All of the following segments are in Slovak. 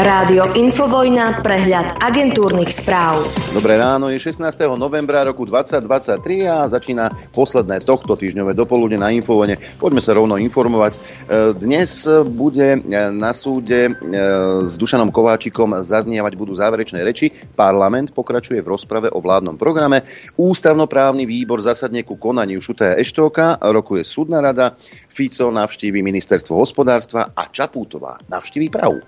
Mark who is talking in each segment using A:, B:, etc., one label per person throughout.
A: Rádio Infovojna, prehľad agentúrnych správ.
B: Dobré ráno, je 16. novembra roku 2023 a začína posledné tohto týždňové dopoludne na Infovojne. Poďme sa rovno informovať. E, dnes bude na súde e, s Dušanom Kováčikom zaznievať budú záverečné reči. Parlament pokračuje v rozprave o vládnom programe. Ústavnoprávny výbor zasadne ku konaniu Šutaja Eštóka, rokuje súdna rada, Fico navštívi ministerstvo hospodárstva a Čapútová navštívi Prahu.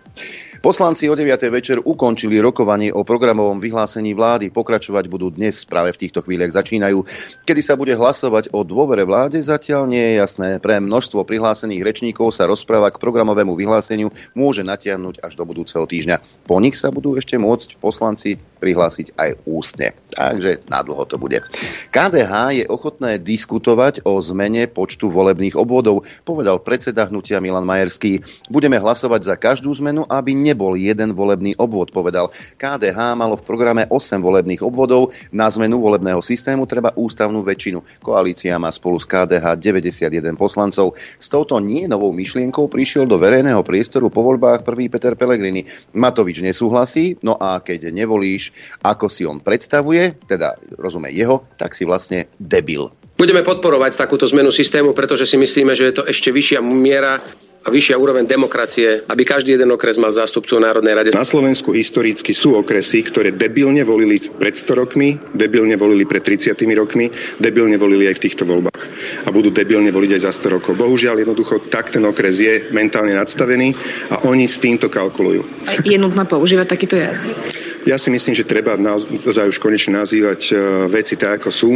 B: Poslanci o 9. večer ukončili rokovanie o programovom vyhlásení vlády. Pokračovať budú dnes, práve v týchto chvíľach začínajú. Kedy sa bude hlasovať o dôvere vláde, zatiaľ nie je jasné. Pre množstvo prihlásených rečníkov sa rozpráva k programovému vyhláseniu môže natiahnuť až do budúceho týždňa. Po nich sa budú ešte môcť poslanci prihlásiť aj ústne. Takže nadlho to bude. KDH je ochotné diskutovať o zmene počtu volebných obvodov, povedal predseda hnutia Milan Majerský. Budeme hlasovať za každú zmenu, aby ne nebol jeden volebný obvod, povedal. KDH malo v programe 8 volebných obvodov. Na zmenu volebného systému treba ústavnú väčšinu. Koalícia má spolu s KDH 91 poslancov. S touto nie novou myšlienkou prišiel do verejného priestoru po voľbách prvý Peter Pellegrini. Matovič nesúhlasí, no a keď nevolíš, ako si on predstavuje, teda rozumie jeho, tak si vlastne debil.
C: Budeme podporovať takúto zmenu systému, pretože si myslíme, že je to ešte vyššia miera a vyššia úroveň demokracie, aby každý jeden okres mal zástupcu v Národnej rade.
D: Na Slovensku historicky sú okresy, ktoré debilne volili pred 100 rokmi, debilne volili pred 30 rokmi, debilne volili aj v týchto voľbách. A budú debilne voliť aj za 100 rokov. Bohužiaľ, jednoducho tak ten okres je mentálne nadstavený a oni s týmto kalkulujú.
E: Je nutné používať takýto jazyk?
D: Ja si myslím, že treba naozaj už konečne nazývať e, veci tak, ako sú.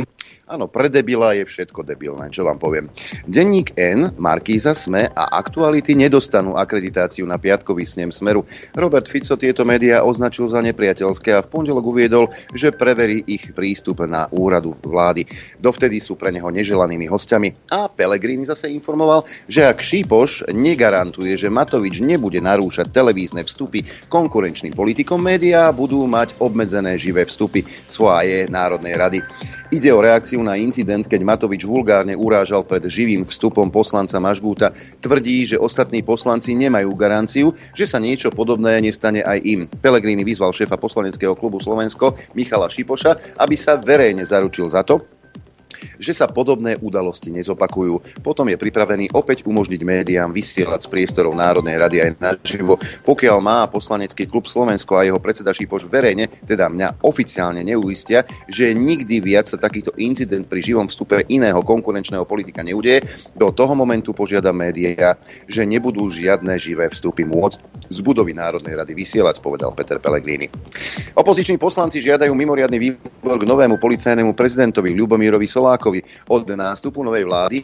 B: Áno, pre debila je všetko debilné, čo vám poviem. Denník N, Markíza, Sme a Aktuality nedostanú akreditáciu na piatkový snem Smeru. Robert Fico tieto médiá označil za nepriateľské a v pondelok uviedol, že preverí ich prístup na úradu vlády. Dovtedy sú pre neho neželanými hostiami. A Pelegrini zase informoval, že ak Šípoš negarantuje, že Matovič nebude narúšať televízne vstupy konkurenčným politikom, médiá budú mať obmedzené živé vstupy svoje Národnej rady. Ide o reakciu reakciu na incident, keď Matovič vulgárne urážal pred živým vstupom poslanca Mažgúta, tvrdí, že ostatní poslanci nemajú garanciu, že sa niečo podobné nestane aj im. Pelegrini vyzval šéfa poslaneckého klubu Slovensko Michala Šipoša, aby sa verejne zaručil za to, že sa podobné udalosti nezopakujú. Potom je pripravený opäť umožniť médiám vysielať z priestorov Národnej rady aj naživo. Pokiaľ má poslanecký klub Slovensko a jeho predseda Šipoš verejne, teda mňa oficiálne neuistia, že nikdy viac sa takýto incident pri živom vstupe iného konkurenčného politika neudeje, do toho momentu požiada médiá, že nebudú žiadne živé vstupy môcť z budovy Národnej rady vysielať, povedal Peter Pellegrini. Opoziční poslanci žiadajú mimoriadny výbor k novému policajnému prezidentovi Ľubomírovi Solárovi Novákovi od nástupu novej vlády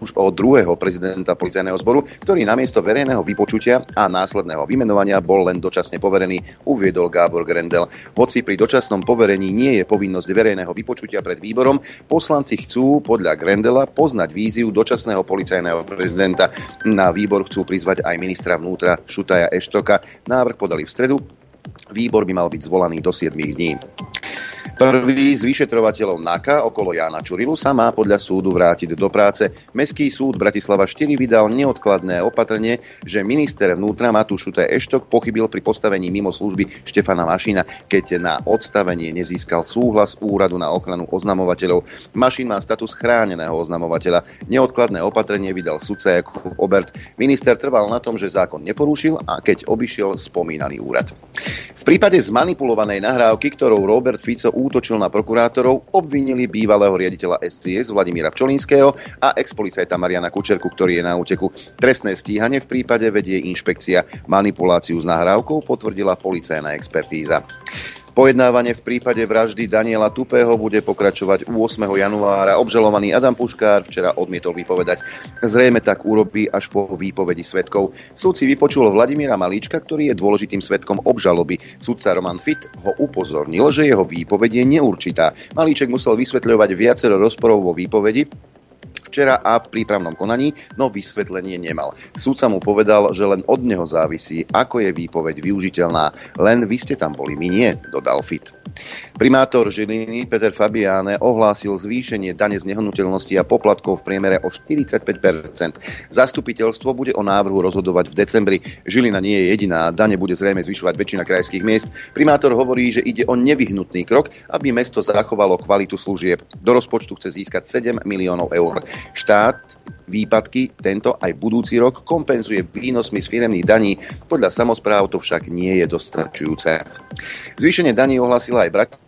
B: už od druhého prezidenta policajného zboru, ktorý namiesto verejného vypočutia a následného vymenovania bol len dočasne poverený, uviedol Gábor Grendel. Hoci pri dočasnom poverení nie je povinnosť verejného vypočutia pred výborom, poslanci chcú podľa Grendela poznať víziu dočasného policajného prezidenta. Na výbor chcú prizvať aj ministra vnútra Šutaja Eštoka. Návrh podali v stredu. Výbor by mal byť zvolaný do 7 dní. Prvý z vyšetrovateľov NAKA okolo Jána Čurilu sa má podľa súdu vrátiť do práce. Mestský súd Bratislava 4 vydal neodkladné opatrenie, že minister vnútra Matúš Šutaj Eštok pochybil pri postavení mimo služby Štefana Mašina, keď na odstavenie nezískal súhlas úradu na ochranu oznamovateľov. Mašin má status chráneného oznamovateľa. Neodkladné opatrenie vydal sudca Obert. Minister trval na tom, že zákon neporušil a keď obišiel spomínaný úrad. V prípade zmanipulovanej nahrávky, ktorou Robert Fico útočil na prokurátorov, obvinili bývalého riaditeľa SCS Vladimíra Pčolinského a expolicajta Mariana Kučerku, ktorý je na úteku. Trestné stíhanie v prípade vedie inšpekcia. Manipuláciu s nahrávkou potvrdila policajná expertíza. Pojednávanie v prípade vraždy Daniela Tupého bude pokračovať 8. januára. Obžalovaný Adam Puškár včera odmietol vypovedať. Zrejme tak urobí až po výpovedi svetkov. Súd vypočul Vladimíra Malíčka, ktorý je dôležitým svetkom obžaloby. Sudca Roman Fit ho upozornil, že jeho výpoveď je neurčitá. Malíček musel vysvetľovať viacero rozporov vo výpovedi, včera a v prípravnom konaní, no vysvetlenie nemal. Súd sa mu povedal, že len od neho závisí, ako je výpoveď využiteľná. Len vy ste tam boli, my nie, dodal Fit. Primátor Žiliny Peter Fabiáne ohlásil zvýšenie dane z nehnuteľnosti a poplatkov v priemere o 45% Zastupiteľstvo bude o návrhu rozhodovať v decembri. Žilina nie je jediná, dane bude zrejme zvyšovať väčšina krajských miest. Primátor hovorí, že ide o nevyhnutný krok, aby mesto zachovalo kvalitu služieb. Do rozpočtu chce získať 7 miliónov eur. Štát výpadky tento aj budúci rok kompenzuje výnosmi z firemných daní. Podľa samozpráv to však nie je dostačujúce. Zvýšenie daní ohlasila aj Bratislava.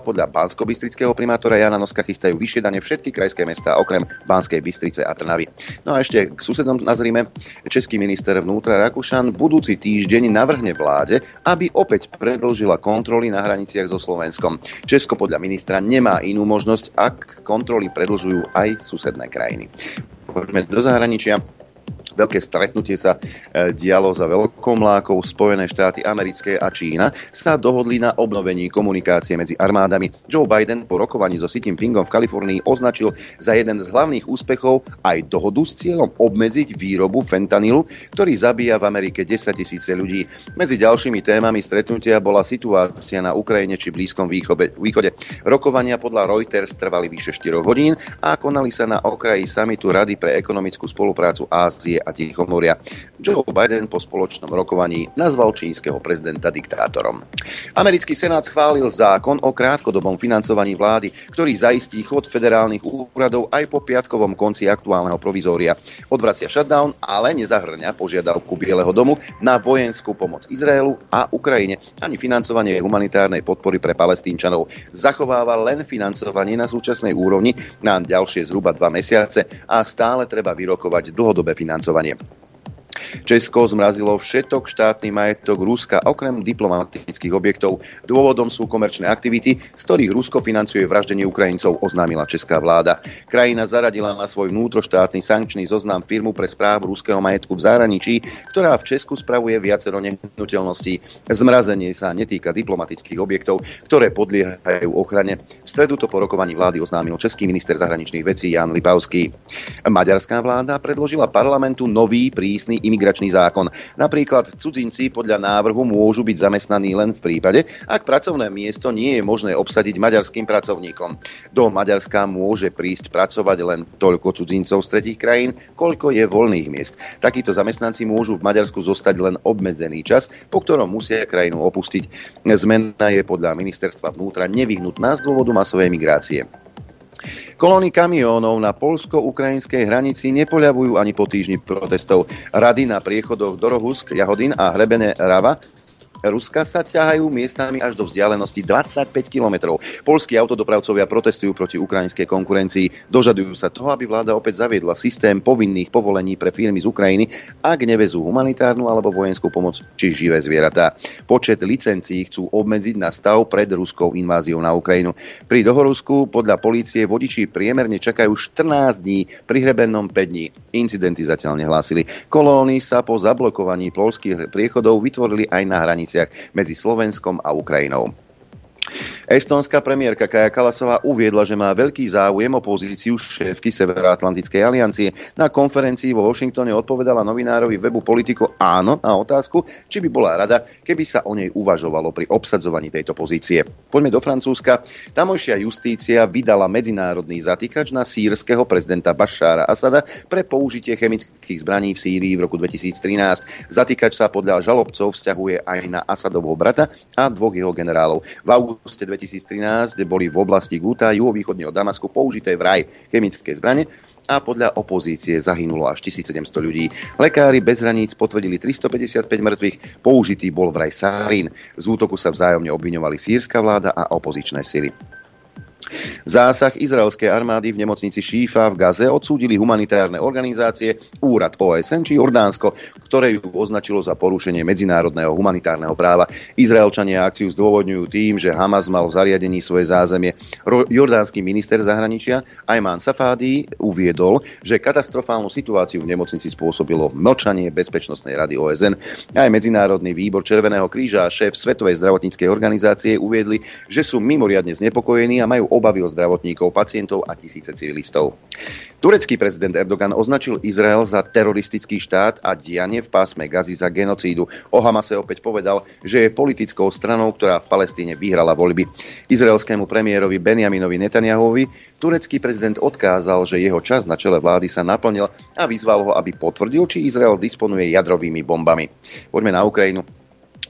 B: Podľa bansko primátora Jana Noska chystajú vyššie dane všetky krajské mestá okrem Banskej Bystrice a Trnavy. No a ešte k susedom nazrime. Český minister vnútra Rakušan budúci týždeň navrhne vláde, aby opäť predlžila kontroly na hraniciach so Slovenskom. Česko podľa ministra nemá inú možnosť, ak kontroly predlžujú aj susedné krajiny. Poďme do zahraničia. Veľké stretnutie sa e, dialo za veľkomlákov Spojené štáty americké a Čína sa dohodli na obnovení komunikácie medzi armádami. Joe Biden po rokovaní so Xi Jinpingom v Kalifornii označil za jeden z hlavných úspechov aj dohodu s cieľom obmedziť výrobu fentanylu, ktorý zabíja v Amerike 10 tisíce ľudí. Medzi ďalšími témami stretnutia bola situácia na Ukrajine či Blízkom východe. Rokovania podľa Reuters trvali vyše 4 hodín a konali sa na okraji samitu Rady pre ekonomickú spoluprácu Ázie a Tichomoria. Joe Biden po spoločnom rokovaní nazval čínskeho prezidenta diktátorom. Americký senát schválil zákon o krátkodobom financovaní vlády, ktorý zaistí chod federálnych úradov aj po piatkovom konci aktuálneho provizória. Odvracia shutdown, ale nezahrňa požiadavku Bieleho domu na vojenskú pomoc Izraelu a Ukrajine, ani financovanie humanitárnej podpory pre palestínčanov. Zachováva len financovanie na súčasnej úrovni na ďalšie zhruba dva mesiace a stále treba vyrokovať dlhodobé financovanie financovanie. Česko zmrazilo všetok štátny majetok Ruska okrem diplomatických objektov. Dôvodom sú komerčné aktivity, z ktorých Rusko financuje vraždenie Ukrajincov, oznámila česká vláda. Krajina zaradila na svoj vnútroštátny sankčný zoznam firmu pre správu ruského majetku v zahraničí, ktorá v Česku spravuje viacero nehnuteľností. Zmrazenie sa netýka diplomatických objektov, ktoré podliehajú ochrane. V stredu to po rokovaní vlády oznámil český minister zahraničných vecí Jan Lipavský. Maďarská vláda predložila parlamentu nový prísny imigračný zákon. Napríklad cudzinci podľa návrhu môžu byť zamestnaní len v prípade, ak pracovné miesto nie je možné obsadiť maďarským pracovníkom. Do Maďarska môže prísť pracovať len toľko cudzincov z tretich krajín, koľko je voľných miest. Takíto zamestnanci môžu v Maďarsku zostať len obmedzený čas, po ktorom musia krajinu opustiť. Zmena je podľa ministerstva vnútra nevyhnutná z dôvodu masovej migrácie. Kolóny kamiónov na polsko-ukrajinskej hranici nepoľavujú ani po týždni protestov. Rady na priechodoch Dorohusk, Jahodin a Hrebene Rava Ruska sa ťahajú miestami až do vzdialenosti 25 kilometrov. Polskí autodopravcovia protestujú proti ukrajinskej konkurencii. Dožadujú sa toho, aby vláda opäť zaviedla systém povinných povolení pre firmy z Ukrajiny, ak nevezú humanitárnu alebo vojenskú pomoc či živé zvieratá. Počet licencií chcú obmedziť na stav pred ruskou inváziou na Ukrajinu. Pri Dohorusku podľa polície vodiči priemerne čakajú 14 dní, pri hrebennom 5 dní. Incidenty zatiaľ nehlásili. Kolóny sa po zablokovaní polských priechodov vytvorili aj na hranici hraniciach medzi Slovenskom a Ukrajinou. Estonská premiérka Kaja Kalasová uviedla, že má veľký záujem o pozíciu šéfky Severoatlantickej aliancie. Na konferencii vo Washingtone odpovedala novinárovi webu Politico áno na otázku, či by bola rada, keby sa o nej uvažovalo pri obsadzovaní tejto pozície. Poďme do Francúzska. Tamojšia justícia vydala medzinárodný zatýkač na sírskeho prezidenta Bašára Asada pre použitie chemických zbraní v Sýrii v roku 2013. Zatýkač sa podľa žalobcov vzťahuje aj na Asadovho brata a dvoch jeho generálov. V auguste 2013 boli v oblasti Guta, juhovýchodne od Damasku, použité vraj chemické zbranie a podľa opozície zahynulo až 1700 ľudí. Lekári bez hraníc potvrdili 355 mŕtvych, použitý bol vraj sarín. Z útoku sa vzájomne obviňovali sírska vláda a opozičné sily. Zásah izraelskej armády v nemocnici Šífa v Gaze odsúdili humanitárne organizácie, úrad OSN či Jordánsko, ktoré ju označilo za porušenie medzinárodného humanitárneho práva. Izraelčania akciu zdôvodňujú tým, že Hamas mal v zariadení svoje zázemie. Jordánsky minister zahraničia Ayman Safadi uviedol, že katastrofálnu situáciu v nemocnici spôsobilo mlčanie Bezpečnostnej rady OSN. Aj Medzinárodný výbor Červeného kríža a šéf Svetovej zdravotníckej organizácie uviedli, že sú mimoriadne znepokojení a majú obavy o zdravotníkov, pacientov a tisíce civilistov. Turecký prezident Erdogan označil Izrael za teroristický štát a dianie v pásme Gazy za genocídu. O Hamase opäť povedal, že je politickou stranou, ktorá v Palestíne vyhrala voľby. Izraelskému premiérovi Benjaminovi Netanyahovi turecký prezident odkázal, že jeho čas na čele vlády sa naplnil a vyzval ho, aby potvrdil, či Izrael disponuje jadrovými bombami. Poďme na Ukrajinu.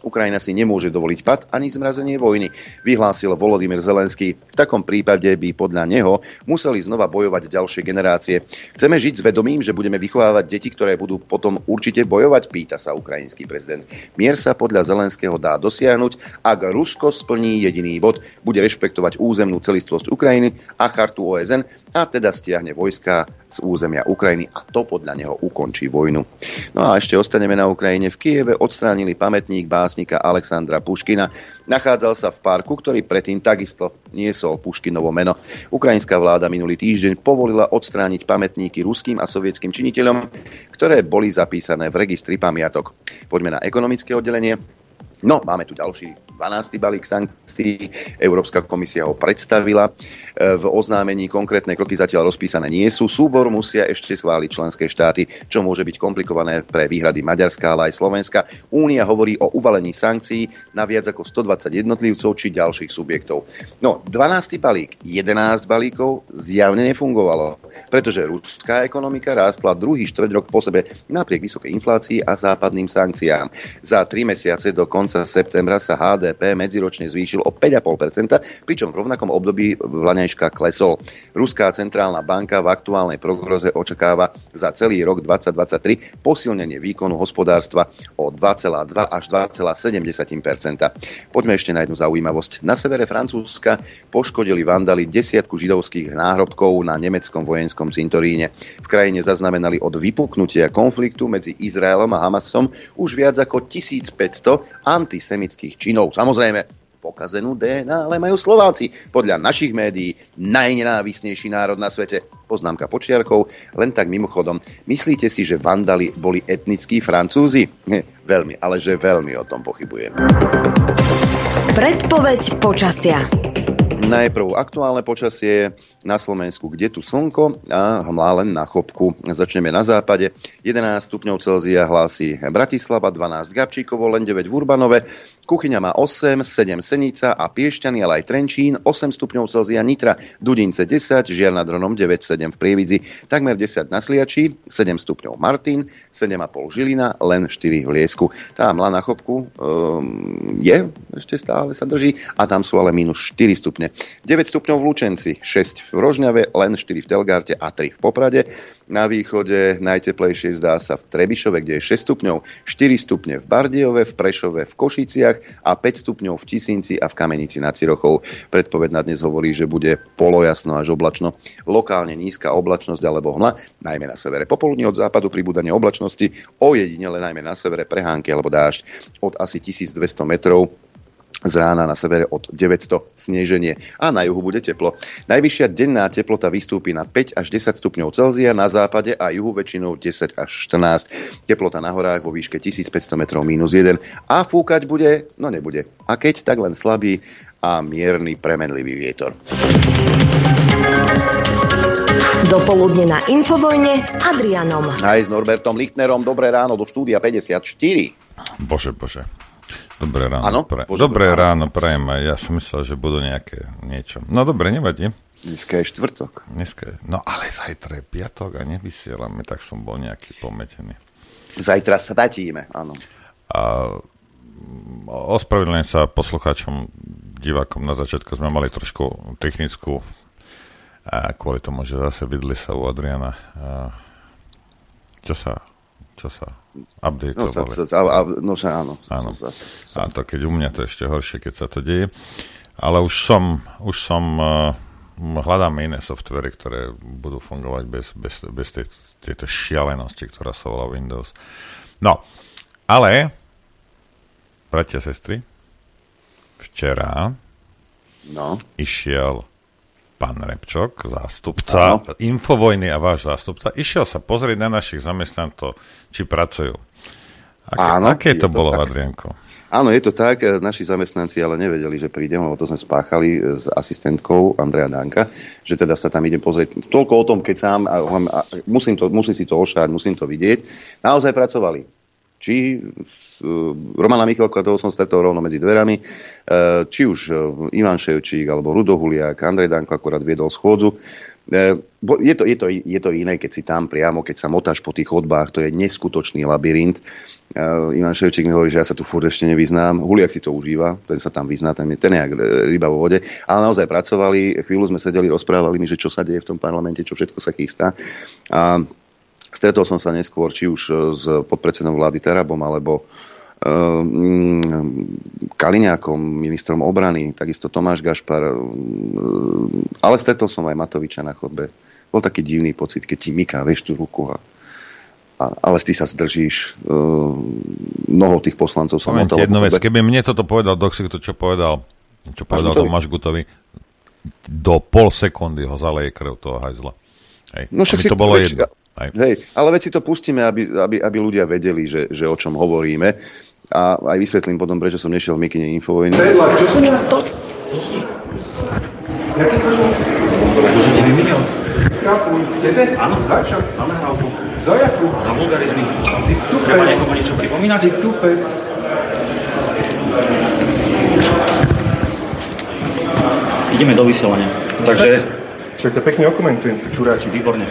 B: Ukrajina si nemôže dovoliť pad ani zmrazenie vojny, vyhlásil Volodymyr Zelenský. V takom prípade by podľa neho museli znova bojovať ďalšie generácie. Chceme žiť s vedomím, že budeme vychovávať deti, ktoré budú potom určite bojovať, pýta sa ukrajinský prezident. Mier sa podľa Zelenského dá dosiahnuť, ak Rusko splní jediný bod, bude rešpektovať územnú celistvosť Ukrajiny a chartu OSN a teda stiahne vojska z územia Ukrajiny a to podľa neho ukončí vojnu. No a ešte ostaneme na Ukrajine. V Kieve odstránili pamätník básnika Alexandra Puškina. Nachádzal sa v parku, ktorý predtým takisto niesol Puškinovo meno. Ukrajinská vláda minulý týždeň povolila odstrániť pamätníky ruským a sovietským činiteľom, ktoré boli zapísané v registri pamiatok. Poďme na ekonomické oddelenie. No, máme tu ďalší 12. balík sankcií. Európska komisia ho predstavila. E, v oznámení konkrétne kroky zatiaľ rozpísané nie sú. Súbor musia ešte schváliť členské štáty, čo môže byť komplikované pre výhrady Maďarska, ale aj Slovenska. Únia hovorí o uvalení sankcií na viac ako 120 jednotlivcov či ďalších subjektov. No, 12. balík, 11 balíkov zjavne nefungovalo, pretože ruská ekonomika rástla druhý štvrť rok po sebe napriek vysokej inflácii a západným sankciám. Za tri mesiace do konca septembra sa HDP medziročne zvýšil o 5,5%, pričom v rovnakom období vlaňajška klesol. Ruská centrálna banka v aktuálnej prognoze očakáva za celý rok 2023 posilnenie výkonu hospodárstva o 2,2 až 2,7%. Poďme ešte na jednu zaujímavosť. Na severe Francúzska poškodili vandali desiatku židovských náhrobkov na nemeckom vojenskom cintoríne. V krajine zaznamenali od vypuknutia konfliktu medzi Izraelom a Hamasom už viac ako 1500 a antisemických činov. Samozrejme, pokazenú DNA, ale majú Slováci. Podľa našich médií najnenávisnejší národ na svete. Poznámka počiarkov, len tak mimochodom. Myslíte si, že vandali boli etnickí Francúzi? veľmi, ale že veľmi o tom pochybujem.
A: Predpoveď počasia.
B: Najprv aktuálne počasie na Slovensku, kde tu slnko a hmlá len na chopku. Začneme na západe. 11 stupňov Celzia hlási Bratislava, 12 Gabčíkovo, len 9 v Urbanove, Kuchyňa má 8, 7 Senica a Piešťany, ale aj Trenčín, 8 stupňov Celzia Nitra, Dudince 10, Žiar nad Ronom 9, 7 v Prievidzi, takmer 10 na Sliači, 7 stupňov Martin, 7,5 Žilina, len 4 v Liesku. Tá mla na chopku um, je, ešte stále sa drží a tam sú ale minus 4 stupne. 9 stupňov v Lučenci, 6 v Rožňave, len 4 v Telgarte a 3 v Poprade. Na východe najteplejšie zdá sa v Trebišove, kde je 6 stupňov, 4 stupne v Bardiove, v Prešove, v Košiciach a 5 stupňov v Tisinci a v Kamenici nad Cirochou. Predpoved na dnes hovorí, že bude polojasno až oblačno, lokálne nízka oblačnosť alebo hmla, najmä na severe. Popoludní od západu pribúdanie oblačnosti, ojedinele najmä na severe prehánky alebo dážď od asi 1200 metrov z rána na severe od 900 sneženie a na juhu bude teplo. Najvyššia denná teplota vystúpi na 5 až 10 stupňov Celzia, na západe a juhu väčšinou 10 až 14. Teplota na horách vo výške 1500 metrov minus 1 a fúkať bude, no nebude. A keď, tak len slabý a mierny premenlivý vietor.
A: Dopoludne na Infovojne s Adrianom.
B: Aj s Norbertom Lichtnerom. Dobré ráno do štúdia 54.
F: Bože, bože. Dobré ráno.
B: Áno?
F: Pre... Dobré ráno, prajem aj. Ja som myslel, že budú nejaké niečo. No dobre, nevadí.
B: Dneska je štvrtok.
F: Dneska je... No ale zajtra je piatok a nevysielame, tak som bol nejaký pometený.
B: Zajtra sa datíme, áno.
F: A ospravedlňujem sa poslucháčom, divákom. Na začiatku sme mali trošku technickú a kvôli tomu, že zase vidli sa u Adriana. A čo sa čo sa updateovali. No, sa,
B: sa, a, no sa, áno.
F: áno. Zase, a to keď u mňa to ešte horšie, keď sa to deje. Ale už som, už som uh, hľadáme iné softvery, ktoré budú fungovať bez, bez, bez tej, tejto šialenosti, ktorá sa volá Windows. No, ale, bratia, sestry, včera
B: no.
F: išiel pán Repčok, zástupca ano. Infovojny a váš zástupca, išiel sa pozrieť na našich zamestnancov, či pracujú. Aké, Áno, aké to, to bolo, tak. Adrianko?
B: Áno, je to tak. Naši zamestnanci ale nevedeli, že prídem, lebo to sme spáchali s asistentkou Andreja Danka, že teda sa tam ide pozrieť. Toľko o tom, keď sám, a, a, musím, to, musím si to ošať, musím to vidieť. Naozaj pracovali. Či uh, Romana Michalka, toho som stretol rovno medzi dverami, uh, či už uh, Ivan Ševčík, alebo Rudo Huliak, Andrej Danko akorát viedol schôdzu. Je to, je, to, je to iné, keď si tam priamo, keď sa motáš po tých chodbách, to je neskutočný labyrint. Uh, Ivan Ševčík mi hovorí, že ja sa tu furt ešte nevyznám. Huliak si to užíva, ten sa tam vyzná, ten je, ten je ryba vo vode. Ale naozaj pracovali, chvíľu sme sedeli, rozprávali mi, že čo sa deje v tom parlamente, čo všetko sa chystá. A stretol som sa neskôr, či už s podpredsedom vlády Terabom, alebo Ehm, Kaliňákom, ministrom obrany, takisto Tomáš Gašpar, ehm, ale stretol som aj Matoviča na chodbe. Bol taký divný pocit, keď ti myká, vieš, tú ruku a, a ale ty sa zdržíš. Uh, mnoho tých poslancov sa
F: motalo. jednu vec, keby mne toto povedal Doxik, to čo povedal, čo povedal Tomáš Gutovi, do pol sekundy ho zaleje krv toho hajzla. Hej. No však to bolo
B: jedno. Hej, ale veď si to pustíme, aby, aby, aby ľudia vedeli, že, že o čom hovoríme a aj vysvetlím potom, prečo som nešiel v Mikine Infovojny. Čo som to? Jaký to To, že tebe milión. Tebe? Áno, za nahrávku. Za? Za vulgarizmy. Ty tupec. Treba niekomu niečo pripomínať? Ty tupec.
G: Ideme do vysielania. Takže...
D: Však to pekne okomentujem, čuráči.
G: Výborne.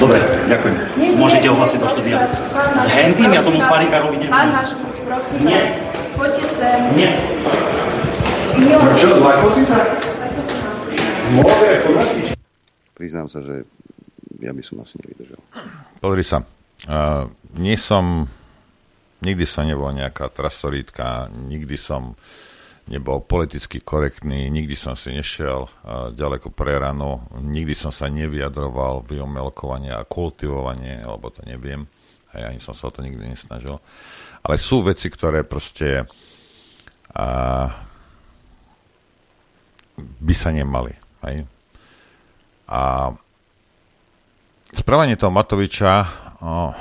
G: Dobre, ďakujem. Môžete ohlasiť do štúdia. S hentým ja tomu Sparíkarovi neviem. Pán Hašmut, prosím nie. vás, poďte sem. Nie.
B: Čo? Priznám sa, že ja by som asi nevydržal.
F: Pozri sa, uh, nie som, nikdy som nebol nejaká trasorítka, nikdy som nebol politicky korektný, nikdy som si nešiel ďaleko pre ranu, nikdy som sa nevyjadroval v omelkovanie a kultivovanie, alebo to neviem, aj ani som sa o to nikdy nesnažil. Ale sú veci, ktoré proste a, by sa nemali. Hej? A správanie toho Matoviča o,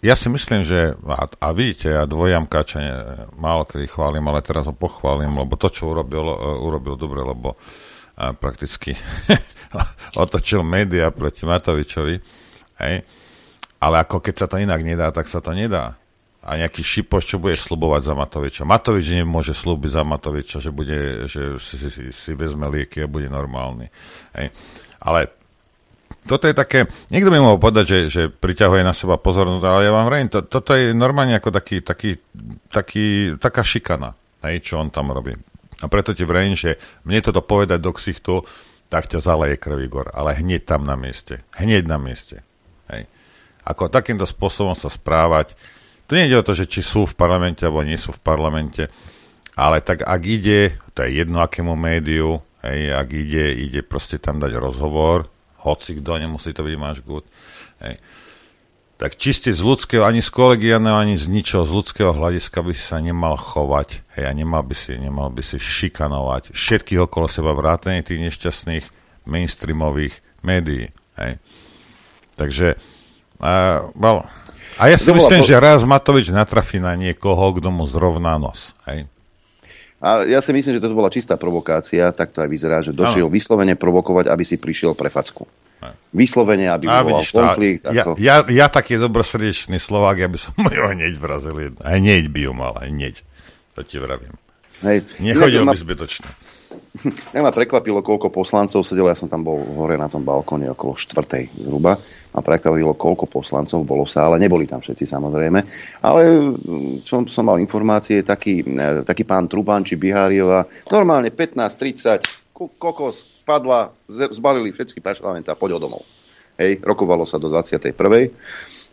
F: ja si myslím, že, a, a vidíte, ja dvojamkáča ne, málo kedy chválim, ale teraz ho pochválim, lebo to, čo urobil, uh, urobil dobre, lebo uh, prakticky otočil média proti Matovičovi. Hej. Ale ako keď sa to inak nedá, tak sa to nedá. A nejaký šipoš, čo bude slubovať za Matoviča. Matovič nemôže slúbiť za Matoviča, že, bude, že si, si, si vezme lieky a bude normálny. Hej. Ale toto je také, niekto by mohol povedať, že, že priťahuje na seba pozornosť, ale ja vám hovorím, to, toto je normálne ako taký, taký, taký, taká šikana, hej, čo on tam robí. A preto ti vrejím, že mne toto povedať do ksichtu, tak ťa zaleje krv Igor, ale hneď tam na mieste. Hneď na mieste. Hej. Ako takýmto spôsobom sa správať, to nie ide o to, že či sú v parlamente alebo nie sú v parlamente, ale tak ak ide, to je jedno akému médiu, hej, ak ide, ide proste tam dať rozhovor, hoci kto, nemusí to byť máš good. Hej. Tak čiste z ľudského, ani z kolegiálneho, ani z ničoho, z ľudského hľadiska by si sa nemal chovať, hej, a nemal by si, nemal by si šikanovať všetkých okolo seba vrátane tých nešťastných mainstreamových médií, hej. Takže, uh, well, a ja si myslím, po... že raz Matovič natrafí na niekoho, kto mu zrovná nos, hej.
B: A ja si myslím, že toto bola čistá provokácia, tak to aj vyzerá, že došiel no. vyslovene provokovať, aby si prišiel pre facku. Vyslovene, aby bol konflikt.
F: Ja, ako... ja, ja taký dobrosrdečný Slovák, ja by som ho hneď vrazil. Hneď by ho mal, hneď. To ti vravím. Hej. Nechodil by zbytočne.
B: Ja ma prekvapilo, koľko poslancov sedelo, ja som tam bol hore na tom balkóne okolo štvrtej zhruba, a prekvapilo, koľko poslancov bolo v sále, neboli tam všetci samozrejme, ale čo som mal informácie, taký, e, taký pán Truban či Biháriova, normálne 15-30, kokos padla, zbalili všetky parlamentá, poď domov. Hej, rokovalo sa do 21.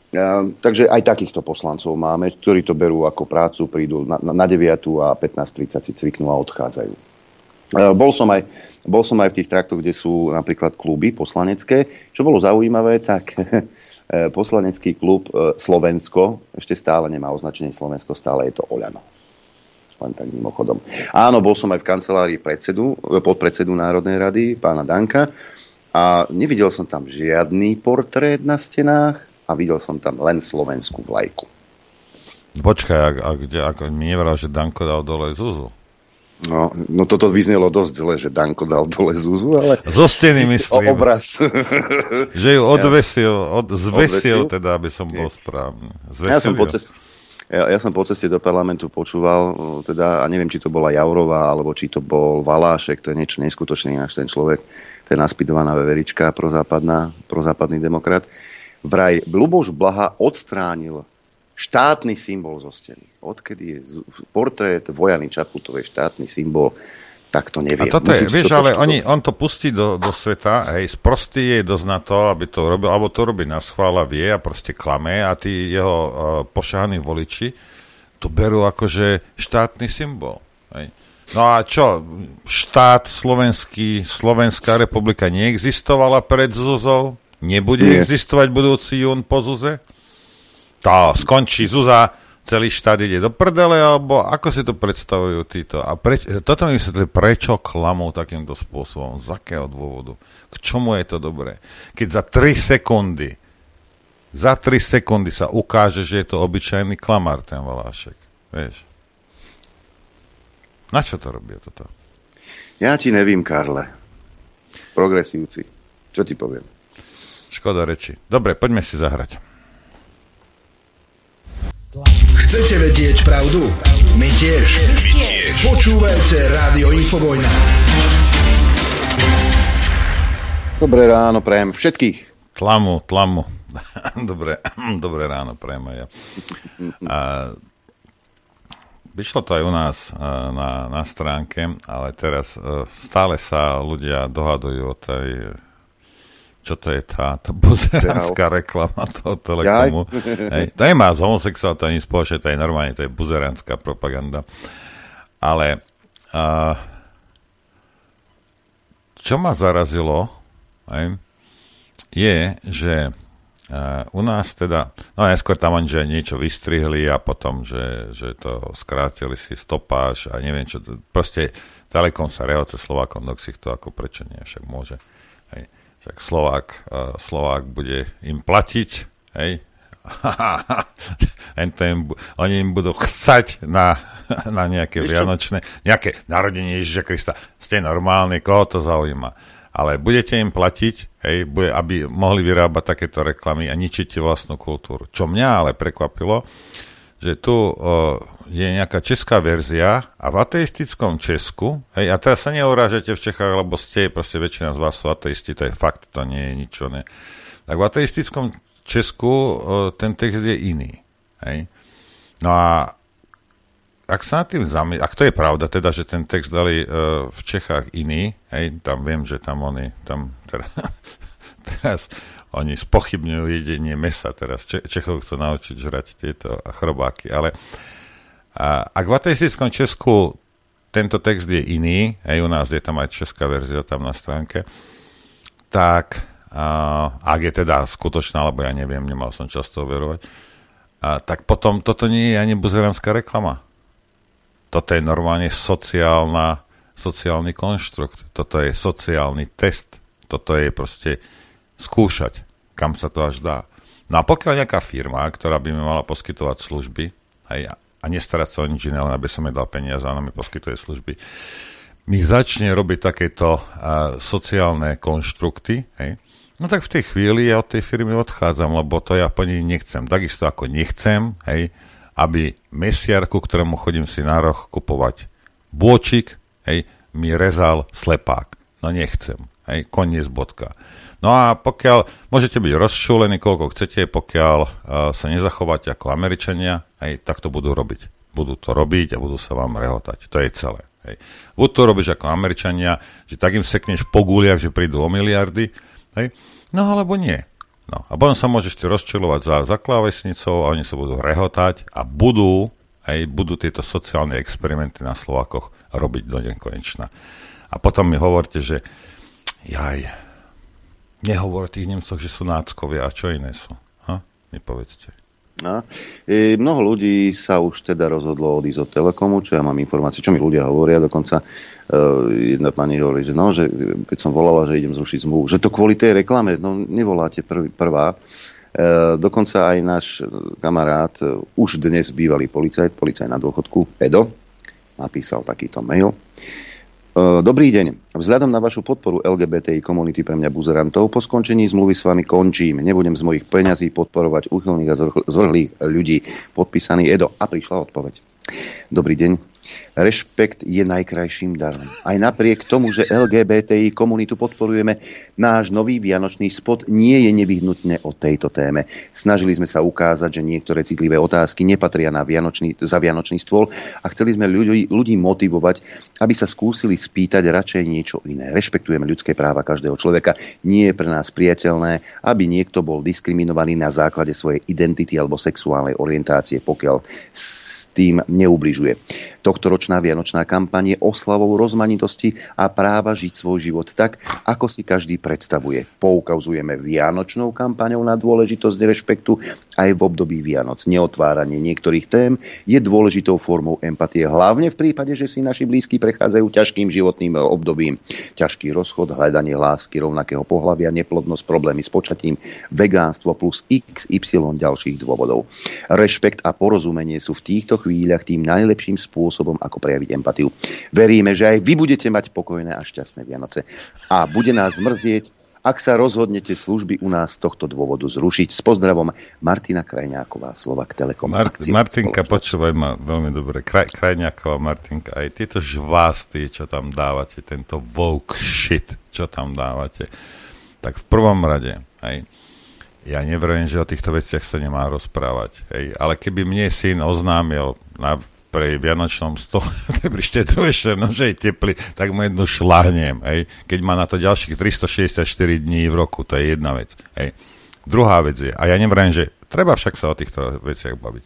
B: Uh, takže aj takýchto poslancov máme, ktorí to berú ako prácu, prídu na, na, na 9 a 15.30 si cviknú a odchádzajú. Uh, bol som, aj, bol som aj v tých traktoch, kde sú napríklad kluby poslanecké. Čo bolo zaujímavé, tak poslanecký klub Slovensko ešte stále nemá označenie Slovensko, stále je to Oľano. Len tak mimochodom. Áno, bol som aj v kancelárii predsedu, podpredsedu Národnej rady, pána Danka, a nevidel som tam žiadny portrét na stenách, a videl som tam len slovenskú vlajku.
F: Počkaj, ak, ak, ak mi nevral, že Danko dal dole Zuzu.
B: No, no toto vyznelo dosť zle, že Danko dal dole Zuzu, ale...
F: Zo steny myslím.
B: O obraz.
F: že ju odvesil, od, zvesil, odvesil? teda, aby som bol správny.
B: Zvesil ja som po ceste, ja, ja som po ceste do parlamentu počúval, teda, a neviem, či to bola Jaurová, alebo či to bol Valášek, to je niečo neskutočné, ináč ten človek, ten naspidovaná veverička, prozápadná, prozápadný demokrat. Vraj Luboš Blaha odstránil štátny symbol zo steny. Odkedy je portrét Vojany Čaputovej štátny symbol, tak to neviem.
F: A toto je, vieš, ale oni, on to pustí do, do sveta, hej, sprostý je dosť na to, aby to robil, alebo to robí na schvála, vie a proste klame a tí jeho uh, pošáhaní voliči to berú akože štátny symbol. Hej. No a čo, štát slovenský, Slovenská republika neexistovala pred Zuzou? Nebude Nie. existovať budúci jún po Zuze? To skončí Zuza, celý štát ide do prdele, alebo ako si to predstavujú títo? A preč, toto mi vysvetli, prečo klamú takýmto spôsobom, z akého dôvodu, k čomu je to dobré. Keď za 3 sekundy, za 3 sekundy sa ukáže, že je to obyčajný klamár, ten Valášek. Vieš? Na čo to robí toto?
B: Ja ti nevím, Karle. Progresívci. Čo ti poviem?
F: Škoda reči. Dobre, poďme si zahrať.
H: Chcete vedieť pravdu? My tiež. My tiež. Počúvajte Rádio Infovojna.
B: Dobré ráno, prajem všetkých.
F: Tlamu, tlamu. dobré, dobré ráno, prajem aj ja. A, vyšlo to aj u nás na, na stránke, ale teraz e, stále sa ľudia dohadujú o tej čo to je tá, tá buzeránska reklama toho telekomu. Hej, to nemá z homosexuál, to ani spoločne, to je normálne, to je buzeránska propaganda. Ale uh, čo ma zarazilo, hej, je, že uh, u nás teda, no najskôr tam oni, že niečo vystrihli a potom, že, že to skrátili si stopáž a neviem čo, proste Telekom sa rehoce Slovákom do to ako prečo nie, však môže. Hej tak Slovák, uh, Slovák bude im platiť, hej, oni im budú chcať na, na nejaké Ešte? vianočné, nejaké narodenie Ježiša Krista. Ste normálni, koho to zaujíma. Ale budete im platiť, hej, bude, aby mohli vyrábať takéto reklamy a ničíte vlastnú kultúru. Čo mňa ale prekvapilo, že tu je nejaká česká verzia a v ateistickom Česku, hej, a teraz sa neurážete v Čechách, lebo ste, proste väčšina z vás sú ateisti, to je fakt, to nie je nič, ne. Tak v ateistickom Česku ten text je iný, hej. No a ak sa nad tým zamie... ak to je pravda, teda, že ten text dali uh, v Čechách iný, hej, tam viem, že tam oni, tam teda, teraz oni spochybňujú jedenie mesa teraz. Če- Čechov chcú naučiť žrať tieto chrobáky. Ale a, ak v ateistickom Česku tento text je iný, aj u nás je tam aj česká verzia tam na stránke, tak a, ak je teda skutočná, lebo ja neviem, nemal som často overovať, a, tak potom toto nie je ani buzeránska reklama. Toto je normálne sociálna, sociálny konštrukt. Toto je sociálny test. Toto je proste skúšať, kam sa to až dá. No a pokiaľ nejaká firma, ktorá by mi mala poskytovať služby, hej, a nestarať sa o nič iné, len aby som jej dal peniaze ona mi poskytuje služby, mi začne robiť takéto uh, sociálne konštrukty, hej, no tak v tej chvíli ja od tej firmy odchádzam, lebo to ja plniť nechcem. Takisto ako nechcem, hej, aby mesiarku, ktorému chodím si na roh kupovať bôčik, hej, mi rezal slepák. No nechcem. Hej, koniec bodka. No a pokiaľ, môžete byť rozšúlení, koľko chcete, pokiaľ uh, sa nezachováte ako Američania, hej, tak to budú robiť. Budú to robiť a budú sa vám rehotať. To je celé. Hej. Buď to robíš ako Američania, že tak im sekneš po guliach, že prídu o miliardy, hej, no alebo nie. No, a potom sa môžeš rozčilovať za, za klávesnicou a oni sa budú rehotať a budú, hej, budú tieto sociálne experimenty na Slovakoch robiť do nekonečna. A potom mi hovorte, že Jaj. Nehovor o tých Nemcoch, že sú náckovia a čo iné sú. Ha? Mi povedzte.
B: No. E, mnoho ľudí sa už teda rozhodlo odísť od Telekomu, čo ja mám informácie, čo mi ľudia hovoria. Dokonca e, jedna pani hovorí, že no, že keď som volala, že idem zrušiť zmluvu, že to kvôli tej reklame, no nevoláte prvý, prvá. dokonca aj náš kamarát, už dnes bývalý policajt, policajt na dôchodku, Edo, napísal takýto mail. Dobrý deň. Vzhľadom na vašu podporu LGBTI komunity pre mňa buzerantov, po skončení zmluvy s vami končím. Nebudem z mojich peňazí podporovať úchylných a zvrhlých ľudí. Podpísaný Edo. A prišla odpoveď. Dobrý deň. Rešpekt je najkrajším darom. Aj napriek tomu, že LGBTI komunitu podporujeme, náš nový vianočný spot nie je nevyhnutne o tejto téme. Snažili sme sa ukázať, že niektoré citlivé otázky nepatria na vianočný, za vianočný stôl a chceli sme ľudí, ľudí motivovať, aby sa skúsili spýtať radšej niečo iné. Rešpektujeme ľudské práva každého človeka. Nie je pre nás priateľné, aby niekto bol diskriminovaný na základe svojej identity alebo sexuálnej orientácie, pokiaľ s tým neubližuje. Tohto ročná vianočná kampaň je oslavou rozmanitosti a práva žiť svoj život tak, ako si každý predstavuje. Poukazujeme vianočnou kampaňou na dôležitosť rešpektu aj v období Vianoc. Neotváranie niektorých tém je dôležitou formou empatie, hlavne v prípade, že si naši blízki prechádzajú ťažkým životným obdobím. Ťažký rozchod, hľadanie lásky rovnakého pohľavia, neplodnosť, problémy s počatím, vegánstvo plus XY ďalších dôvodov. Rešpekt a porozumenie sú v týchto chvíľach tým najlepším spôsobom, spôsobom, ako prejaviť empatiu. Veríme, že aj vy budete mať pokojné a šťastné Vianoce. A bude nás mrzieť, ak sa rozhodnete služby u nás z tohto dôvodu zrušiť. S pozdravom Martina Krajňáková, Slovak Telekom.
F: Mart- Martinka, počúvaj ma veľmi dobre. Kraj- Krajňáková, Martinka, aj tieto žvásty, čo tam dávate, tento woke shit, čo tam dávate, tak v prvom rade, aj, ja neverím, že o týchto veciach sa nemá rozprávať. Hej. Ale keby mne syn oznámil na pri Vianočnom stole, pri štedrovečer, no že je teplý, tak mu jednu šlahnem, hej. Keď má na to ďalších 364 dní v roku, to je jedna vec, hej. Druhá vec je, a ja nevrajím, že treba však sa o týchto veciach baviť,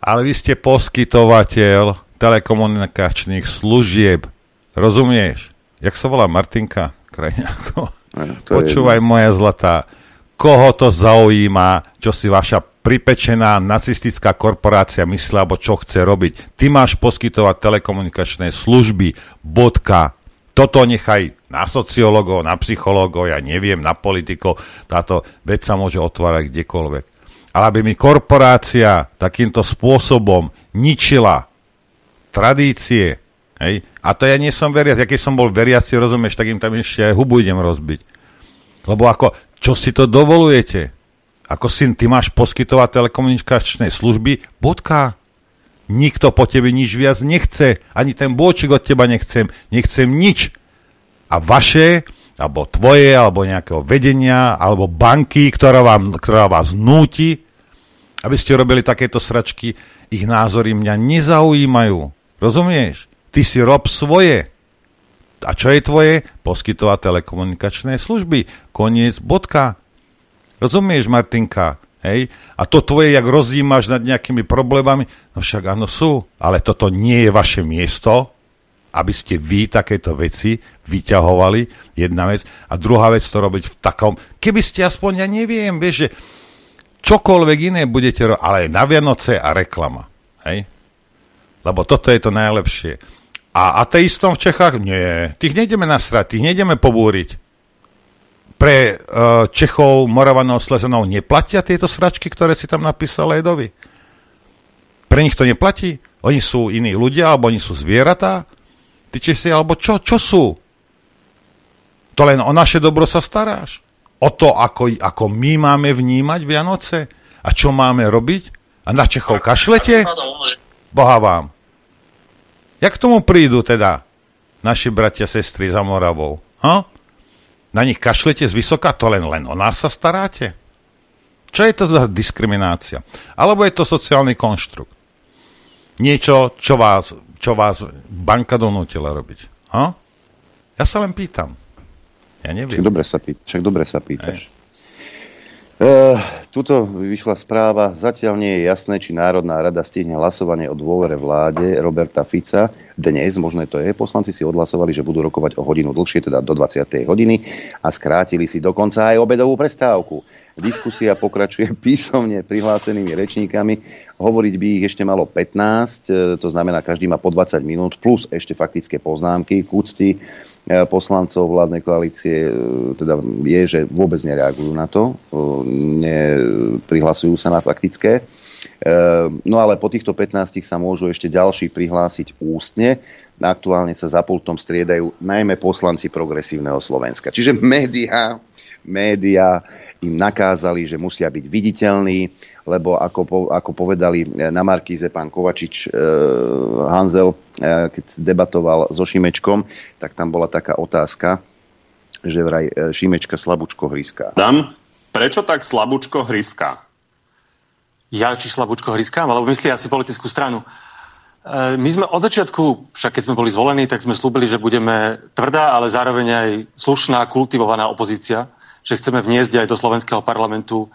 F: ale vy ste poskytovateľ telekomunikačných služieb, rozumieš? Jak sa volá Martinka Krajňáko? Počúvaj, moja zlatá, koho to zaujíma, čo si vaša pripečená nacistická korporácia myslí, alebo čo chce robiť. Ty máš poskytovať telekomunikačné služby, bodka. Toto nechaj na sociológov, na psychológov, ja neviem, na politikov. Táto vec sa môže otvárať kdekoľvek. Ale aby mi korporácia takýmto spôsobom ničila tradície, hej? a to ja nie som veriac, ja keď som bol veriaci, rozumieš, tak im tam ešte aj hubu idem rozbiť. Lebo ako, čo si to dovolujete? Ako syn, ty máš poskytovať telekomunikačné služby, bodka. Nikto po tebe nič viac nechce. Ani ten bôčik od teba nechcem. Nechcem nič. A vaše, alebo tvoje, alebo nejakého vedenia, alebo banky, ktorá, vám, ktorá vás núti, aby ste robili takéto sračky, ich názory mňa nezaujímajú. Rozumieš? Ty si rob svoje. A čo je tvoje? Poskytovať telekomunikačné služby. Koniec, bodka. Rozumieš, Martinka? Hej? A to tvoje, jak rozdímaš nad nejakými problémami, no však áno sú, ale toto nie je vaše miesto, aby ste vy takéto veci vyťahovali, jedna vec. A druhá vec to robiť v takom, keby ste aspoň, ja neviem, vieš, že čokoľvek iné budete robiť, ale na Vianoce a reklama. Hej? Lebo toto je to najlepšie. A ateistom v Čechách? Nie. Tých nejdeme nasrať, tých nejdeme pobúriť. Pre uh, Čechov, Moravanov, Slezanov neplatia tieto sračky, ktoré si tam napísal Edovi? Pre nich to neplatí? Oni sú iní ľudia, alebo oni sú zvieratá? Ty či si, alebo čo, čo sú? To len o naše dobro sa staráš? O to, ako, ako my máme vnímať Vianoce? A čo máme robiť? A na Čechov kašlete? Boha vám. Jak k tomu prídu teda naši bratia, sestry za Moravou? Ha? Na nich kašlete z vysoka, to len, len o nás sa staráte? Čo je to za diskriminácia? Alebo je to sociálny konštrukt? Niečo, čo vás, čo vás banka donútila robiť. Ha? Ja sa len pýtam. Ja neviem.
B: Však dobre sa, pýt, však dobre sa pýtaš. Aj. Uh, tuto vyšla správa. Zatiaľ nie je jasné, či Národná rada stihne hlasovanie o dôvere vláde Roberta Fica. Dnes, možno to je, poslanci si odhlasovali, že budú rokovať o hodinu dlhšie, teda do 20. hodiny a skrátili si dokonca aj obedovú prestávku. Diskusia pokračuje písomne prihlásenými rečníkami. hovoriť by ich ešte malo 15, to znamená, každý má po 20 minút, plus ešte faktické poznámky k úcti poslancov vládnej koalície teda je, že vôbec nereagujú na to, neprihlasujú sa na faktické. No ale po týchto 15 sa môžu ešte ďalší prihlásiť ústne. Aktuálne sa za pultom striedajú najmä poslanci progresívneho Slovenska. Čiže médiá médiá im nakázali, že musia byť viditeľní, lebo ako, ako povedali na Markíze pán Kovačič e, Hanzel, e, keď debatoval so Šimečkom, tak tam bola taká otázka, že vraj e, Šimečka slabúčko hryská.
I: Dám, prečo tak slabúčko hryská?
J: Ja či slabúčko hryskám, alebo myslí asi politickú stranu. E, my sme od začiatku, však keď sme boli zvolení, tak sme slúbili, že budeme tvrdá, ale zároveň aj slušná, kultivovaná opozícia že chceme vniesť aj do slovenského parlamentu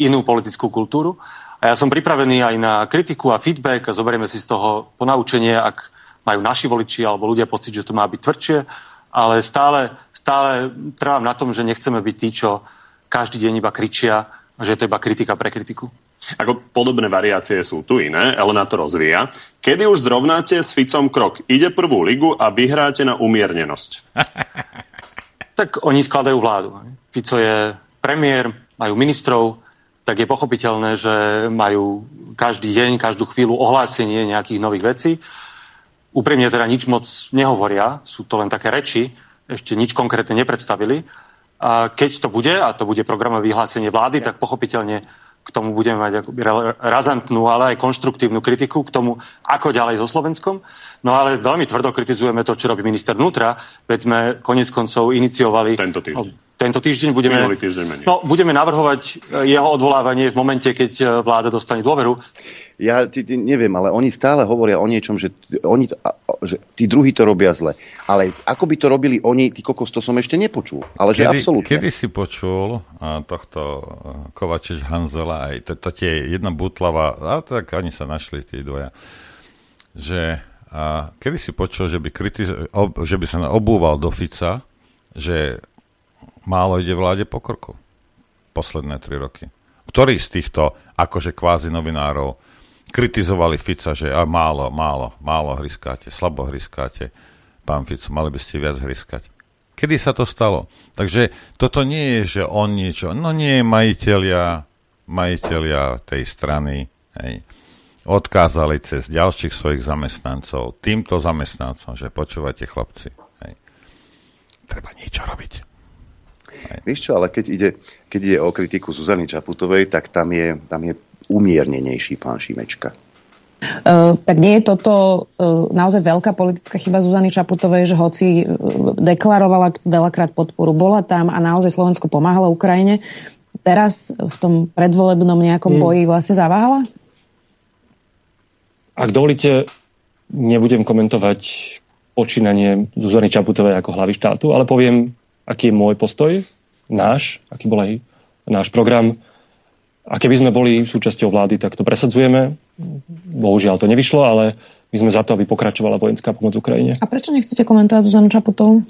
J: inú politickú kultúru. A ja som pripravený aj na kritiku a feedback a zoberieme si z toho ponaučenie, ak majú naši voliči alebo ľudia pocit, že to má byť tvrdšie, ale stále, stále trvám na tom, že nechceme byť tí, čo každý deň iba kričia, že je to iba kritika pre kritiku.
I: Ako podobné variácie sú tu iné, Elena to rozvíja. Kedy už zrovnáte s Ficom krok? Ide prvú ligu a vyhráte na umiernenosť.
J: tak oni skladajú vládu. Fico je premiér, majú ministrov, tak je pochopiteľné, že majú každý deň, každú chvíľu ohlásenie nejakých nových vecí. Úprimne teda nič moc nehovoria, sú to len také reči, ešte nič konkrétne nepredstavili. A keď to bude, a to bude programové vyhlásenie vlády, tak pochopiteľne k tomu budeme mať razantnú, ale aj konštruktívnu kritiku k tomu, ako ďalej so Slovenskom. No ale veľmi tvrdo kritizujeme to, čo robí minister vnútra, veď sme konec koncov iniciovali...
I: Tento týždeň.
J: Tento týždeň budeme,
I: týždeň
J: no, budeme navrhovať e, jeho odvolávanie v momente, keď e, vláda dostane dôveru.
B: Ja ty, ty, neviem, ale oni stále hovoria o niečom, že, oni, že tí druhí to robia zle. Ale ako by to robili oni, ty kokos, to som ešte nepočul. Ale kedy, že absolútne.
F: Kedy si počul a, tohto Kovačič Hanzela, aj to, to tie jedna butlava, a tak oni sa našli, tí dvoja, že a, kedy si počul, že by, kritiz- ob, že by sa obúval do Fica, že málo ide vláde po krku. Posledné tri roky. Ktorí z týchto akože kvázi novinárov kritizovali Fica, že a málo, málo, málo hryskáte, slabo hryskáte. Pán Fico, mali by ste viac hryskať. Kedy sa to stalo? Takže toto nie je, že on niečo, no nie, majiteľia, majiteľia tej strany, hej, odkázali cez ďalších svojich zamestnancov, týmto zamestnancom, že počúvate chlapci, hej, treba niečo robiť.
B: Vieš čo, ale keď ide, keď ide o kritiku Zuzany Čaputovej, tak tam je, tam je umiernenejší pán Šimečka.
E: Uh, tak nie je toto uh, naozaj veľká politická chyba Zuzany Čaputovej, že hoci uh, deklarovala veľakrát podporu, bola tam a naozaj Slovensko pomáhala Ukrajine, teraz v tom predvolebnom nejakom hmm. boji vlastne zaváhala?
J: Ak dovolíte, nebudem komentovať počínanie Zuzany Čaputovej ako hlavy štátu, ale poviem aký je môj postoj, náš, aký bol aj náš program. A keby sme boli súčasťou vlády, tak to presadzujeme. Bohužiaľ to nevyšlo, ale my sme za to, aby pokračovala vojenská pomoc Ukrajine.
E: A prečo nechcete komentovať Zuzanu Čaputovú?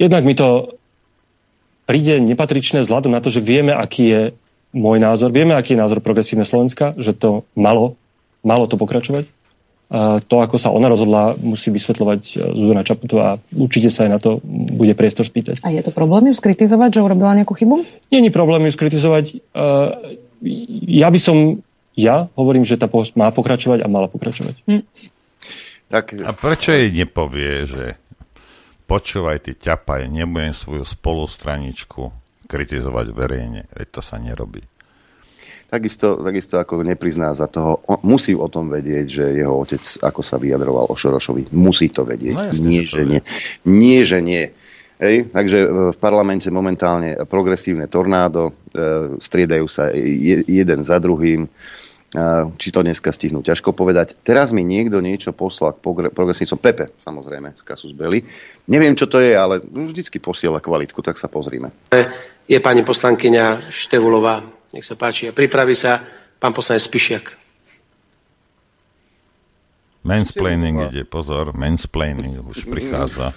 J: Jednak mi to príde nepatričné vzhľadom na to, že vieme, aký je môj názor, vieme, aký je názor progresívne Slovenska, že to malo, malo to pokračovať to, ako sa ona rozhodla, musí vysvetľovať e, Zuzana Čaputová a určite sa aj na to bude priestor spýtať.
E: A je to problém ju skritizovať, že urobila nejakú chybu?
J: Nie je problém ju skritizovať. E, ja by som, ja hovorím, že tá post má pokračovať a mala pokračovať. Hm.
F: Tak... A prečo jej nepovie, že počúvaj ty ťapaj, nebudem svoju spolustraničku kritizovať verejne, veď to sa nerobí.
B: Takisto, takisto ako neprizná za toho, on, musí o tom vedieť, že jeho otec, ako sa vyjadroval o Šorošovi, musí to vedieť. No, jasne, nie, že nie. Nie, že nie. Hej, takže e, v parlamente momentálne progresívne tornádo, e, striedajú sa je, jeden za druhým. E, či to dneska stihnú, ťažko povedať. Teraz mi niekto niečo poslal k progresívcom. Pepe, samozrejme, z Kasus Belli. Neviem, čo to je, ale vždycky posiela kvalitku, tak sa pozrime.
C: Je pani poslankyňa Števulová nech sa páči. A pripraví sa pán poslanec Spišiak.
F: Mansplaining ide, pozor, mansplaining už prichádza.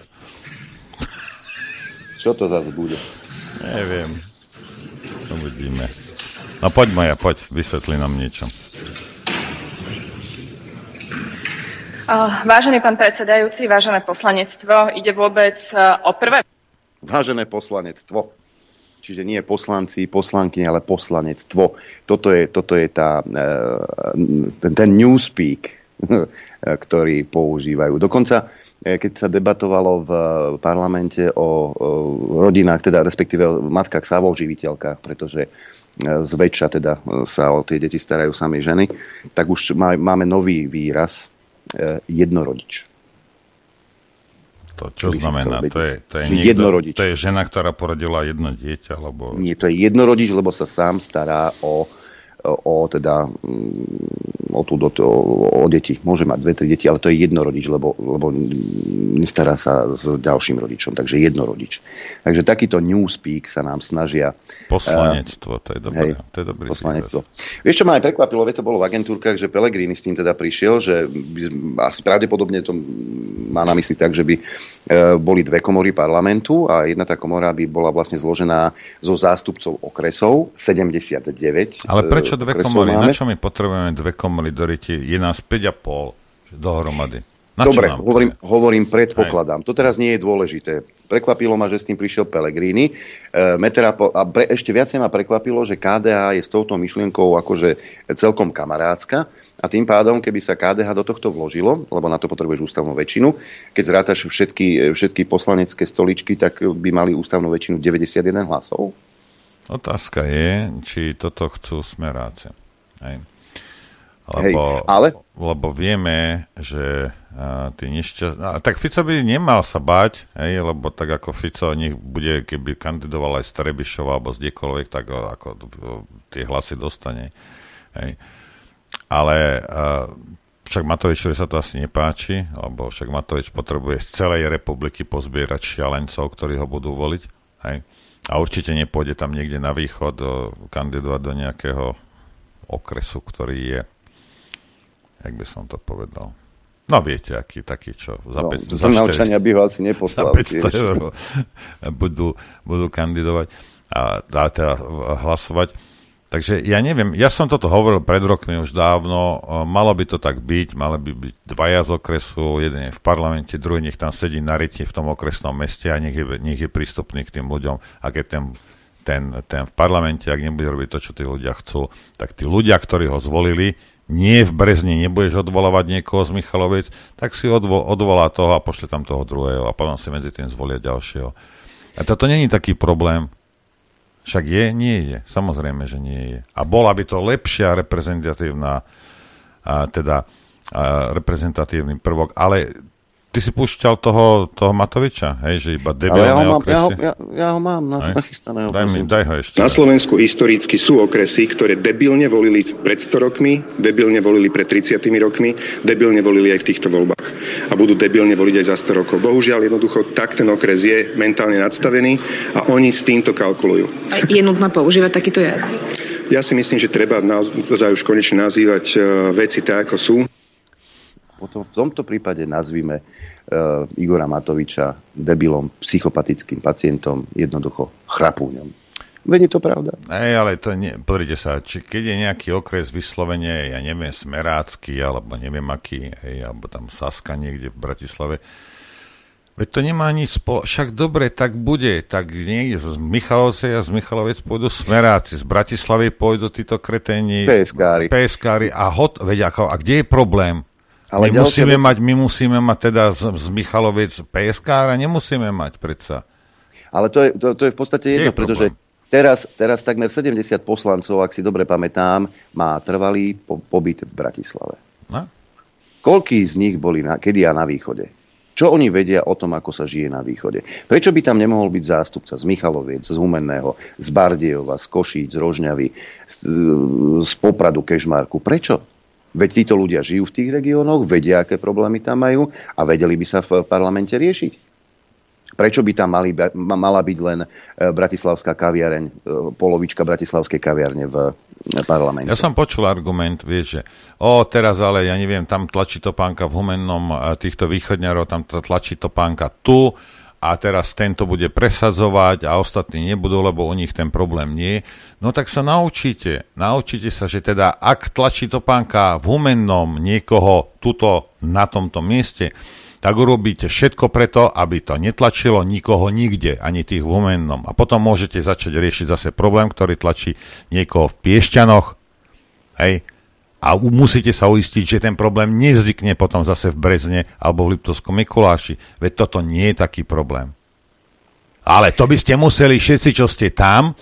B: Čo to zase bude?
F: Neviem. Uvidíme. No poď Maja, poď, vysvetli nám niečo.
K: Vážený pán predsedajúci, vážené poslanectvo, ide vôbec o prvé...
B: Vážené poslanectvo. Čiže nie poslanci, poslanky, ale poslanectvo. Toto je, toto je tá, e, ten newspeak, ktorý používajú. Dokonca, e, keď sa debatovalo v parlamente o rodinách, teda respektíve o matkách živiteľkách, pretože zväčša teda sa o tie deti starajú sami ženy, tak už máme nový výraz jednorodič.
F: To čo znamená? To je, to, je
B: niekto, jednorodič.
F: to je žena, ktorá porodila jedno dieťa? Alebo...
B: Nie, to je jednorodič, lebo sa sám stará o o, teda, mm, o, tú, o, o deti. Môže mať dve, tri deti, ale to je jednorodič, lebo, lebo nestará sa s ďalším rodičom, takže jednorodič. Takže takýto newspeak sa nám snažia...
F: Poslanectvo, to je dobré. Hej,
B: to je dobrý poslanectvo. Vieš, čo ma aj prekvapilo, to bolo v agentúrkach, že Pelegrini s tým teda prišiel, že asi pravdepodobne to má na mysli tak, že by e, boli dve komory parlamentu a jedna tá komora by bola vlastne zložená zo zástupcov okresov, 79.
F: Ale prečo čo dve komory? Máme. Na čo my potrebujeme dve komory do ryti? Je nás 5,5 dohromady. Na
B: Dobre, hovorím, hovorím, predpokladám. Aj. To teraz nie je dôležité. Prekvapilo ma, že s tým prišiel Pelegrini. E, Meterapo, a pre, ešte viacej ma prekvapilo, že KDH je s touto myšlienkou akože celkom kamarátska a tým pádom, keby sa KDH do tohto vložilo, lebo na to potrebuješ ústavnú väčšinu, keď zrátaš všetky, všetky poslanecké stoličky, tak by mali ústavnú väčšinu 91 hlasov.
F: Otázka je, či toto chcú smeráce. Hej. Lebo,
B: Hej, ale...
F: lebo vieme, že uh, tí nešťastní... Tak Fico by nemal sa bať, hej, lebo tak ako Fico nech bude, keby kandidoval aj z Trebišova alebo z kdekoľvek, tak ako tie hlasy dostane. Hej. Ale uh, však Matovičovi sa to asi nepáči, lebo však Matovič potrebuje z celej republiky pozbierať šialencov, ktorí ho budú voliť. Hej. A určite nepôjde tam niekde na východ kandidovať do nejakého okresu, ktorý je, jak by som to povedal, No viete, aký taký, čo
B: za, no, 5, za, 4, by ho asi neposlali.
F: Za 500 eur budú, budú kandidovať a dá teda hlasovať. Takže ja neviem, ja som toto hovoril pred rokmi už dávno, malo by to tak byť, mali by byť dvaja z okresu, jeden je v parlamente, druhý nech tam sedí na ryti v tom okresnom meste a nech je, nech je prístupný k tým ľuďom. A keď ten, ten, ten v parlamente, ak nebude robiť to, čo tí ľudia chcú, tak tí ľudia, ktorí ho zvolili, nie v Brezni nebudeš odvolávať niekoho z Michaloviec, tak si odvo, odvolá toho a pošle tam toho druhého a potom si medzi tým zvolia ďalšieho. A toto není taký problém, však je? Nie je. Samozrejme, že nie je. A bola by to lepšia reprezentatívna, a teda a reprezentatívny prvok, ale Ty si púšťal toho, toho Matoviča, hej, že iba debilné ja ho mám, okresy.
B: Ja ho, ja, ja ho mám na, nachystaného.
F: Daj, mi, daj ho ešte.
D: Na Slovensku historicky sú okresy, ktoré debilne volili pred 100 rokmi, debilne volili pred 30 rokmi, debilne volili aj v týchto voľbách. A budú debilne voliť aj za 100 rokov. Bohužiaľ, jednoducho, tak ten okres je mentálne nadstavený a oni s týmto kalkulujú.
K: A je nutné používať takýto jazyk?
D: Ja si myslím, že treba naozaj už konečne nazývať uh, veci tak, ako sú
B: potom v tomto prípade nazvime uh, Igora Matoviča debilom, psychopatickým pacientom, jednoducho chrapúňom. Veď je to pravda.
F: Ej, ale to nie, pozrite sa, či keď je nejaký okres vyslovene, ja neviem, Smerácky, alebo neviem aký, hej, alebo tam Saska niekde v Bratislave, Veď to nemá nič spolo... Však dobre, tak bude. Tak niekde z Michalovce a z Michalovec pôjdu smeráci. Z Bratislavy pôjdu títo kreténi...
B: PSkári.
F: PSkári. A, hot, veď ako, a kde je problém? Ale my, musíme vec... mať, my musíme mať teda z, z Michaloviec PSK, a nemusíme mať predsa.
B: Ale to je, to, to je v podstate jedno, je pretože teraz, teraz takmer 70 poslancov, ak si dobre pamätám, má trvalý po, pobyt v Bratislave. No? Koľký z nich boli na, kedy a na východe? Čo oni vedia o tom, ako sa žije na východe? Prečo by tam nemohol byť zástupca z Michaloviec, z Humenného, z Bardiejova, z Košíc, z Rožňavy, z, z Popradu, Kežmarku? Prečo? Veď títo ľudia žijú v tých regiónoch, vedia, aké problémy tam majú a vedeli by sa v parlamente riešiť. Prečo by tam mali, mala byť len e, bratislavská kaviareň, e, polovička bratislavskej kaviarne v parlamente?
F: Ja som počul argument, vieš, že o, teraz ale, ja neviem, tam tlačí topánka v Humennom týchto východňarov, tam tlačí topánka tu a teraz tento bude presadzovať a ostatní nebudú, lebo u nich ten problém nie no tak sa naučíte. Naučíte sa, že teda ak tlačí topánka v humennom niekoho tuto na tomto mieste, tak urobíte všetko preto, aby to netlačilo nikoho nikde, ani tých v humennom. A potom môžete začať riešiť zase problém, ktorý tlačí niekoho v Piešťanoch, hej, a musíte sa uistiť, že ten problém nevznikne potom zase v Brezne alebo v Liptovskom Mikuláši. Veď toto nie je taký problém. Ale to by ste museli všetci, čo ste tam,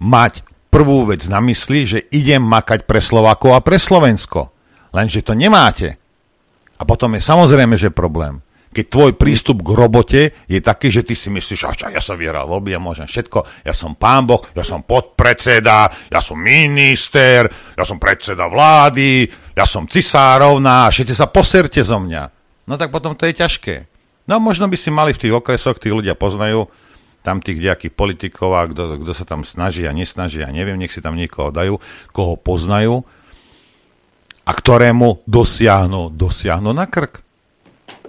F: mať prvú vec na mysli, že idem makať pre Slovákov a pre Slovensko. Lenže to nemáte. A potom je samozrejme, že problém keď tvoj prístup k robote je taký, že ty si myslíš, že ja som vyhral voľby, ja môžem všetko, ja som pán Boh, ja som podpredseda, ja som minister, ja som predseda vlády, ja som cisárovna, všetci sa poserte zo mňa. No tak potom to je ťažké. No možno by si mali v tých okresoch, tí ľudia poznajú, tam tých nejakých politikov a kto, sa tam snaží a nesnaží, ja neviem, nech si tam niekoho dajú, koho poznajú a ktorému dosiahnu, dosiahnu na krk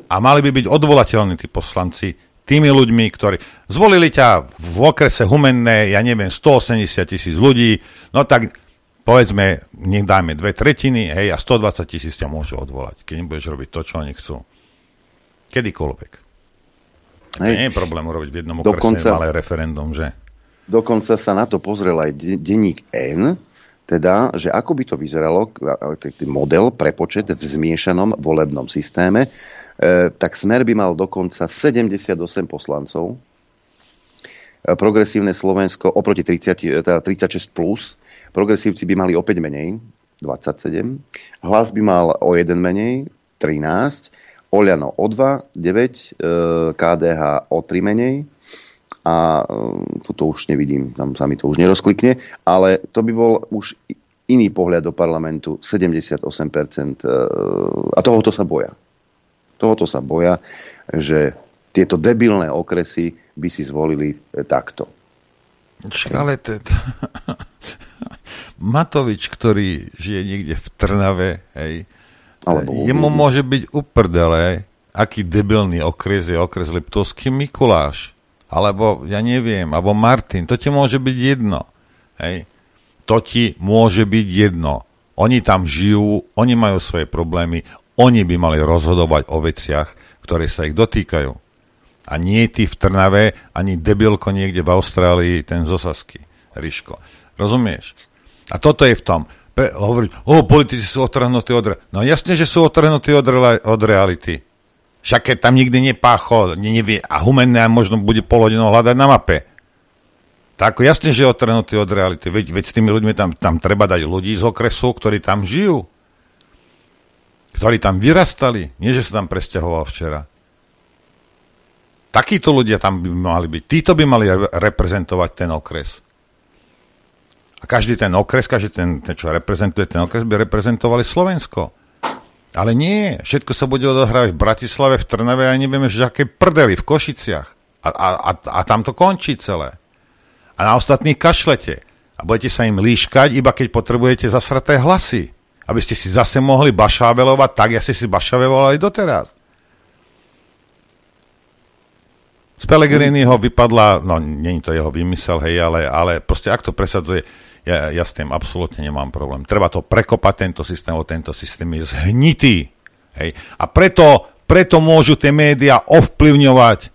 F: a mali by byť odvolateľní tí poslanci tými ľuďmi, ktorí zvolili ťa v okrese Humenné, ja neviem, 180 tisíc ľudí, no tak povedzme, nech dáme dve tretiny, hej, a 120 tisíc ťa môžu odvolať, keď nebudeš robiť to, čo oni chcú. Kedykoľvek. Hej. Nie je problém urobiť v jednom okrese malé referendum, že?
B: Dokonca sa na to pozrel aj denník N, teda, že ako by to vyzeralo, model prepočet v zmiešanom volebnom systéme, tak Smer by mal dokonca 78 poslancov, e, progresívne Slovensko oproti 30, teda 36 plus, progresívci by mali opäť menej, 27, hlas by mal o jeden menej, 13, Oľano o 2, 9, KDH o 3 menej. A e, tu to už nevidím, tam sa mi to už nerozklikne, ale to by bol už iný pohľad do parlamentu, 78%, a tohoto sa boja. Tohoto sa boja, že tieto debilné okresy by si zvolili e, takto.
F: Ale ten Matovič, ktorý žije niekde v Trnave, hej, Alebo jemu môže byť uprdele, aký debilný okres je okres Liptovský Mikuláš. Alebo, ja neviem, alebo Martin, to ti môže byť jedno. Hej. To ti môže byť jedno. Oni tam žijú, oni majú svoje problémy, oni by mali rozhodovať o veciach, ktoré sa ich dotýkajú. A nie ty v Trnave, ani debilko niekde v Austrálii, ten Zosasky, Ríško. Rozumieš? A toto je v tom. Pre, hovoriť, o, politici sú otrhnutí od... Re- no jasne, že sú otrhnutí od, od reality. Však keď tam nikdy nepáchol, ne, nevie, a humenné možno bude pol hodinu hľadať na mape. Tak jasne, že je otrhnutý od reality. Veď, veď s tými ľuďmi tam, tam treba dať ľudí z okresu, ktorí tam žijú ktorí tam vyrastali, nie že sa tam presťahoval včera. Takíto ľudia tam by mali byť. Títo by mali reprezentovať ten okres. A každý ten okres, každý ten, ten, čo reprezentuje ten okres, by reprezentovali Slovensko. Ale nie, všetko sa bude odohrávať v Bratislave, v Trnave a nevieme, že aké prdeli v Košiciach. A, a, a, a tam to končí celé. A na ostatných kašlete. A budete sa im líškať, iba keď potrebujete zasraté hlasy aby ste si zase mohli bašávelovať tak, ja ste si bašávelovali doteraz. Z Pelegriniho vypadla, no není to jeho vymysel, hej, ale, ale proste ak to presadzuje, ja, ja s tým absolútne nemám problém. Treba to prekopať, tento systém, lebo tento systém je zhnitý. Hej. A preto, preto môžu tie médiá ovplyvňovať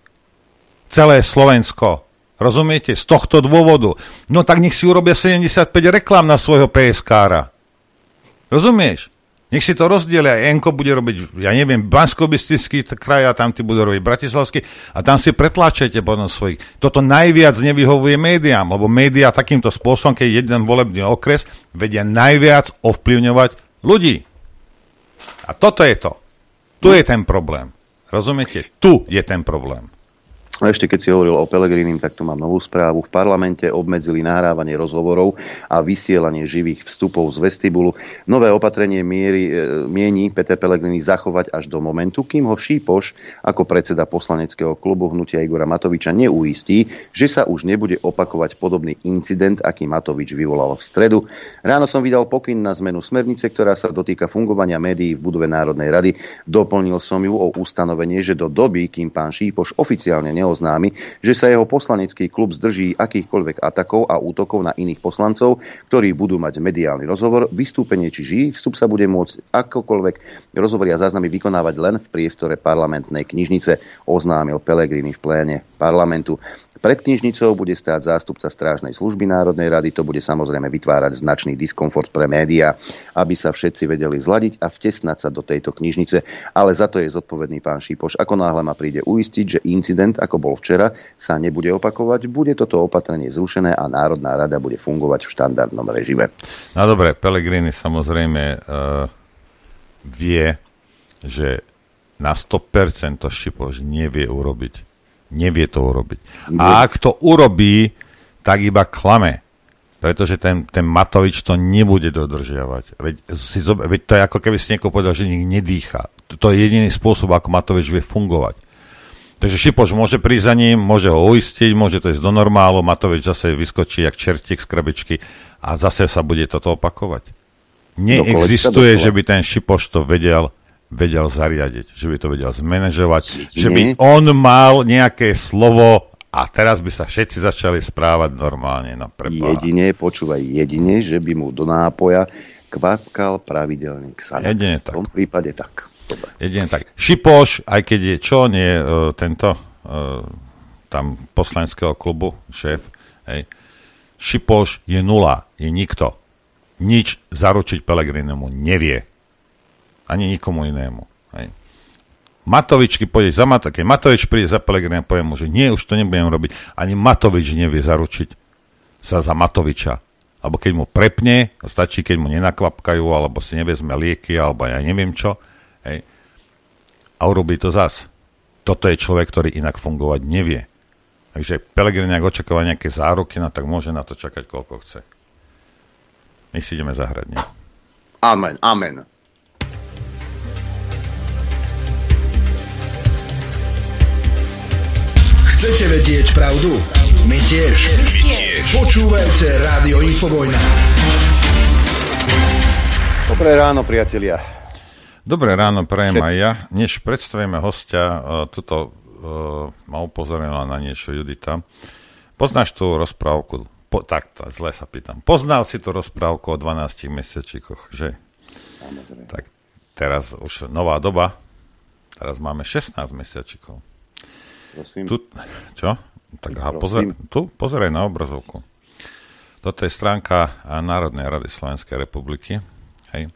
F: celé Slovensko. Rozumiete? Z tohto dôvodu. No tak nech si urobia 75 reklám na svojho PSK-ra. Rozumieš? Nech si to rozdielia. Enko bude robiť, ja neviem, bansko kraj a tam ty budú robiť Bratislavský a tam si pretláčajte potom svojich. Toto najviac nevyhovuje médiám, lebo médiá takýmto spôsobom, keď jeden volebný okres, vedia najviac ovplyvňovať ľudí. A toto je to. Tu je ten problém. Rozumiete? Tu je ten problém.
B: A ešte keď si hovoril o Pelegrinim, tak tu mám novú správu. V parlamente obmedzili nahrávanie rozhovorov a vysielanie živých vstupov z vestibulu. Nové opatrenie miery, e, mieni Peter Pellegrini zachovať až do momentu, kým ho Šípoš ako predseda poslaneckého klubu hnutia Igora Matoviča neuistí, že sa už nebude opakovať podobný incident, aký Matovič vyvolal v stredu. Ráno som vydal pokyn na zmenu smernice, ktorá sa dotýka fungovania médií v budove Národnej rady. Doplnil som ju o ustanovenie, že do doby, kým pán Šípoš oficiálne neoznámil oznámi, že sa jeho poslanecký klub zdrží akýchkoľvek atakov a útokov na iných poslancov, ktorí budú mať mediálny rozhovor. Vystúpenie či živý vstup sa bude môcť akokoľvek rozhovory a záznamy vykonávať len v priestore parlamentnej knižnice, oznámil Pelegrini v pléne parlamentu. Pred knižnicou bude stáť zástupca strážnej služby Národnej rady. To bude samozrejme vytvárať značný diskomfort pre médiá, aby sa všetci vedeli zladiť a vtesnať sa do tejto knižnice. Ale za to je zodpovedný pán Šípoš. Ako náhle ma príde uistiť, že incident, ako bol včera, sa nebude opakovať, bude toto opatrenie zrušené a Národná rada bude fungovať v štandardnom režime.
F: No dobre, Pelegrini samozrejme uh, vie, že na 100% to Šipoš nevie urobiť nevie to urobiť. A ak to urobí, tak iba klame. Pretože ten, ten Matovič to nebude dodržiavať. Veď, si, veď to je ako keby si niekoho povedal, že nik nedýcha. To je jediný spôsob, ako Matovič vie fungovať. Takže Šipoš môže prísť za ním, môže ho uistiť, môže to ísť do normálu, Matovič zase vyskočí jak čertík z krabičky a zase sa bude toto opakovať. Neexistuje, že by ten Šipoš to vedel vedel zariadiť, že by to vedel zmanéžovať, že by on mal nejaké slovo a teraz by sa všetci začali správať normálne. No
B: jedine, počúvaj, jedine, že by mu do nápoja kvapkal pravidelný ksanec. Jedine tak. V tom prípade tak.
F: Dobre. Jedine tak. Šipoš, aj keď je čo, nie uh, tento uh, tam poslaneckého klubu, šéf, hej, Šipoš je nula, je nikto. Nič zaručiť Pelegrinemu nevie ani nikomu inému. Hej. Matovičky pôjde za Matovič, keď Matovič príde za Pelegrini a povie mu, že nie, už to nebudem robiť, ani Matovič nevie zaručiť sa za Matoviča. Alebo keď mu prepne, stačí, keď mu nenakvapkajú, alebo si nevezme lieky, alebo ja neviem čo. Hej. A urobí to zas. Toto je človek, ktorý inak fungovať nevie. Takže Pelegrini, ak očakáva nejaké záruky, no tak môže na to čakať, koľko chce. My si ideme zahrať, nie?
B: Amen, amen.
H: Chcete vedieť pravdu? My tiež. My tiež. Počúvajte Rádio Infovojna.
B: Dobré ráno, priatelia.
F: Dobré ráno, prajem aj ja. Než predstavíme hostia, uh, tuto uh, ma upozorila na niečo Judita. Poznáš tú rozprávku? Po, takto, zle sa pýtam. Poznal si tú rozprávku o 12 mesiačikoch, že? Tak teraz už nová doba. Teraz máme 16 mesiačikov.
B: Prosím.
F: Tu, čo? Tak aha, pozor, tu pozeraj na obrazovku. Toto je stránka Národnej rady Slovenskej republiky. Hej.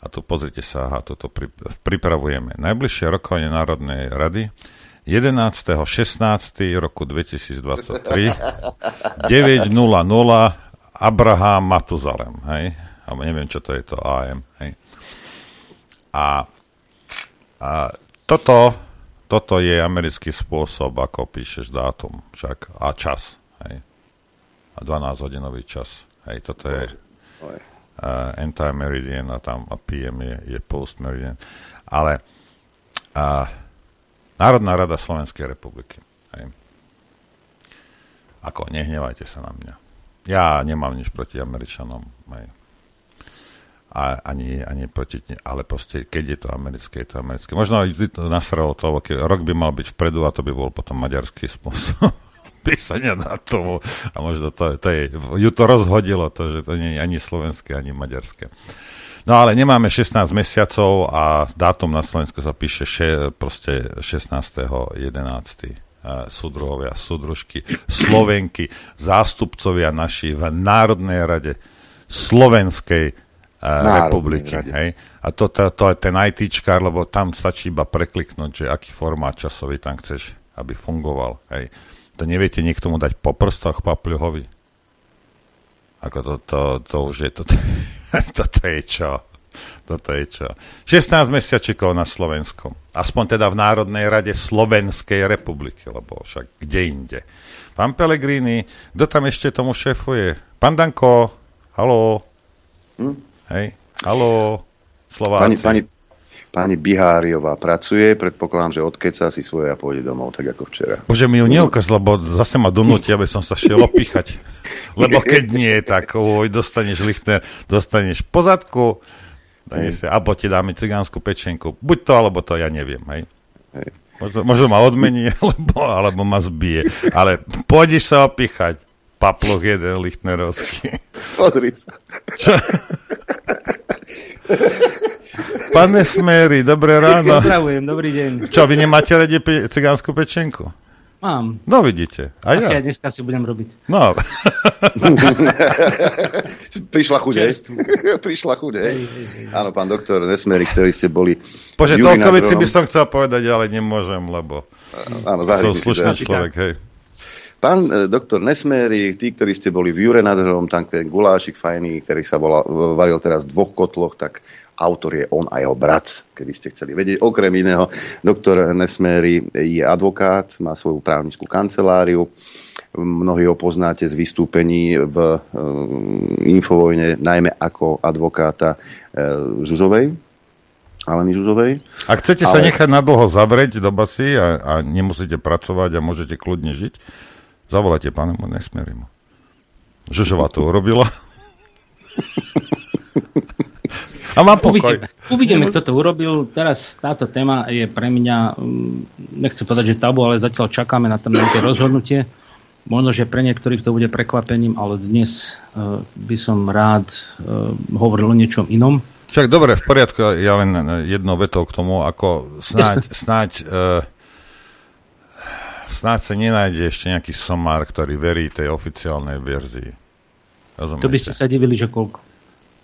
F: A tu pozrite sa, aha, toto pri, pripravujeme. Najbližšie rokovanie Národnej rady 11. 16. roku 2023 9.00 Abraham Matuzalem. Hej. Alebo neviem, čo to je to AM. Hej. A, a toto toto je americký spôsob, ako píšeš dátum však, a čas. Hej. A 12-hodinový čas. Hej, toto je uh, anti-meridian a tam a PM je, je post-meridian. Ale uh, Národná rada Slovenskej republiky. Hej. Ako, nehnevajte sa na mňa. Ja nemám nič proti Američanom. Hej a ani, ani proti, ale proste, keď je to americké, je to americké. Možno to nasralo to, rok by mal byť vpredu a to by bol potom maďarský spôsob písania tomu. A možno to, to je, ju to rozhodilo, to, že to nie je ani slovenské, ani maďarské. No ale nemáme 16 mesiacov a dátum na Slovensku sa píše še, proste 16.11. Súdruhovia, súdružky, Slovenky, zástupcovia naši v Národnej rade Slovenskej republiky. Hej? A to, to, to je ten ITčkár, lebo tam stačí iba prekliknúť, že aký formát časový tam chceš, aby fungoval. Hej? To neviete niekto mu dať po prstoch papľuhovi? Ako to, to, to už je, to, toto je čo? Toto je čo? 16 mesiačikov na Slovensku. Aspoň teda v Národnej rade Slovenskej republiky, lebo však kde inde. Pán Pelegrini, kto tam ešte tomu šéfuje? Pán Danko, halo? Hm? Hej, halo, Slováci.
B: Pani, pani, pani Biháriová pracuje, predpokladám, že odkeca si svoje a pôjde domov, tak ako včera.
F: Bože, mi ju neukaz, lebo zase ma donúti, aby som sa šiel opíchať. Lebo keď nie, tak oj, dostaneš lichtner, dostaneš pozadku, sa, alebo ti dáme cigánsku pečenku. Buď to, alebo to, ja neviem. Hej. Hej. Možno, možno ma odmení, alebo, alebo ma zbije. Ale pôjdeš sa opíchať. Paploch jeden lichtnerovský.
B: Pozri sa.
F: Čo? Pane Smery, dobré ráno.
L: Pozdravujem, dobrý deň.
F: Čo, vy nemáte radi pe- cigánsku pečenku?
L: Mám.
F: No vidíte. A
L: Asi
F: ja.
L: aj dneska si budem robiť.
F: No.
B: Prišla chuť, hej? Prišla chuť, hej? Áno, pán doktor Nesmery, ktorí ste boli...
F: Bože,
B: v júni
F: toľko
B: na
F: vecí
B: druhom-
F: by som chcel povedať, ale nemôžem, lebo
B: Áno,
F: som slušný človek, hej.
B: Pán e, doktor Nesmery, tí, ktorí ste boli v Jure nad Hrom, tam ten gulášik fajný, ktorý sa volá, varil teraz v dvoch kotloch, tak autor je on a jeho brat, keby ste chceli vedieť. Okrem iného, doktor Nesmery je advokát, má svoju právnickú kanceláriu, mnohí ho poznáte z vystúpení v e, Infovojne, najmä ako advokáta e, Žužovej, Aleny Žužovej.
F: Ak chcete sa
B: Ale-
F: nechať nadlho zavrieť do basy a, a nemusíte pracovať a môžete kľudne žiť, zavolajte pánu Nesmerimu. Žužová to urobila. A mám pokoj.
L: Uvidíme, uvidíme, kto to urobil. Teraz táto téma je pre mňa, mm, nechcem povedať, že tabu, ale zatiaľ čakáme na tam nejaké rozhodnutie. Možno, že pre niektorých to bude prekvapením, ale dnes uh, by som rád uh, hovoril o niečom inom.
F: Však dobre, v poriadku, ja len eh, jednou vetou k tomu, ako snáď, snáď, uh, snáď sa nenájde ešte nejaký somár, ktorý verí tej oficiálnej verzii. Rozumiete?
L: To by ste sa divili, že koľko.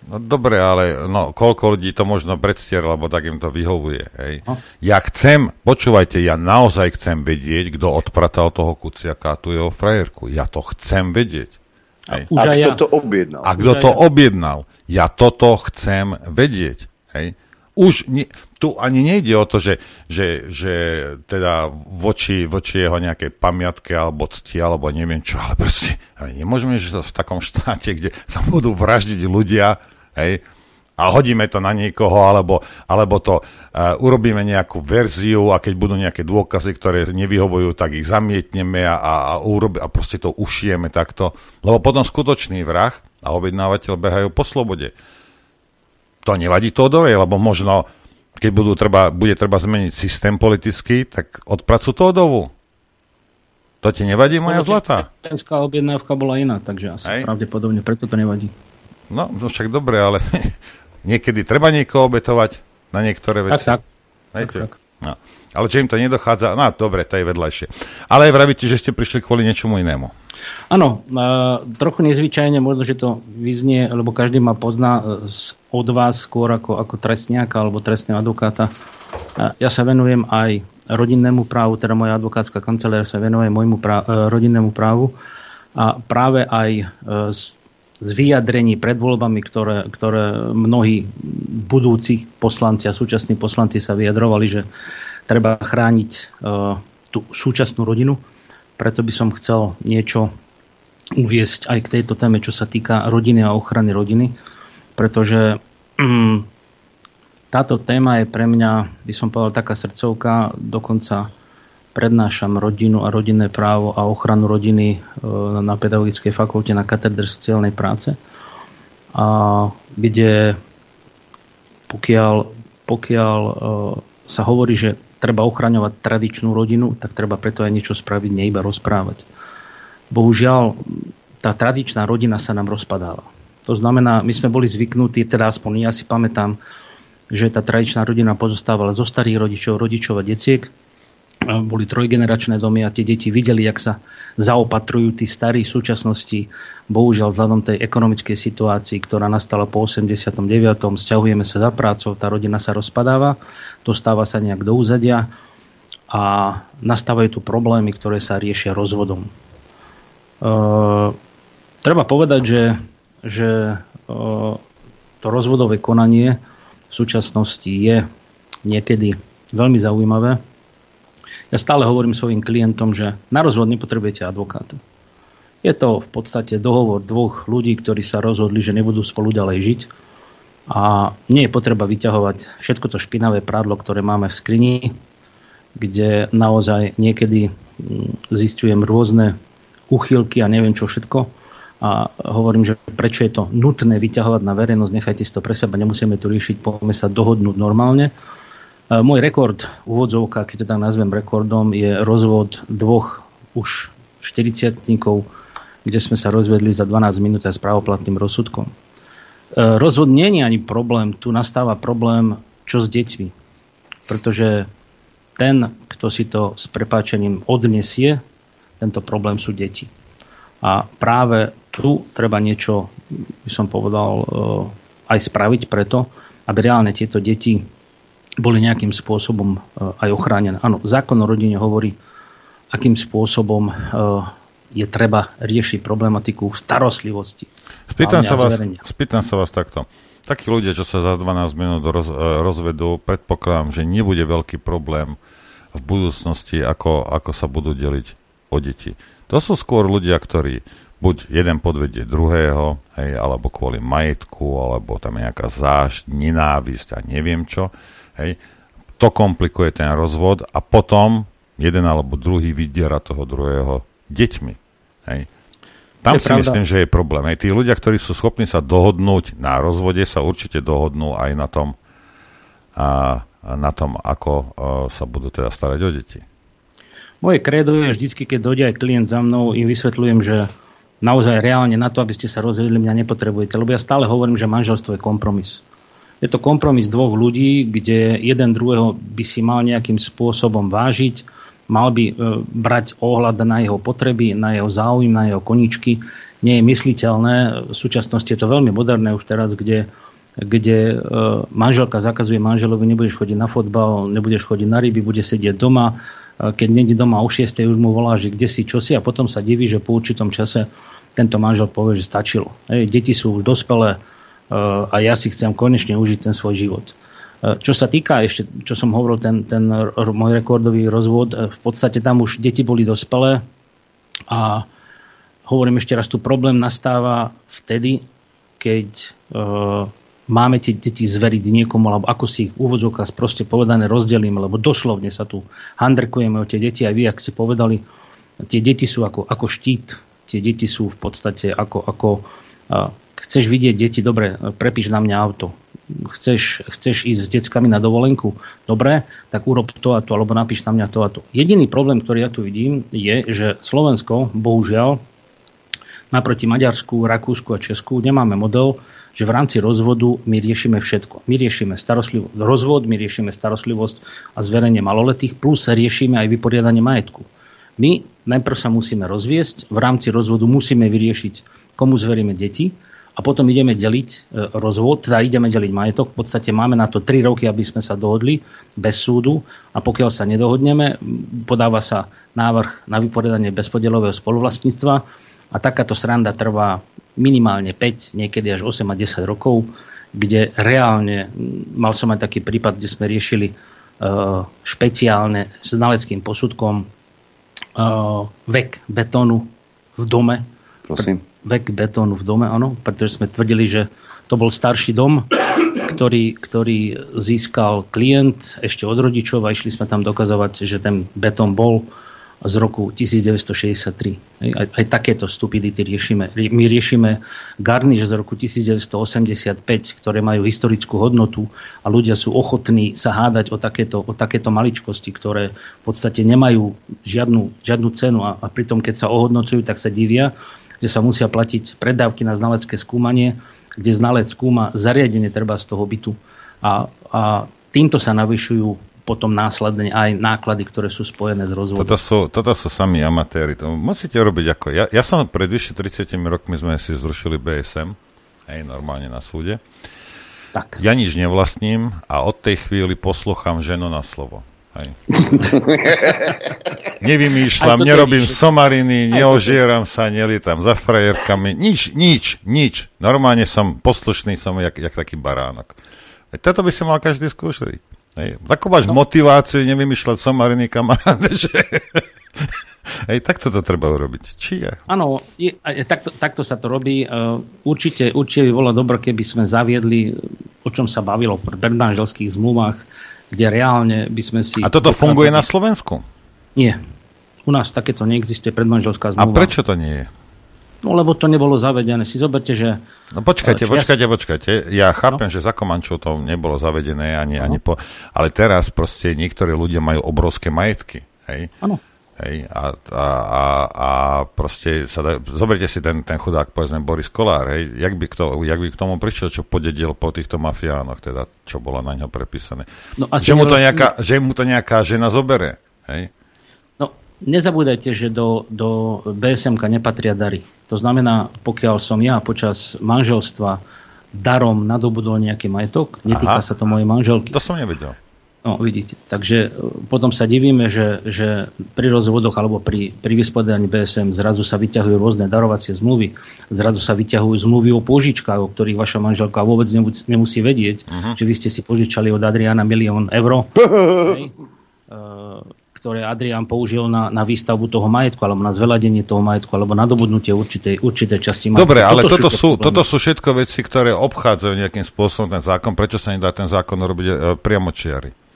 F: No dobre, ale no, koľko ľudí to možno predstier, lebo tak im to vyhovuje. Hej.
L: No.
F: Ja chcem, počúvajte, ja naozaj chcem vedieť, kto odpratal toho kuciaka a tú jeho frajerku. Ja to chcem vedieť. Hej.
B: A
L: aj
B: kto
L: ja.
B: to objednal?
F: A kto to
L: ja.
F: objednal? Ja toto chcem vedieť. Hej. Už ni, tu ani nejde o to, že, že, že teda voči, voči jeho nejakej pamiatke alebo cti, alebo neviem čo, ale proste ale nemôžeme žiť v takom štáte, kde sa budú vraždiť ľudia, hej, a hodíme to na niekoho, alebo, alebo to uh, urobíme nejakú verziu a keď budú nejaké dôkazy, ktoré nevyhovujú, tak ich zamietneme a, a, a, urobi, a proste to ušijeme takto. Lebo potom skutočný vrah a objednávateľ behajú po slobode. To nevadí Tódovej, lebo možno, keď budú treba, bude treba zmeniť systém politický, tak odpracu Tódovu. To ti nevadí, moja zlatá?
L: Slovenská objednávka bola iná, takže asi
F: Hej.
L: pravdepodobne preto to nevadí.
F: No, no však dobre, ale niekedy treba niekoho obetovať na niektoré
L: Tak,
F: veci.
L: tak.
F: Hej,
L: tak, tak.
F: No. Ale že im to nedochádza, no dobre, to je vedľajšie. Ale vravíte, že ste prišli kvôli niečomu inému.
L: Áno, e, trochu nezvyčajne, možno, že to vyznie, lebo každý ma pozná e, od vás skôr ako, ako trestňáka alebo trestného advokáta. E, ja sa venujem aj rodinnému právu, teda moja advokátska kancelária sa venuje môjmu prá- rodinnému právu a práve aj z, z vyjadrení pred voľbami, ktoré, ktoré mnohí budúci poslanci a súčasní poslanci sa vyjadrovali, že treba chrániť e, tú súčasnú rodinu. Preto by som chcel niečo uviesť aj k tejto téme, čo sa týka rodiny a ochrany rodiny, pretože mm, táto téma je pre mňa, by som povedal, taká srdcovka, dokonca prednášam rodinu a rodinné právo a ochranu rodiny e, na Pedagogickej fakulte na katedre sociálnej práce, a kde pokiaľ, pokiaľ e, sa hovorí, že treba ochraňovať tradičnú rodinu, tak treba preto aj niečo spraviť, nie iba rozprávať. Bohužiaľ, tá tradičná rodina sa nám rozpadáva. To znamená, my sme boli zvyknutí, teda aspoň ja si pamätám, že tá tradičná rodina pozostávala zo starých rodičov, rodičov a detiek. Boli trojgeneračné domy a tie deti videli, jak sa zaopatrujú tí starí v súčasnosti. Bohužiaľ, vzhľadom tej ekonomickej situácii, ktorá nastala po 89. Sťahujeme sa za prácou, tá rodina sa rozpadáva, dostáva sa nejak do úzadia a nastávajú tu problémy, ktoré sa riešia rozvodom. Uh, treba povedať, že, že uh, to rozvodové konanie v súčasnosti je niekedy veľmi zaujímavé. Ja stále hovorím svojim klientom, že na rozvod nepotrebujete advokáta. Je to v podstate dohovor dvoch ľudí, ktorí sa rozhodli, že nebudú spolu ďalej žiť. A nie je potreba vyťahovať všetko to špinavé prádlo, ktoré máme v skrini, kde naozaj niekedy mm, zistujem rôzne uchylky a neviem čo všetko. A hovorím, že prečo je to nutné vyťahovať na verejnosť, nechajte si to pre seba, nemusíme to riešiť, poďme sa dohodnúť normálne. Môj rekord, úvodzovka, keď tak nazvem rekordom, je rozvod dvoch už 40 kde sme sa rozvedli za 12 minút s právoplatným rozsudkom. E, rozvod nie je ani problém, tu nastáva problém, čo s deťmi. Pretože ten, kto si to s prepáčením odnesie, tento problém sú deti. A práve tu treba niečo, by som povedal, e, aj spraviť preto, aby reálne tieto deti boli nejakým spôsobom e, aj ochránené. Áno, zákon o rodine hovorí, akým spôsobom e, je treba riešiť problematiku starostlivosti.
F: Spýtam sa, vás, spýtam sa vás takto. Takí ľudia, čo sa za 12 minút roz, e, rozvedú, predpokladám, že nebude veľký problém v budúcnosti, ako, ako sa budú deliť o deti. To sú skôr ľudia, ktorí buď jeden podvedie druhého, hej, alebo kvôli majetku, alebo tam nejaká zášť, nenávisť a neviem čo. Hej. To komplikuje ten rozvod a potom jeden alebo druhý vydiera toho druhého deťmi. Hej. Tam je si pravda. myslím, že je problém. Hej. Tí ľudia, ktorí sú schopní sa dohodnúť na rozvode, sa určite dohodnú aj na tom, a, na tom ako a, sa budú teda starať o deti.
L: Moje kredo je vždycky, keď dojde aj klient za mnou, im vysvetľujem, že naozaj reálne na to, aby ste sa rozvedli, mňa nepotrebujete. Lebo ja stále hovorím, že manželstvo je kompromis. Je to kompromis dvoch ľudí, kde jeden druhého by si mal nejakým spôsobom vážiť, mal by e, brať ohľad na jeho potreby, na jeho záujem, na jeho koničky. Nie je mysliteľné, v súčasnosti je to veľmi moderné už teraz, kde, kde e, manželka zakazuje manželovi, nebudeš chodiť na fotbal, nebudeš chodiť na ryby, bude sedieť doma, e, keď není doma o 6. už mu volá, že kde si, čo si a potom sa diví, že po určitom čase tento manžel povie, že stačilo. Hej, deti sú už dospelé, a ja si chcem konečne užiť ten svoj život. E, čo sa týka ešte, čo som hovoril, ten, ten môj rekordový rozvod, e, v podstate tam už deti boli dospelé a hovorím ešte raz, tu problém nastáva vtedy, keď uh, máme tie deti zveriť niekomu, alebo ako si ich úvodzovka proste povedané rozdelíme, lebo doslovne sa tu handrkujeme o tie deti, aj vy, ak ste povedali, tie deti sú ako, ako štít, tie deti sú v podstate ako, ako uh, chceš vidieť deti, dobre, prepíš na mňa auto. Chceš, chceš ísť s deckami na dovolenku, dobre, tak urob to a to, alebo napíš na mňa to a to. Jediný problém, ktorý ja tu vidím, je, že Slovensko, bohužiaľ, naproti Maďarsku, Rakúsku a Česku nemáme model, že v rámci rozvodu my riešime všetko. My riešime starostlivosť, rozvod, my riešime starostlivosť a zverenie maloletých, plus riešime aj vyporiadanie majetku. My najprv sa musíme rozviesť, v rámci rozvodu musíme vyriešiť, komu zveríme deti, a potom ideme deliť e, rozvod, teda ideme deliť majetok. V podstate máme na to 3 roky, aby sme sa dohodli bez súdu a pokiaľ sa nedohodneme, podáva sa návrh na vyporiadanie bezpodielového spoluvlastníctva a takáto sranda trvá minimálne 5, niekedy až 8 a 10 rokov, kde reálne, mal som aj taký prípad, kde sme riešili uh, špeciálne s znaleckým posudkom uh, vek betónu v dome.
B: Prosím
L: vek betónu v dome, áno, pretože sme tvrdili, že to bol starší dom, ktorý, ktorý získal klient ešte od rodičov a išli sme tam dokazovať, že ten betón bol z roku 1963. Aj, aj takéto stupidity riešime. My riešime garniš z roku 1985, ktoré majú historickú hodnotu a ľudia sú ochotní sa hádať o takéto, o takéto maličkosti, ktoré v podstate nemajú žiadnu, žiadnu cenu a, a pritom, keď sa ohodnocujú, tak sa divia že sa musia platiť predávky na znalecké skúmanie, kde znalec skúma zariadenie treba z toho bytu. A, a týmto sa navyšujú potom následne aj náklady, ktoré sú spojené s rozvodom.
F: Toto sú, toto sú sami amatéri. To musíte robiť ako... Ja, ja som pred vyše 30 rokmi sme si zrušili BSM, aj normálne na súde. Tak. Ja nič nevlastním a od tej chvíli posluchám ženu na slovo. Hej. Nevymýšľam, nerobím je somariny, neožieram sa, nelietam za frajerkami, nič, nič, nič. Normálne som poslušný, som jak, jak taký baránok. Veď toto by sa mal každý skúšať. Hej. Takú máš no. motiváciu nevymýšľať somariny kamaráde, že... Hej, takto to treba urobiť. Či je?
L: Áno, je, takto, takto sa to robí. Uh, určite, určite by bolo dobré, keby sme zaviedli, o čom sa bavilo v predmanželských zmluvách, kde reálne by sme si...
F: A toto funguje na Slovensku?
L: Nie. U nás takéto neexistuje predmanželská zmluva.
F: A prečo to nie je?
L: No lebo to nebolo zavedené. Si zoberte, že...
F: No počkajte, počkajte, ja... počkajte. Ja chápem, no? že za Komančov to nebolo zavedené ani, no. ani po... Ale teraz proste niektorí ľudia majú obrovské majetky. Hej?
L: Áno.
F: Hej, a, a, a, a proste sa da, zoberte si ten, ten chudák, povedzme Boris Kolár, hej, jak by, kto, jak by k tomu prišiel, čo podedil po týchto mafiánoch, teda, čo bolo na ňo prepísané. No, že, mu to nejaká, že mu to nejaká žena zobere, hej?
L: nezabúdajte, že do, do BSMK nepatria dary. To znamená, pokiaľ som ja počas manželstva darom nadobudol nejaký majetok, netýka Aha. sa to mojej manželky.
F: To som nevedel.
L: No, vidíte. Takže e, potom sa divíme, že, že pri rozvodoch alebo pri, pri vyspodaní BSM zrazu sa vyťahujú rôzne darovacie zmluvy, zrazu sa vyťahujú zmluvy o požičkách, o ktorých vaša manželka vôbec nemusí, nemusí vedieť, uh-huh. že vy ste si požičali od Adriana milión eur. Uh, ktoré Adrian použil na, na výstavbu toho majetku, alebo na zveladenie toho majetku, alebo na dobudnutie určitej, určitej časti majetku.
F: Dobre, ale toto, toto, sú, toto sú všetko veci, ktoré obchádzajú nejakým spôsobom ten zákon. Prečo sa nedá ten zákon robiť e, priamo čiary?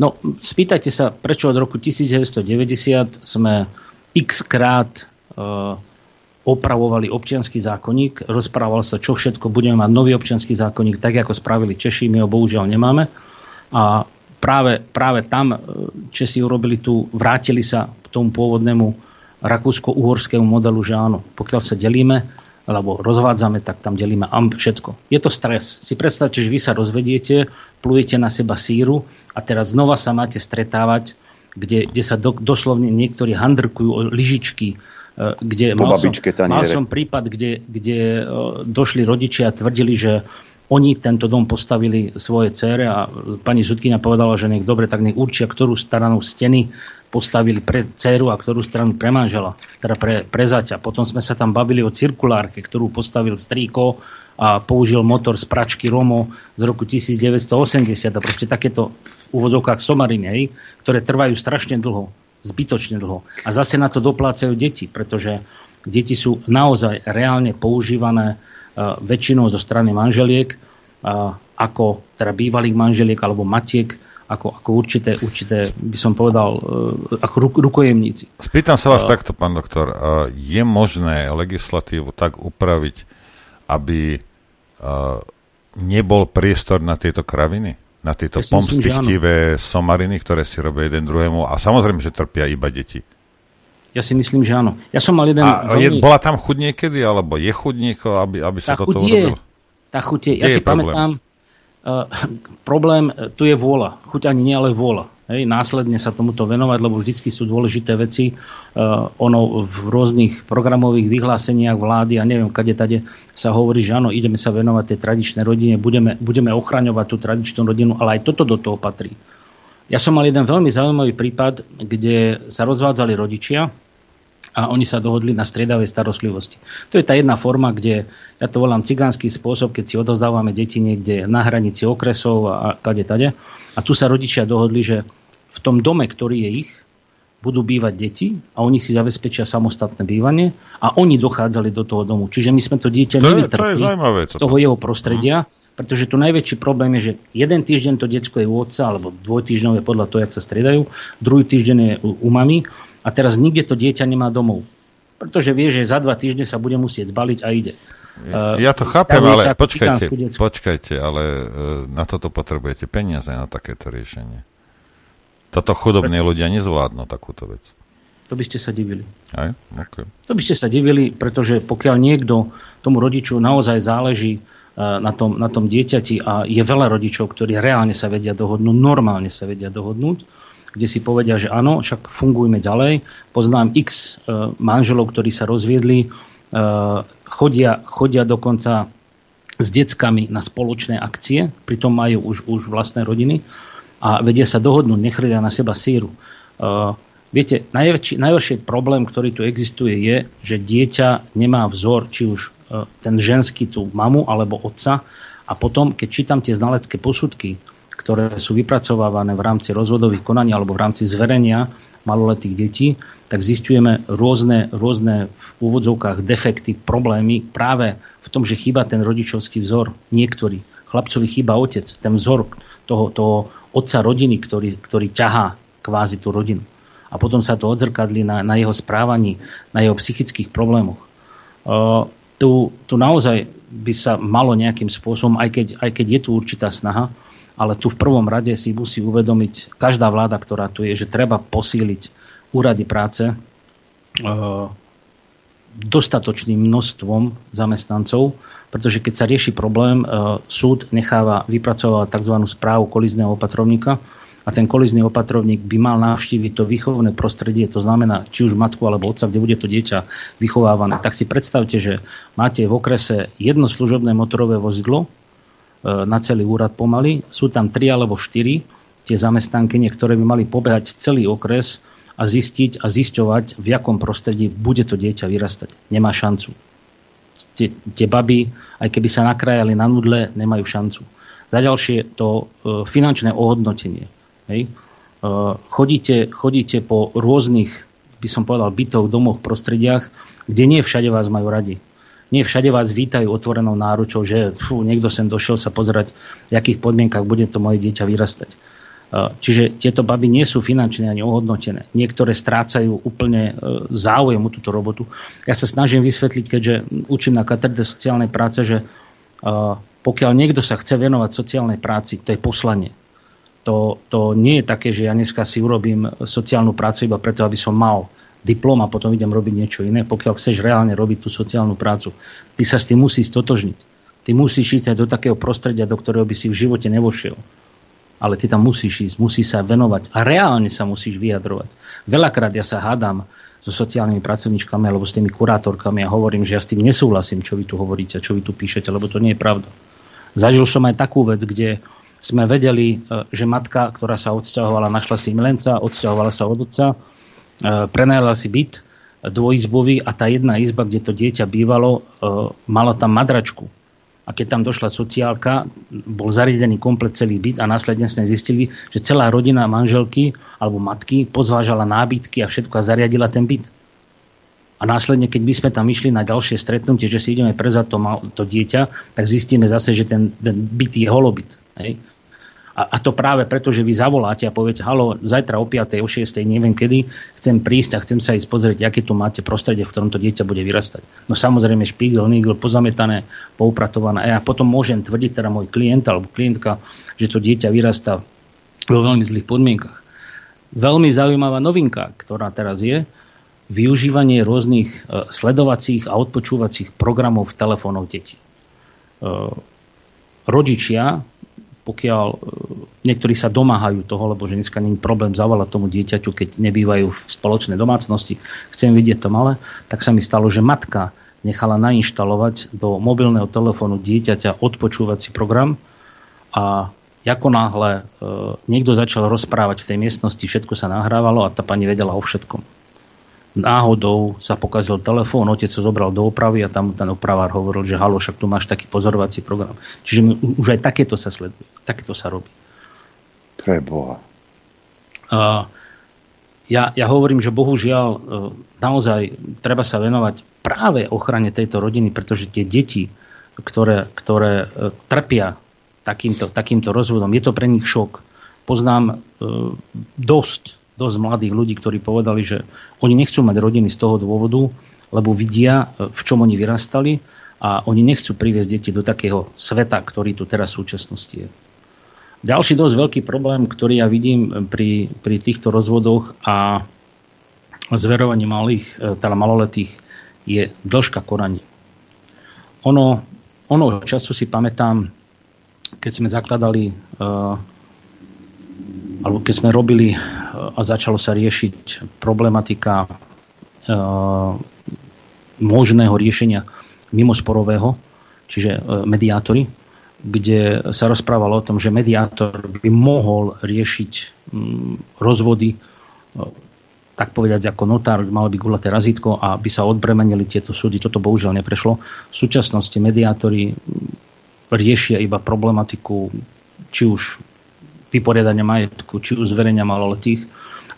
L: No, spýtajte sa, prečo od roku 1990 sme x krát e, opravovali občianský zákonník, rozprával sa, čo všetko budeme mať nový občianský zákonník, tak ako spravili Češi, my ho bohužiaľ nemáme. A práve, práve tam e, Česi urobili tu, vrátili sa k tomu pôvodnému rakúsko-uhorskému modelu, že áno, pokiaľ sa delíme, alebo rozvádzame, tak tam delíme všetko. Je to stres. Si predstavte, že vy sa rozvediete, plujete na seba síru a teraz znova sa máte stretávať, kde, kde sa do, doslovne niektorí handrkujú o lyžičky, e, kde mal som, mal som prípad, kde, kde e, došli rodičia a tvrdili, že oni tento dom postavili svoje cére a pani Zudkynia povedala, že nech dobre, tak nech určia, ktorú stranu steny postavili pre dceru a ktorú stranu pre manžela, teda pre, pre zaťa. Potom sme sa tam bavili o cirkulárke, ktorú postavil strýko a použil motor z pračky Romo z roku 1980 a proste takéto v úvodzovkách somariny, ktoré trvajú strašne dlho, zbytočne dlho. A zase na to doplácajú deti, pretože deti sú naozaj reálne používané väčšinou zo strany manželiek, ako teda bývalých manželiek alebo matiek, ako, ako určité, určité, by som povedal, e, ako rukojemníci.
F: Spýtam sa vás uh, takto, pán doktor. Je možné legislatívu tak upraviť, aby uh, nebol priestor na tieto kraviny? Na tieto pomstichtivé somariny, ktoré si robia jeden druhému a samozrejme, že trpia iba deti.
L: Ja si myslím, že áno. Ja som mal jeden...
F: A veľmi... je, bola tam chuť niekedy, alebo je chuť nieko, aby, aby sa tá toto urobil?
L: Tá chuť je, ja si problém? pamätám, uh, problém, uh, tu je vôľa. Chuť ani nie, ale vôľa. Hej, následne sa tomuto venovať, lebo vždycky sú dôležité veci. Uh, ono v rôznych programových vyhláseniach vlády a neviem, kade tade sa hovorí, že áno, ideme sa venovať tej tradičnej rodine, budeme, budeme ochraňovať tú tradičnú rodinu, ale aj toto do toho patrí. Ja som mal jeden veľmi zaujímavý prípad, kde sa rozvádzali rodičia a oni sa dohodli na striedavej starostlivosti. To je tá jedna forma, kde ja to volám cigánsky spôsob, keď si odozdávame deti niekde na hranici okresov a kade tade. A tu sa rodičia dohodli, že v tom dome, ktorý je ich, budú bývať deti a oni si zabezpečia samostatné bývanie a oni dochádzali do toho domu. Čiže my sme to dieťa to nevytrpli z toho jeho prostredia, hm. Pretože tu najväčší problém je, že jeden týždeň to detsko je u otca, alebo dvojtýždňové podľa toho, jak sa striedajú, druhý týždeň je u, u mami a teraz nikde to dieťa nemá domov. Pretože vie, že za dva týždne sa bude musieť zbaliť a ide.
F: Ja to chápem, ale počkajte, počkajte, ale uh, na toto potrebujete peniaze na takéto riešenie. Toto chudobní ľudia nezvládnu takúto vec.
L: To by ste sa divili.
F: Aj? Okay.
L: To by ste sa divili, pretože pokiaľ niekto tomu rodiču naozaj záleží na tom, na tom dieťati a je veľa rodičov, ktorí reálne sa vedia dohodnúť, normálne sa vedia dohodnúť, kde si povedia, že áno, však fungujme ďalej. Poznám x e, manželov, ktorí sa rozviedli, e, chodia, chodia dokonca s deckami na spoločné akcie, pritom majú už, už vlastné rodiny a vedia sa dohodnúť, nechredia na seba síru. E, viete, najväčší, najhorší problém, ktorý tu existuje, je, že dieťa nemá vzor, či už ten ženský tú mamu alebo otca, a potom, keď čítam tie znalecké posudky, ktoré sú vypracovávané v rámci rozvodových konaní alebo v rámci zverenia maloletých detí, tak zistujeme rôzne, rôzne v úvodzovkách defekty, problémy práve v tom, že chýba ten rodičovský vzor. Niektorí. Chlapcovi chýba otec, ten vzor toho, toho otca rodiny, ktorý, ktorý ťahá kvázi tú rodinu. A potom sa to odzrkadli na, na jeho správaní, na jeho psychických problémoch. Uh, tu, tu naozaj by sa malo nejakým spôsobom, aj keď, aj keď je tu určitá snaha, ale tu v prvom rade si musí uvedomiť každá vláda, ktorá tu je, že treba posíliť úrady práce e, dostatočným množstvom zamestnancov, pretože keď sa rieši problém, e, súd necháva vypracovať tzv. správu kolizného opatrovníka a ten kolizný opatrovník by mal navštíviť to výchovné prostredie, to znamená či už matku alebo otca, kde bude to dieťa vychovávané. Tak si predstavte, že máte v okrese jedno služobné motorové vozidlo, E, na celý úrad pomaly. Sú tam tri alebo štyri tie zamestnanky, ktoré by mali pobehať celý okres a zistiť a zisťovať, v jakom prostredí bude to dieťa vyrastať. Nemá šancu. Tie, tie baby, aj keby sa nakrajali na nudle, nemajú šancu. Za ďalšie to e, finančné ohodnotenie. Hej. E, chodíte, chodíte po rôznych, by som povedal, bytoch, domoch, prostrediach, kde nie všade vás majú radi nie všade vás vítajú otvorenou náručou, že fú, niekto sem došiel sa pozerať, v akých podmienkach bude to moje dieťa vyrastať. E, čiže tieto baby nie sú finančne ani ohodnotené. Niektoré strácajú úplne e, záujem o túto robotu. Ja sa snažím vysvetliť, keďže učím na katedre sociálnej práce, že pokiaľ niekto sa chce venovať sociálnej práci, to je poslanie. To, to nie je také, že ja dneska si urobím sociálnu prácu iba preto, aby som mal diplom a potom idem robiť niečo iné. Pokiaľ chceš reálne robiť tú sociálnu prácu, ty sa s tým musíš stotožniť. Ty musíš ísť aj do takého prostredia, do ktorého by si v živote nevošiel. Ale ty tam musíš ísť, musíš sa venovať a reálne sa musíš vyjadrovať. Veľakrát ja sa hádam so sociálnymi pracovníčkami alebo s tými kurátorkami a hovorím, že ja s tým nesúhlasím, čo vy tu hovoríte, čo vy tu píšete, lebo to nie je pravda. Zažil som aj takú vec, kde sme vedeli, e, že matka, ktorá sa odsťahovala, našla si milenca, odsťahovala sa od otca, E, prenajala si byt dvojizbový a tá jedna izba, kde to dieťa bývalo, e, mala tam madračku. A keď tam došla sociálka, bol zariadený komplet celý byt a následne sme zistili, že celá rodina manželky alebo matky pozvážala nábytky a všetko a zariadila ten byt. A následne, keď by sme tam išli na ďalšie stretnutie, že si ideme prezať to, to dieťa, tak zistíme zase, že ten, ten byt je holobyt. Hej? A, a to práve preto, že vy zavoláte a poviete, halo, zajtra o 5. o 6. neviem kedy, chcem prísť a chcem sa ísť pozrieť, aké tu máte prostredie, v ktorom to dieťa bude vyrastať. No samozrejme špígel, nigel, pozametané, poupratované. A ja potom môžem tvrdiť, teda môj klient alebo klientka, že to dieťa vyrastá vo veľmi zlých podmienkach. Veľmi zaujímavá novinka, ktorá teraz je, využívanie rôznych e, sledovacích a odpočúvacích programov v telefónoch detí. E, rodičia pokiaľ e, niektorí sa domáhajú toho, lebo že dneska nie problém zavolať tomu dieťaťu, keď nebývajú v spoločnej domácnosti, chcem vidieť to malé, tak sa mi stalo, že matka nechala nainštalovať do mobilného telefónu dieťaťa odpočúvací program a ako náhle e, niekto začal rozprávať v tej miestnosti, všetko sa nahrávalo a tá pani vedela o všetkom náhodou sa pokazil telefón, otec sa zobral do opravy a tam ten opravár hovoril, že halo, však tu máš taký pozorovací program. Čiže už aj takéto sa sleduje, takéto sa robí.
B: Preboha.
L: Uh, ja, ja hovorím, že bohužiaľ uh, naozaj treba sa venovať práve ochrane tejto rodiny, pretože tie deti, ktoré, ktoré uh, trpia takýmto, takýmto rozvodom, je to pre nich šok. Poznám uh, dosť dosť mladých ľudí, ktorí povedali, že oni nechcú mať rodiny z toho dôvodu, lebo vidia, e, v čom oni vyrastali a oni nechcú priviesť deti do takého sveta, ktorý tu teraz v súčasnosti je. Ďalší dosť veľký problém, ktorý ja vidím pri, pri týchto rozvodoch a zverovaní malých, e, teda maloletých, je dĺžka konaní. Ono, ono času si pamätám, keď sme zakladali uh, alebo keď sme robili a začalo sa riešiť problematika e, možného riešenia mimosporového, čiže e, mediátory, kde sa rozprávalo o tom, že mediátor by mohol riešiť mm, rozvody e, tak povedať ako notár, malo by gulaté razítko a by sa odbremenili tieto súdy. Toto bohužiaľ neprešlo. V súčasnosti mediátori riešia iba problematiku či už vyporiadania majetku, či už zverenia maloletých.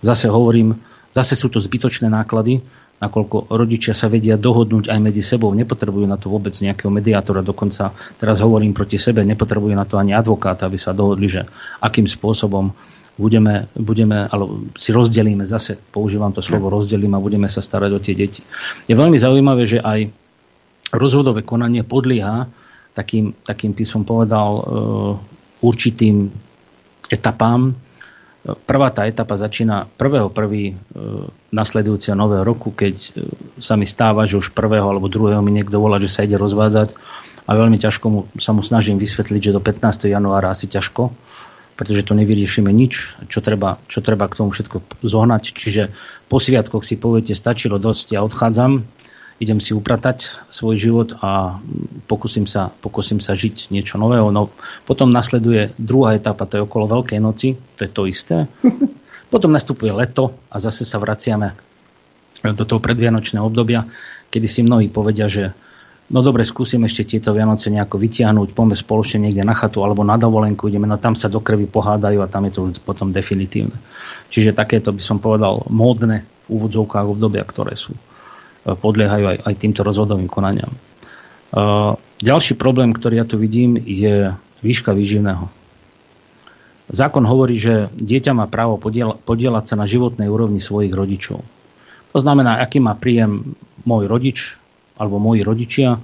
L: Zase hovorím, zase sú to zbytočné náklady, nakoľko rodičia sa vedia dohodnúť aj medzi sebou, nepotrebujú na to vôbec nejakého mediátora, dokonca teraz hovorím proti sebe, nepotrebujú na to ani advokáta, aby sa dohodli, že akým spôsobom budeme, budeme ale si rozdelíme, zase používam to slovo rozdelím a budeme sa starať o tie deti. Je veľmi zaujímavé, že aj rozhodové konanie podlieha takým, takým by som povedal, e, určitým etapám. Prvá tá etapa začína 1.1. E, nasledujúceho nového roku, keď e, sa mi stáva, že už 1. alebo 2. mi niekto volá, že sa ide rozvádzať a veľmi ťažko mu, sa mu snažím vysvetliť, že do 15. januára asi ťažko, pretože to nevyriešime nič, čo treba, čo treba k tomu všetko zohnať. Čiže po sviatkoch si poviete, stačilo dosť, ja odchádzam, idem si upratať svoj život a pokúsim sa, pokúsim sa žiť niečo nového. No, potom nasleduje druhá etapa, to je okolo Veľkej noci, to je to isté. Potom nastupuje leto a zase sa vraciame do toho predvianočného obdobia, kedy si mnohí povedia, že no dobre, skúsim ešte tieto Vianoce nejako vytiahnuť, poďme spoločne niekde na chatu alebo na dovolenku, ideme, no tam sa do krvi pohádajú a tam je to už potom definitívne. Čiže takéto by som povedal módne v úvodzovkách obdobia, ktoré sú podliehajú aj, aj týmto rozhodovým konaniam. Ďalší problém, ktorý ja tu vidím, je výška výživného. Zákon hovorí, že dieťa má právo podielať sa na životnej úrovni svojich rodičov. To znamená, aký má príjem môj rodič alebo moji rodičia,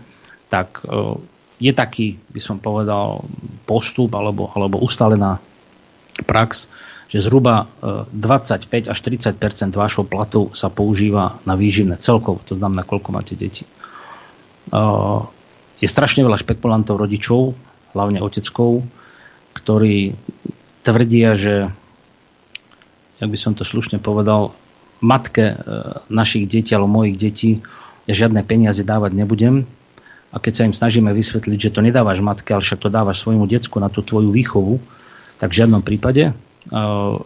L: tak e, je taký, by som povedal, postup alebo, alebo ustalená prax, že zhruba 25 e, až 30% vášho platu sa používa na výživné celkovo, to znamená, koľko máte deti. E, je strašne veľa špekulantov rodičov, hlavne oteckov, ktorí tvrdia, že, jak by som to slušne povedal, matke e, našich detí alebo mojich detí žiadne peniaze dávať nebudem. A keď sa im snažíme vysvetliť, že to nedávaš matke, ale však to dávaš svojmu decku na tú tvoju výchovu, tak v žiadnom prípade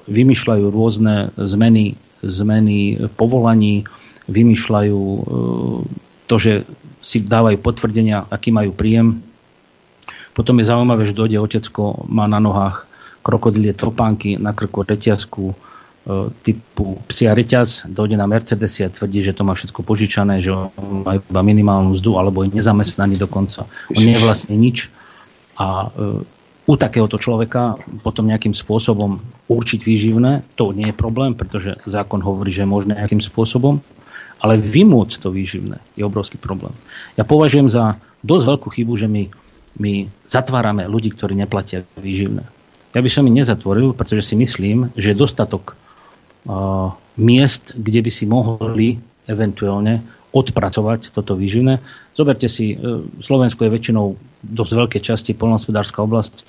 L: vymýšľajú rôzne zmeny, zmeny povolaní, vymýšľajú e, to, že si dávajú potvrdenia, aký majú príjem. Potom je zaujímavé, že dojde otecko, má na nohách krokodilie topánky, na krku reťazku e, typu psia reťaz, dojde na Mercedes a tvrdí, že to má všetko požičané, že majú iba minimálnu mzdu alebo je nezamestnaný dokonca. On vlastne nič. A u takéhoto človeka potom nejakým spôsobom určiť výživné, to nie je problém, pretože zákon hovorí, že je možné nejakým spôsobom, ale vymôcť to výživné je obrovský problém. Ja považujem za dosť veľkú chybu, že my, my zatvárame ľudí, ktorí neplatia výživné. Ja by som ich nezatvoril, pretože si myslím, že je dostatok uh, miest, kde by si mohli eventuálne odpracovať toto výživné. Zoberte si, e, Slovensko je väčšinou dosť veľkej časti polnohospodárska oblasť.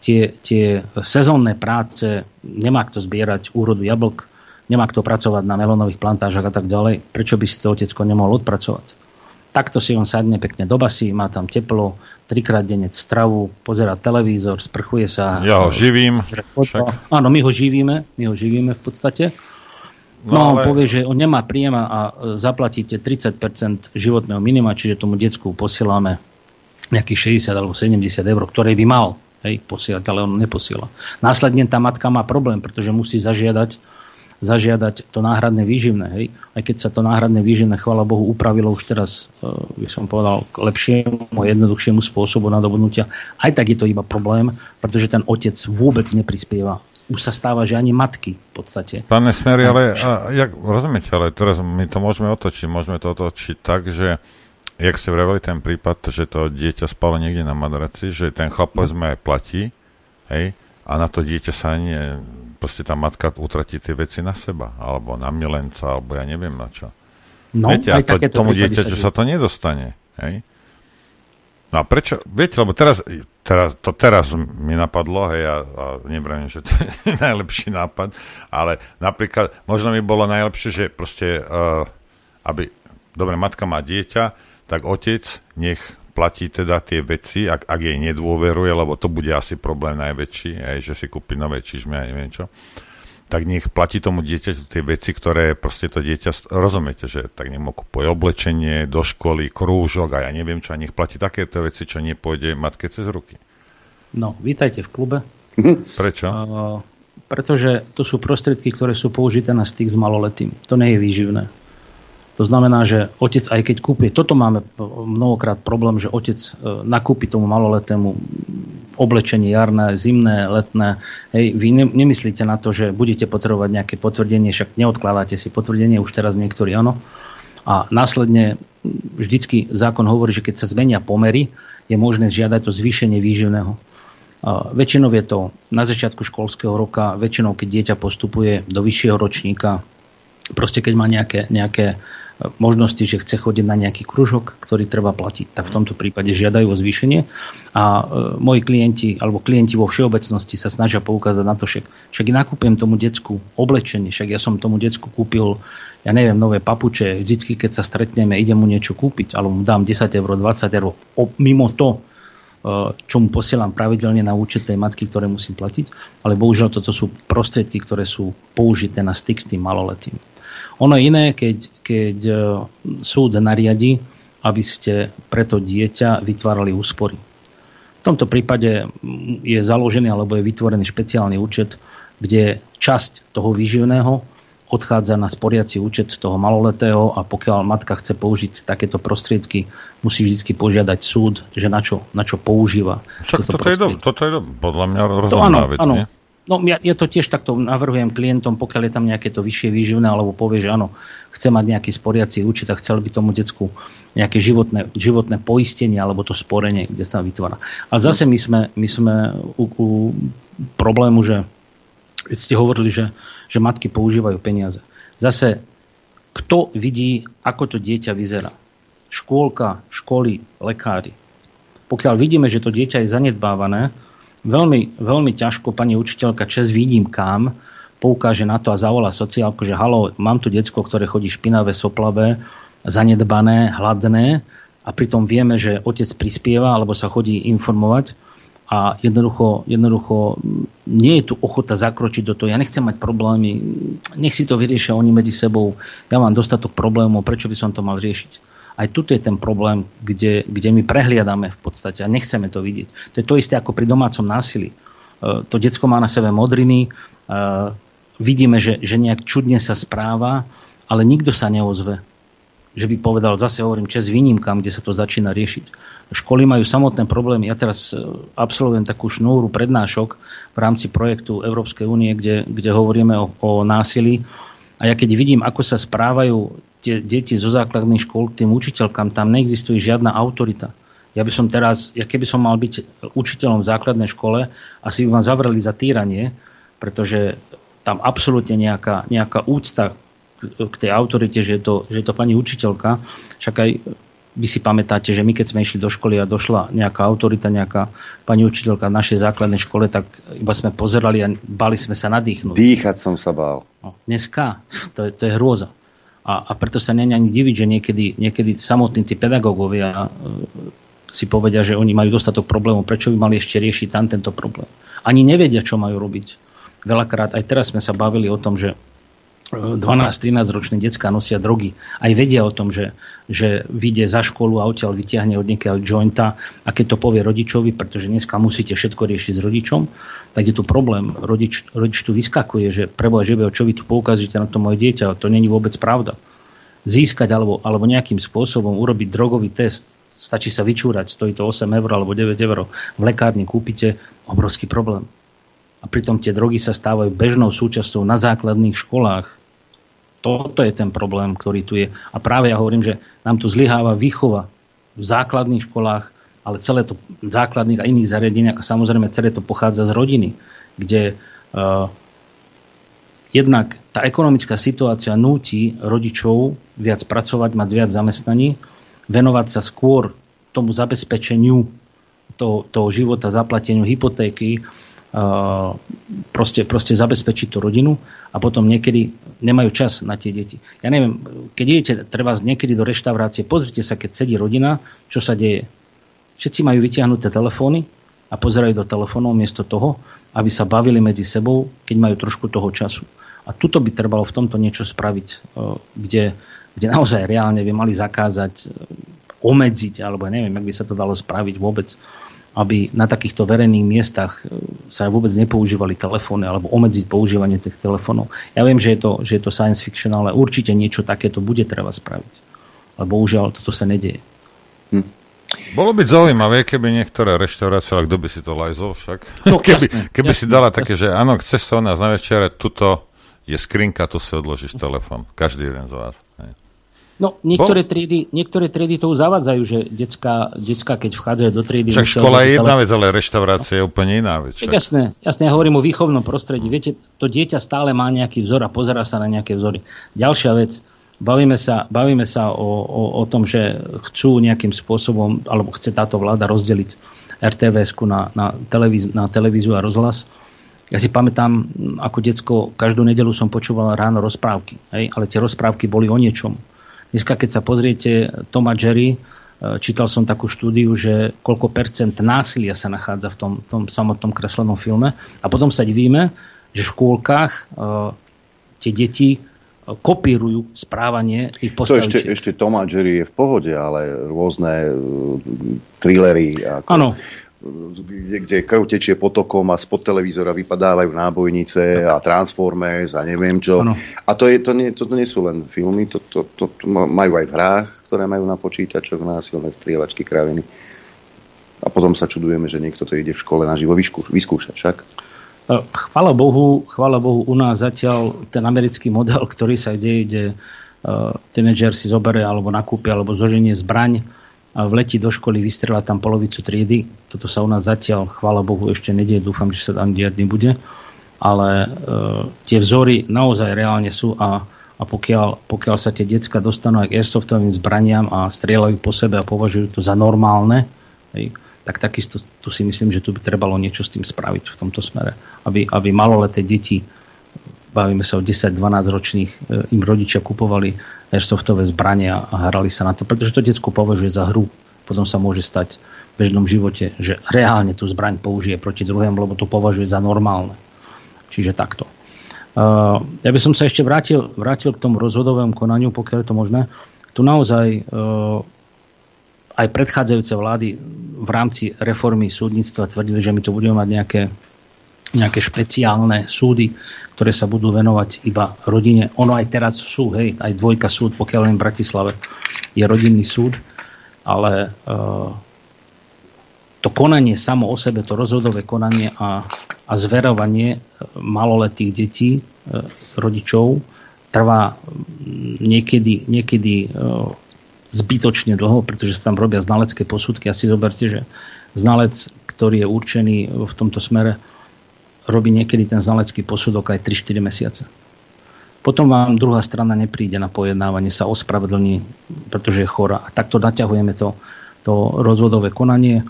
L: Tie, tie sezónne práce, nemá kto zbierať úrodu jablk, nemá kto pracovať na melónových plantážach a tak ďalej. Prečo by si to otecko nemohol odpracovať? Takto si on sadne pekne do basy, má tam teplo, trikrát denne stravu, pozera televízor, sprchuje sa.
F: Ja ho živím.
L: Však. Áno, my ho živíme, my ho živíme v podstate. No, no ale... on povie, že on nemá príjem a zaplatíte 30% životného minima, čiže tomu decku posielame nejakých 60 alebo 70 eur, ktoré by mal hej, posielať, ale on neposiela. Následne tá matka má problém, pretože musí zažiadať zažiadať to náhradné výživné. Hej. Aj keď sa to náhradné výživné, chvála Bohu, upravilo už teraz, e, by som povedal, k lepšiemu, jednoduchšiemu spôsobu nadobudnutia, aj tak je to iba problém, pretože ten otec vôbec neprispieva už sa stáva, že ani matky v podstate.
F: Pane Smery, ale a, jak, rozumiete, ale teraz my to môžeme otočiť. Môžeme to otočiť tak, že jak ste vraveli ten prípad, že to dieťa spalo niekde na madraci, že ten chlap povedzme platí, hej, a na to dieťa sa nie, proste tá matka utratí tie veci na seba, alebo na milenca, alebo ja neviem na čo. No, Viete, a to, tomu dieťaťu sa to nedostane, hej. No a prečo, viete, lebo teraz, teraz to teraz mi napadlo, hej, a, a nebrám, že to je najlepší nápad, ale napríklad, možno mi bolo najlepšie, že proste, uh, aby, dobre, matka má dieťa, tak otec nech platí teda tie veci, ak, ak jej nedôveruje, lebo to bude asi problém najväčší, aj, že si kúpi nové čižmy a neviem čo. tak nech platí tomu dieťaťu tie veci, ktoré proste to dieťa, rozumiete, že tak nech mu kupuje oblečenie do školy, krúžok a ja neviem čo, a nech platí takéto veci, čo nepôjde matke cez ruky.
L: No, vítajte v klube.
F: Prečo?
L: Uh, pretože to sú prostriedky, ktoré sú použité na styk s maloletým. To nie je výživné. To znamená, že otec aj keď kúpi, toto máme mnohokrát problém, že otec e, nakúpi tomu maloletému oblečenie jarné, zimné, letné. Hej, vy ne, nemyslíte na to, že budete potrebovať nejaké potvrdenie, však neodkladávate si potvrdenie, už teraz niektorí áno. A následne vždycky zákon hovorí, že keď sa zmenia pomery, je možné žiadať to zvýšenie výživného. A väčšinou je to na začiatku školského roka, väčšinou keď dieťa postupuje do vyššieho ročníka, proste keď má nejaké, nejaké možnosti, že chce chodiť na nejaký kružok, ktorý treba platiť, tak v tomto prípade žiadajú o zvýšenie. A e, moji klienti alebo klienti vo všeobecnosti sa snažia poukázať na to, však, však nakúpim tomu decku oblečenie, však ja som tomu decku kúpil, ja neviem, nové papuče, vždycky keď sa stretneme, idem mu niečo kúpiť, alebo mu dám 10 eur, 20 eur, mimo to, e, čo mu posielam pravidelne na účet tej matky, ktoré musím platiť, ale bohužiaľ toto sú prostriedky, ktoré sú použité na styk s tým maloletým. Ono iné, keď, keď e, súd nariadi, aby ste pre to dieťa vytvárali úspory. V tomto prípade je založený alebo je vytvorený špeciálny účet, kde časť toho výživného odchádza na sporiaci účet toho maloletého a pokiaľ matka chce použiť takéto prostriedky, musí vždy požiadať súd, že na čo, na čo používa.
F: Však toto je, do, toto je do, podľa mňa rozumná vec, áno, nie?
L: No ja, ja to tiež takto navrhujem klientom, pokiaľ je tam nejaké to vyššie výživné, alebo povie, že áno, chce mať nejaký sporiaci účet a chcel by tomu decku nejaké životné, životné poistenie alebo to sporenie, kde sa vytvára. Ale zase my sme, my sme u, u problému, že ste hovorili, že, že matky používajú peniaze. Zase, kto vidí, ako to dieťa vyzerá? Škôlka, školy, lekári. Pokiaľ vidíme, že to dieťa je zanedbávané, veľmi, veľmi ťažko pani učiteľka čes vidím kam poukáže na to a zavolá sociálku, že halo, mám tu decko, ktoré chodí špinavé, soplavé, zanedbané, hladné a pritom vieme, že otec prispieva alebo sa chodí informovať a jednoducho, jednoducho nie je tu ochota zakročiť do toho. Ja nechcem mať problémy, nech si to vyriešia oni medzi sebou. Ja mám dostatok problémov, prečo by som to mal riešiť? Aj tuto je ten problém, kde, kde my prehliadame v podstate a nechceme to vidieť. To je to isté ako pri domácom násilí. E, to decko má na sebe modriny, e, vidíme, že, že nejak čudne sa správa, ale nikto sa neozve. Že by povedal, zase hovorím, čes výnimkám, kde sa to začína riešiť. Školy majú samotné problémy. Ja teraz e, absolvujem takú šnúru prednášok v rámci projektu Európskej únie, kde, kde hovoríme o, o násilí. A ja keď vidím, ako sa správajú tie deti zo základných škôl k tým učiteľkám, tam neexistuje žiadna autorita. Ja by som teraz, ja keby som mal byť učiteľom v základnej škole, asi by ma zavreli za týranie, pretože tam absolútne nejaká, nejaká úcta k tej autorite, že je, to, že je to pani učiteľka. Však aj vy si pamätáte, že my keď sme išli do školy a došla nejaká autorita, nejaká pani učiteľka v našej základnej škole, tak iba sme pozerali a bali sme sa nadýchnuť.
B: Dýchať som sa bál.
L: No, dneska, to je, to je hrôza. A, a preto sa nie ani diviť, že niekedy, niekedy samotní tí pedagógovia e, si povedia, že oni majú dostatok problémov, prečo by mali ešte riešiť tam tento problém. Ani nevedia, čo majú robiť. Veľakrát, aj teraz sme sa bavili o tom, že 12-13 ročné detská nosia drogy. Aj vedia o tom, že, že vyjde za školu a odtiaľ vyťahne od niekiaľ jointa a keď to povie rodičovi, pretože dneska musíte všetko riešiť s rodičom, tak je tu problém. Rodič, rodič tu vyskakuje, že preboha, že čo vy tu poukazujete na to moje dieťa, to není vôbec pravda. Získať alebo, alebo nejakým spôsobom urobiť drogový test, stačí sa vyčúrať, stojí to 8 eur alebo 9 eur, v lekárni kúpite, obrovský problém. A pritom tie drogy sa stávajú bežnou súčasťou na základných školách toto je ten problém, ktorý tu je. A práve ja hovorím, že nám tu zlyháva výchova v základných školách, ale celé to v základných a iných zariadeniach a samozrejme celé to pochádza z rodiny, kde uh, jednak tá ekonomická situácia núti rodičov viac pracovať, mať viac zamestnaní, venovať sa skôr tomu zabezpečeniu toho, toho života, zaplateniu hypotéky, proste, proste zabezpečiť tú rodinu a potom niekedy nemajú čas na tie deti. Ja neviem, keď idete treba niekedy do reštaurácie, pozrite sa, keď sedí rodina, čo sa deje. Všetci majú vytiahnuté telefóny, a pozerajú do telefónov miesto toho, aby sa bavili medzi sebou, keď majú trošku toho času. A tuto by trebalo v tomto niečo spraviť, e, kde, kde naozaj reálne by mali zakázať, e, omedziť, alebo neviem, ak by sa to dalo spraviť vôbec, aby na takýchto verejných miestach e, sa vôbec nepoužívali telefóny alebo obmedziť používanie tých telefónov. Ja viem, že je, to, že je to science fiction, ale určite niečo takéto bude treba spraviť. Ale bohužiaľ toto sa nedieje.
F: Hm. Bolo by zaujímavé, keby niektoré reštaurácie, ale kto by si to lajzol však,
L: no,
F: keby,
L: jasné,
F: keby
L: jasné,
F: si dala
L: jasné.
F: také, že áno, chceš sa u nás na večere, tuto je skrinka, tu si odložíš telefon. Každý jeden z vás.
L: No, niektoré triedy, niektoré triedy to už zavádzajú, že decka, decka keď vchádzajú do triedy...
F: Však škola je jedna vec, ale reštaurácia je úplne iná vec. Však.
L: jasné, jasné, ja hovorím o výchovnom prostredí. Viete, to dieťa stále má nejaký vzor a pozera sa na nejaké vzory. Ďalšia vec, bavíme sa, bavíme sa o, o, o tom, že chcú nejakým spôsobom, alebo chce táto vláda rozdeliť rtvs na, na, televíz, na televíziu a rozhlas. Ja si pamätám, ako decko, každú nedelu som počúval ráno rozprávky, hej? ale tie rozprávky boli o niečom. Dneska, keď sa pozriete Tom a Jerry, e, čítal som takú štúdiu, že koľko percent násilia sa nachádza v tom, tom samotnom kreslenom filme. A potom sa divíme, že v škôlkach e, tie deti e, kopírujú správanie tých
B: To ešte,
L: postavičiek.
B: ešte Tom a Jerry je v pohode, ale rôzne uh, thrillery,
L: Áno.
B: Kde, kde krv tečie potokom a spod televízora vypadávajú nábojnice a Transformers a neviem čo.
L: Áno.
B: A to, je, to, nie, to, to nie sú len filmy, to, to, to, to majú aj v hrách, ktoré majú na počítačoch násilné strieľačky, kraviny. A potom sa čudujeme, že niekto to ide v škole naživo vyskú, vyskúšať však.
L: E, Chvála Bohu, chvála Bohu, u nás zatiaľ ten americký model, ktorý sa deje, kde uh, tínedžer si zoberie alebo nakúpi alebo zoženie zbraň a vletí do školy, vystrela tam polovicu triedy. Toto sa u nás zatiaľ, chvála Bohu, ešte nedieje. Dúfam, že sa tam diať nebude. Ale uh, tie vzory naozaj reálne sú a, a pokiaľ, pokiaľ sa tie decka dostanú aj k airsoftovým zbraniam a strieľajú po sebe a považujú to za normálne, hej, tak takisto tu si myslím, že tu by trebalo niečo s tým spraviť v tomto smere. Aby, aby maloleté deti, bavíme sa o 10-12 ročných, e, im rodičia kupovali airsoftové zbrania a hrali sa na to, pretože to detsko považuje za hru. Potom sa môže stať v bežnom živote, že reálne tú zbraň použije proti druhému, lebo to považuje za normálne. Čiže takto. Uh, ja by som sa ešte vrátil, vrátil k tomu rozhodovému konaniu, pokiaľ je to možné. Tu naozaj uh, aj predchádzajúce vlády v rámci reformy súdnictva tvrdili, že my tu budeme mať nejaké, nejaké špeciálne súdy, ktoré sa budú venovať iba rodine. Ono aj teraz sú, hej, aj dvojka súd, pokiaľ len v Bratislave je rodinný súd, ale uh, to konanie samo o sebe, to rozhodové konanie a, a zverovanie maloletých detí, e, rodičov, trvá mm, niekedy, niekedy e, zbytočne dlho, pretože sa tam robia znalecké posudky. A si zoberte, že znalec, ktorý je určený v tomto smere, robí niekedy ten znalecký posudok aj 3-4 mesiace. Potom vám druhá strana nepríde na pojednávanie, sa ospravedlní, pretože je chora. A takto naťahujeme to, to rozvodové konanie.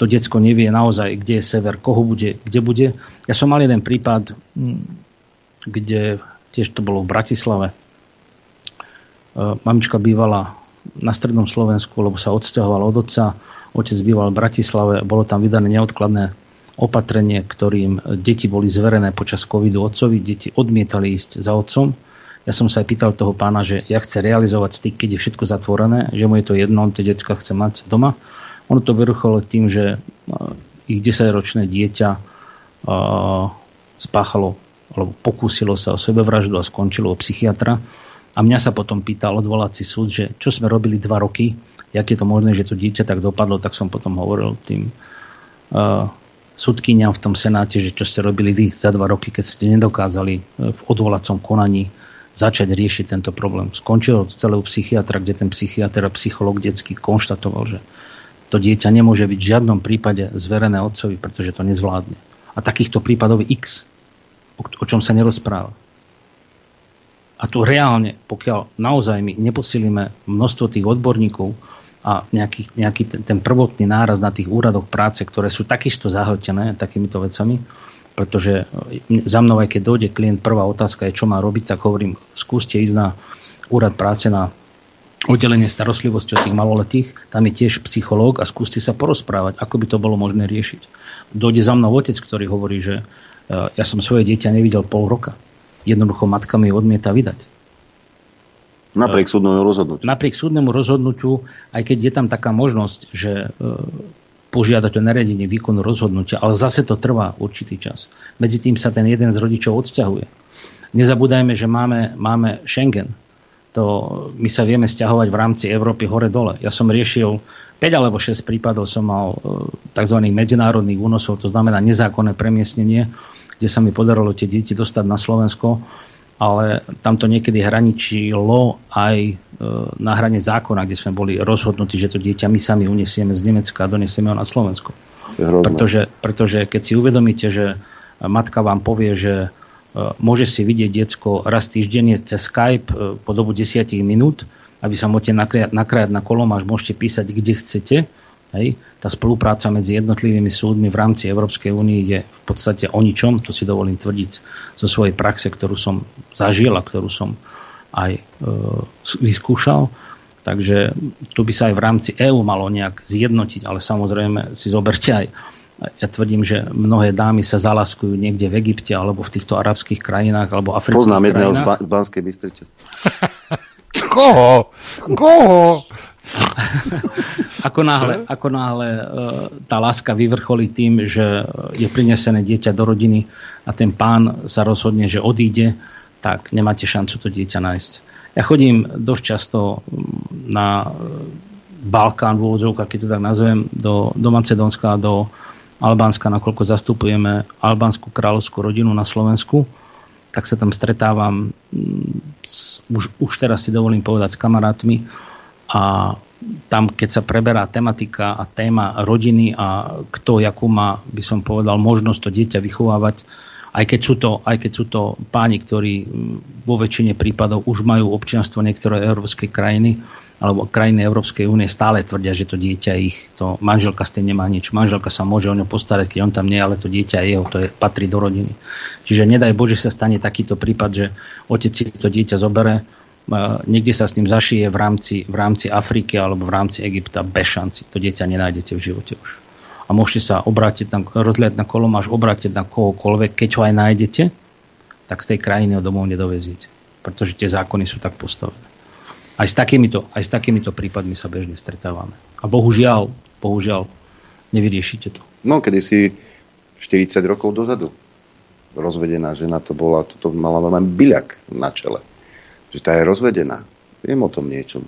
L: To decko nevie naozaj, kde je sever, koho bude, kde bude. Ja som mal jeden prípad, mm, kde tiež to bolo v Bratislave. E, Mamička bývala na strednom Slovensku, lebo sa odsťahoval od otca. Otec býval v Bratislave, bolo tam vydané neodkladné opatrenie, ktorým deti boli zverené počas covidu otcovi. Deti odmietali ísť za otcom. Ja som sa aj pýtal toho pána, že ja chce realizovať styk, keď je všetko zatvorené, že mu je to jedno, on tie decka chce mať doma. Ono to vyrucholo tým, že uh, ich 10-ročné dieťa uh, spáchalo alebo pokúsilo sa o sebevraždu a skončilo u psychiatra. A mňa sa potom pýtal odvolací súd, že čo sme robili dva roky, jak je to možné, že to dieťa tak dopadlo, tak som potom hovoril tým uh, sudkyniam v tom senáte, že čo ste robili vy za dva roky, keď ste nedokázali uh, v odvolacom konaní začať riešiť tento problém. Skončilo to celé u psychiatra, kde ten psychiatr a psycholog detský konštatoval, že to dieťa nemôže byť v žiadnom prípade zverené otcovi, pretože to nezvládne. A takýchto prípadov X, o čom sa nerozpráva. A tu reálne, pokiaľ naozaj my neposilíme množstvo tých odborníkov a nejaký, nejaký ten, ten prvotný náraz na tých úradoch práce, ktoré sú takisto zahltené takýmito vecami, pretože za mnou, aj keď dojde klient, prvá otázka je, čo má robiť, tak hovorím, skúste ísť na úrad práce na oddelenie starostlivosti o tých maloletých, tam je tiež psychológ a skúste sa porozprávať, ako by to bolo možné riešiť. Dojde za mnou otec, ktorý hovorí, že uh, ja som svoje dieťa nevidel pol roka. Jednoducho matka mi odmieta vydať.
B: Napriek súdnemu rozhodnutiu.
L: Napriek súdnemu rozhodnutiu, aj keď je tam taká možnosť, že uh, požiadať o nariadenie výkonu rozhodnutia, ale zase to trvá určitý čas. Medzi tým sa ten jeden z rodičov odsťahuje. Nezabúdajme, že máme, máme Schengen, to my sa vieme stiahovať v rámci Európy hore-dole. Ja som riešil 5 alebo 6 prípadov som mal e, tzv. medzinárodných únosov, to znamená nezákonné premiestnenie, kde sa mi podarilo tie deti dostať na Slovensko, ale tam to niekedy hraničilo aj e, na hrane zákona, kde sme boli rozhodnutí, že to dieťa my sami uniesieme z Nemecka a donesieme ho na Slovensko. Pretože, pretože keď si uvedomíte, že matka vám povie, že E, môže si vidieť diecko raz týždenne cez Skype e, po dobu 10 minút, aby sa môžete nakrájať na kolomáš, môžete písať, kde chcete. Hej. Tá spolupráca medzi jednotlivými súdmi v rámci Európskej únie je v podstate o ničom, to si dovolím tvrdiť zo svojej praxe, ktorú som zažil a ktorú som aj e, vyskúšal. Takže tu by sa aj v rámci EÚ malo nejak zjednotiť, ale samozrejme si zoberte aj ja tvrdím, že mnohé dámy sa zalaskujú niekde v Egypte alebo v týchto arabských krajinách alebo afrických
B: Poznám
L: krajinách.
B: jedného z ba- Banskej Bystrice.
F: Koho? Koho?
L: ako náhle, ako náhle uh, tá láska vyvrcholí tým, že je prinesené dieťa do rodiny a ten pán sa rozhodne, že odíde, tak nemáte šancu to dieťa nájsť. Ja chodím dosť často na Balkán v úvodzovkách, keď to tak nazvem, do, do Macedónska, do Albánska, nakoľko zastupujeme albánsku kráľovskú rodinu na Slovensku, tak sa tam stretávam, už, už teraz si dovolím povedať, s kamarátmi a tam, keď sa preberá tematika a téma rodiny a kto, jakú má, by som povedal, možnosť to dieťa vychovávať, aj keď sú to, aj keď sú to páni, ktorí mm, vo väčšine prípadov už majú občianstvo niektoré európskej krajiny, alebo krajiny Európskej únie stále tvrdia, že to dieťa ich, to manželka s tým nemá nič. Manželka sa môže o ňo postarať, keď on tam nie, ale to dieťa je jeho, to je, patrí do rodiny. Čiže nedaj Bože sa stane takýto prípad, že otec si to dieťa zobere, niekde sa s ním zašije v rámci, v rámci Afriky alebo v rámci Egypta bez šanci. To dieťa nenájdete v živote už. A môžete sa obrátiť na, rozliať na kolom, až obrátiť na kohokoľvek, keď ho aj nájdete, tak z tej krajiny ho domov nedovezíte. Pretože tie zákony sú tak postavené. Aj s, takýmito, aj s takýmito prípadmi sa bežne stretávame. A bohužiaľ, bohužiaľ, nevyriešite to.
B: No, kedy si 40 rokov dozadu rozvedená žena to bola, toto mala len byľak na čele. Že tá je rozvedená. Viem o tom niečo.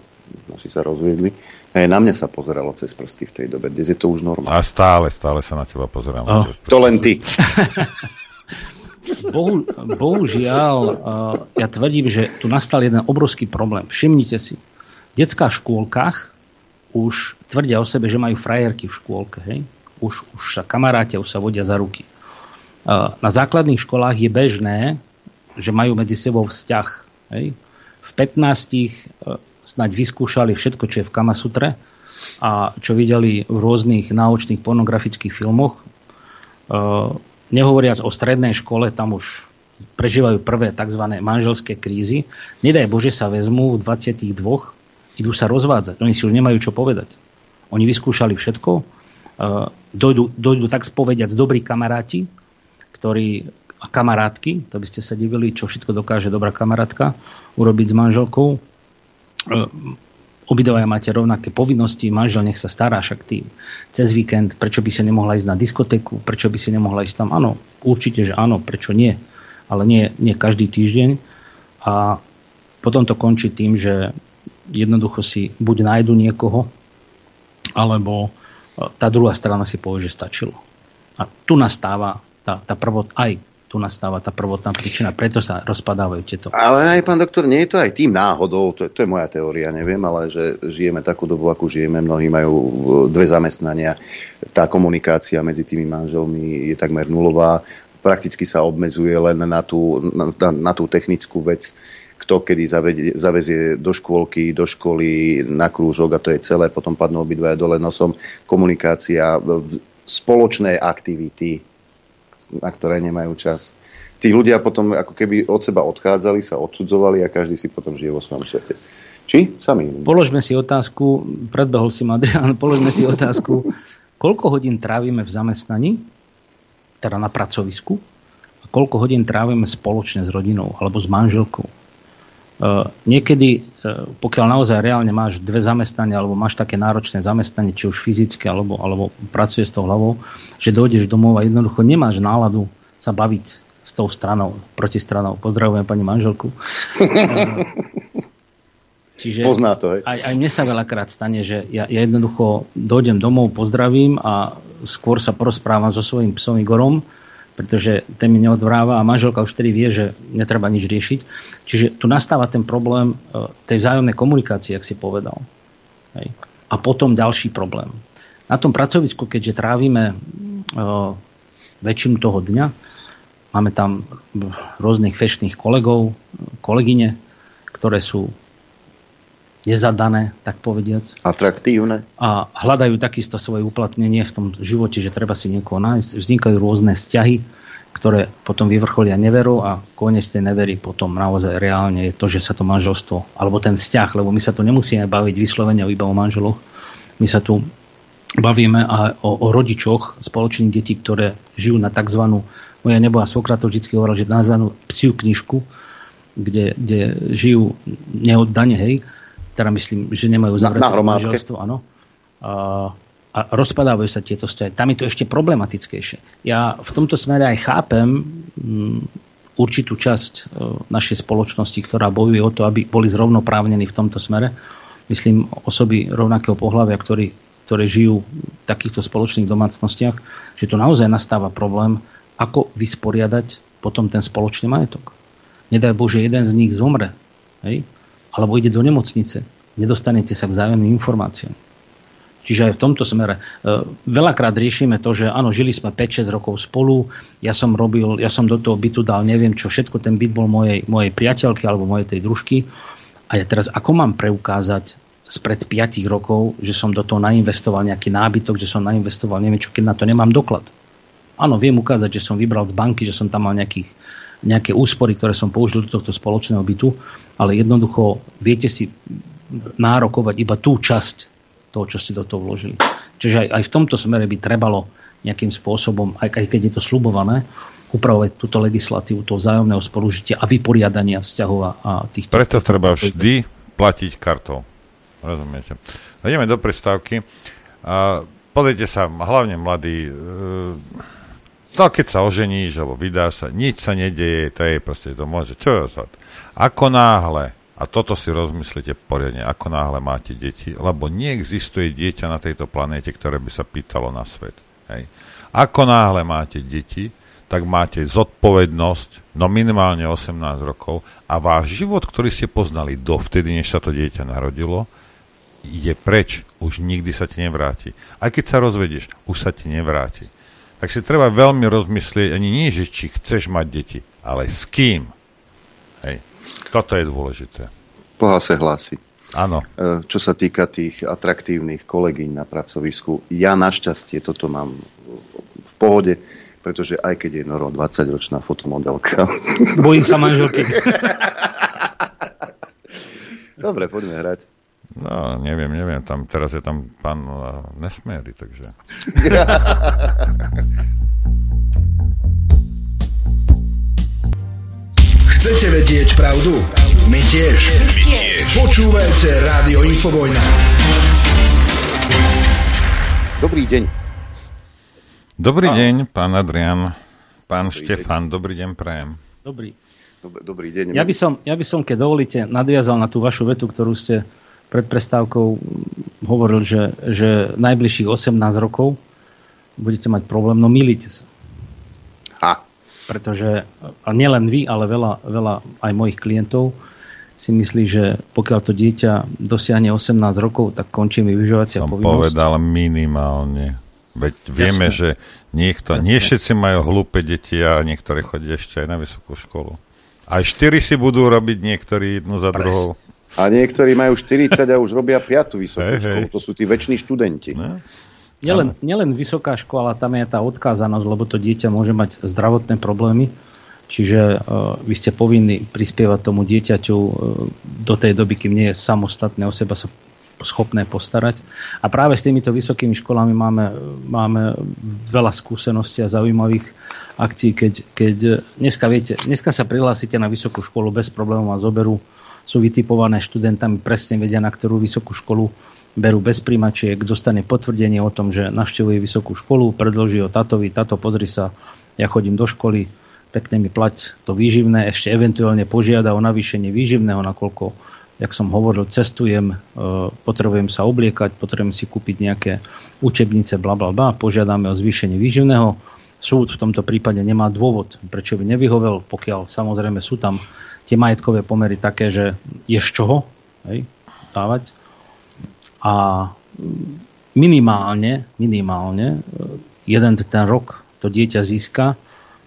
B: Naši sa rozviedli. Aj na mňa sa pozeralo cez prsty v tej dobe. Dnes je to už normálne.
F: A stále, stále sa na teba pozerám. Oh.
B: To len ty.
L: Bohu, bohužiaľ, ja tvrdím, že tu nastal jeden obrovský problém. Všimnite si, v detských škôlkach už tvrdia o sebe, že majú frajerky v škôlke. Hej? Už, už sa kamarátia, už sa vodia za ruky. Na základných školách je bežné, že majú medzi sebou vzťah. Hej? V 15 snáď vyskúšali všetko, čo je v Kamasutre a čo videli v rôznych náučných pornografických filmoch nehovoriac o strednej škole, tam už prežívajú prvé tzv. manželské krízy. Nedaj Bože sa vezmú v 22, idú sa rozvádzať. Oni si už nemajú čo povedať. Oni vyskúšali všetko, dojdu, dojdu tak spovediať dobrí kamaráti, ktorí a kamarátky, to by ste sa divili, čo všetko dokáže dobrá kamarátka urobiť s manželkou. Obidvaja máte rovnaké povinnosti, manžel nech sa stará, však ty cez víkend, prečo by si nemohla ísť na diskotéku, prečo by si nemohla ísť tam, áno, určite, že áno, prečo nie, ale nie, nie každý týždeň. A potom to končí tým, že jednoducho si buď nájdu niekoho, alebo e, tá druhá strana si povie, že stačilo. A tu nastáva tá, tá prvot, aj tu nastáva tá prvotná príčina, preto sa rozpadávajú tieto.
B: Ale aj, pán doktor, nie je to aj tým náhodou, to, to je moja teória, neviem, ale že žijeme takú dobu, akú žijeme, mnohí majú dve zamestnania, tá komunikácia medzi tými manželmi je takmer nulová, prakticky sa obmedzuje len na tú, na, na, na tú technickú vec, kto kedy zavedie, zavezie do škôlky, do školy, na krúžok a to je celé, potom padnú obidvaja dole nosom, komunikácia, spoločné aktivity, na ktoré nemajú čas. Tí ľudia potom ako keby od seba odchádzali, sa odsudzovali a každý si potom žije vo svojom svete. Či? Sami.
L: Položme si otázku, predbehol si Adrian, položme si otázku, koľko hodín trávime v zamestnaní, teda na pracovisku, a koľko hodín trávime spoločne s rodinou alebo s manželkou. Uh, niekedy, uh, pokiaľ naozaj reálne máš dve zamestnania alebo máš také náročné zamestnanie, či už fyzické alebo, alebo pracuješ s tou hlavou, že dojdeš domov a jednoducho nemáš náladu sa baviť s tou stranou, protistranou. Pozdravujem pani manželku.
B: Čiže Pozná to, hej.
L: Aj, aj mne sa veľakrát stane, že ja, ja jednoducho dojdem domov, pozdravím a skôr sa porozprávam so svojím psom Igorom, pretože ten mi neodvráva a manželka už tedy vie, že netreba nič riešiť. Čiže tu nastáva ten problém e, tej vzájomnej komunikácie, ak si povedal. Hej. A potom ďalší problém. Na tom pracovisku, keďže trávime uh, väčšinu toho dňa, máme tam rôznych fešných kolegov, kolegyne, ktoré sú nezadané, tak povediac.
B: Atraktívne.
L: A hľadajú takisto svoje uplatnenie v tom živote, že treba si niekoho nájsť. Vznikajú rôzne vzťahy, ktoré potom vyvrcholia neveru a koniec tej nevery potom naozaj reálne je to, že sa to manželstvo, alebo ten vzťah, lebo my sa tu nemusíme baviť vyslovene iba o manželoch, my sa tu bavíme aj o, o rodičoch spoločných detí, ktoré žijú na tzv. Moja neboha svokra to vždy hovorila, že nazvanú psiu knižku, kde, kde žijú neoddane, hej, teda myslím, že nemajú zavreté manželstvo, áno. A, a rozpadávajú sa tieto vzťahy. Tam je to ešte problematickejšie. Ja v tomto smere aj chápem m, mm, určitú časť e, našej spoločnosti, ktorá bojuje o to, aby boli zrovnoprávnení v tomto smere. Myslím osoby rovnakého pohľavia, ktorí, ktorí žijú v takýchto spoločných domácnostiach, že tu naozaj nastáva problém, ako vysporiadať potom ten spoločný majetok. Nedaj Bože, jeden z nich zomre. Hej? Alebo ide do nemocnice, nedostanete sa k vzájomným informáciám. Čiže aj v tomto smere. E, veľakrát riešime to, že áno, žili sme 5-6 rokov spolu, ja som robil, ja som do toho bytu dal neviem čo, všetko ten byt bol mojej, mojej priateľky alebo mojej tej družky. A ja teraz ako mám preukázať spred 5 rokov, že som do toho nainvestoval nejaký nábytok, že som nainvestoval neviem čo, keď na to nemám doklad. Áno, viem ukázať, že som vybral z banky, že som tam mal nejakých nejaké úspory, ktoré som použil do tohto spoločného bytu, ale jednoducho viete si nárokovať iba tú časť toho, čo ste do toho vložili. Čiže aj, aj v tomto smere by trebalo nejakým spôsobom, aj, aj keď je to slubované, upravovať túto legislatívu toho vzájomného spolužitia a vyporiadania vzťahov a, týchto...
F: Preto treba vždy platiť kartou. Rozumiete? Ideme do prestávky. A sa, hlavne mladí, e, No keď sa oženíš, alebo vydáš sa, nič sa nedieje, to je proste, to môže, čo je? Ako náhle, a toto si rozmyslite poriadne, ako náhle máte deti, lebo neexistuje dieťa na tejto planéte, ktoré by sa pýtalo na svet. Hej. Ako náhle máte deti, tak máte zodpovednosť, no minimálne 18 rokov a váš život, ktorý ste poznali dovtedy, než sa to dieťa narodilo, ide preč, už nikdy sa ti nevráti. Aj keď sa rozvedieš, už sa ti nevráti tak si treba veľmi rozmyslieť, ani nie, že či chceš mať deti, ale s kým. Hej. Toto je dôležité.
B: Boha sa hlási.
F: Áno.
B: E, čo sa týka tých atraktívnych kolegyň na pracovisku, ja našťastie toto mám v pohode, pretože aj keď je Noro 20-ročná fotomodelka.
L: Bojím sa manželky.
B: Dobre, poďme hrať.
F: No, neviem, neviem, tam, teraz je tam pán uh, Nesmiery, takže...
H: Chcete vedieť pravdu? My tiež. My tiež. Počúvajte Rádio Infovojna.
B: Dobrý deň.
F: Dobrý a... deň, pán Adrian, pán dobrý Štefan, deň. dobrý deň, prajem.
L: Dobrý.
B: Dobrý deň.
L: Ja by, som, ja by som, keď dovolíte, nadviazal na tú vašu vetu, ktorú ste pred prestávkou hovoril, že, že najbližších 18 rokov budete mať problém, no milíte sa.
B: A.
L: Pretože a nielen vy, ale veľa, veľa aj mojich klientov si myslí, že pokiaľ to dieťa dosiahne 18 rokov, tak končí mi vyžovacia
F: Som
L: povinnosť.
F: povedal minimálne. Veď vieme, Jasne. že niekto, Jasne. nie všetci majú hlúpe deti a niektorí chodia ešte aj na vysokú školu. Aj štyri si budú robiť niektorí jednu za Presne. druhou.
B: A niektorí majú 40 a už robia 5. vysokú hey, školu. Hey. To sú tí väčší študenti. No.
L: Nielen, nielen vysoká škola, tam je tá odkázanosť, lebo to dieťa môže mať zdravotné problémy. Čiže uh, vy ste povinní prispievať tomu dieťaťu uh, do tej doby, kým nie je samostatné o seba sa schopné postarať. A práve s týmito vysokými školami máme, máme veľa skúseností a zaujímavých akcií, keď, keď dneska, viete, dneska sa prihlásite na vysokú školu bez problémov a zoberú, sú vytipované študentami, presne vedia, na ktorú vysokú školu berú bez príjmačiek, dostane potvrdenie o tom, že navštevuje vysokú školu, predloží ho tatovi, tato pozri sa, ja chodím do školy, pekne mi plať to výživné, ešte eventuálne požiada o navýšenie výživného, nakoľko, jak som hovoril, cestujem, e, potrebujem sa obliekať, potrebujem si kúpiť nejaké učebnice, bla bla bla, požiadame o zvýšenie výživného. Súd v tomto prípade nemá dôvod, prečo by nevyhovel, pokiaľ samozrejme sú tam tie majetkové pomery také, že je z čoho hej, dávať. A minimálne, minimálne e, jeden ten rok to dieťa získa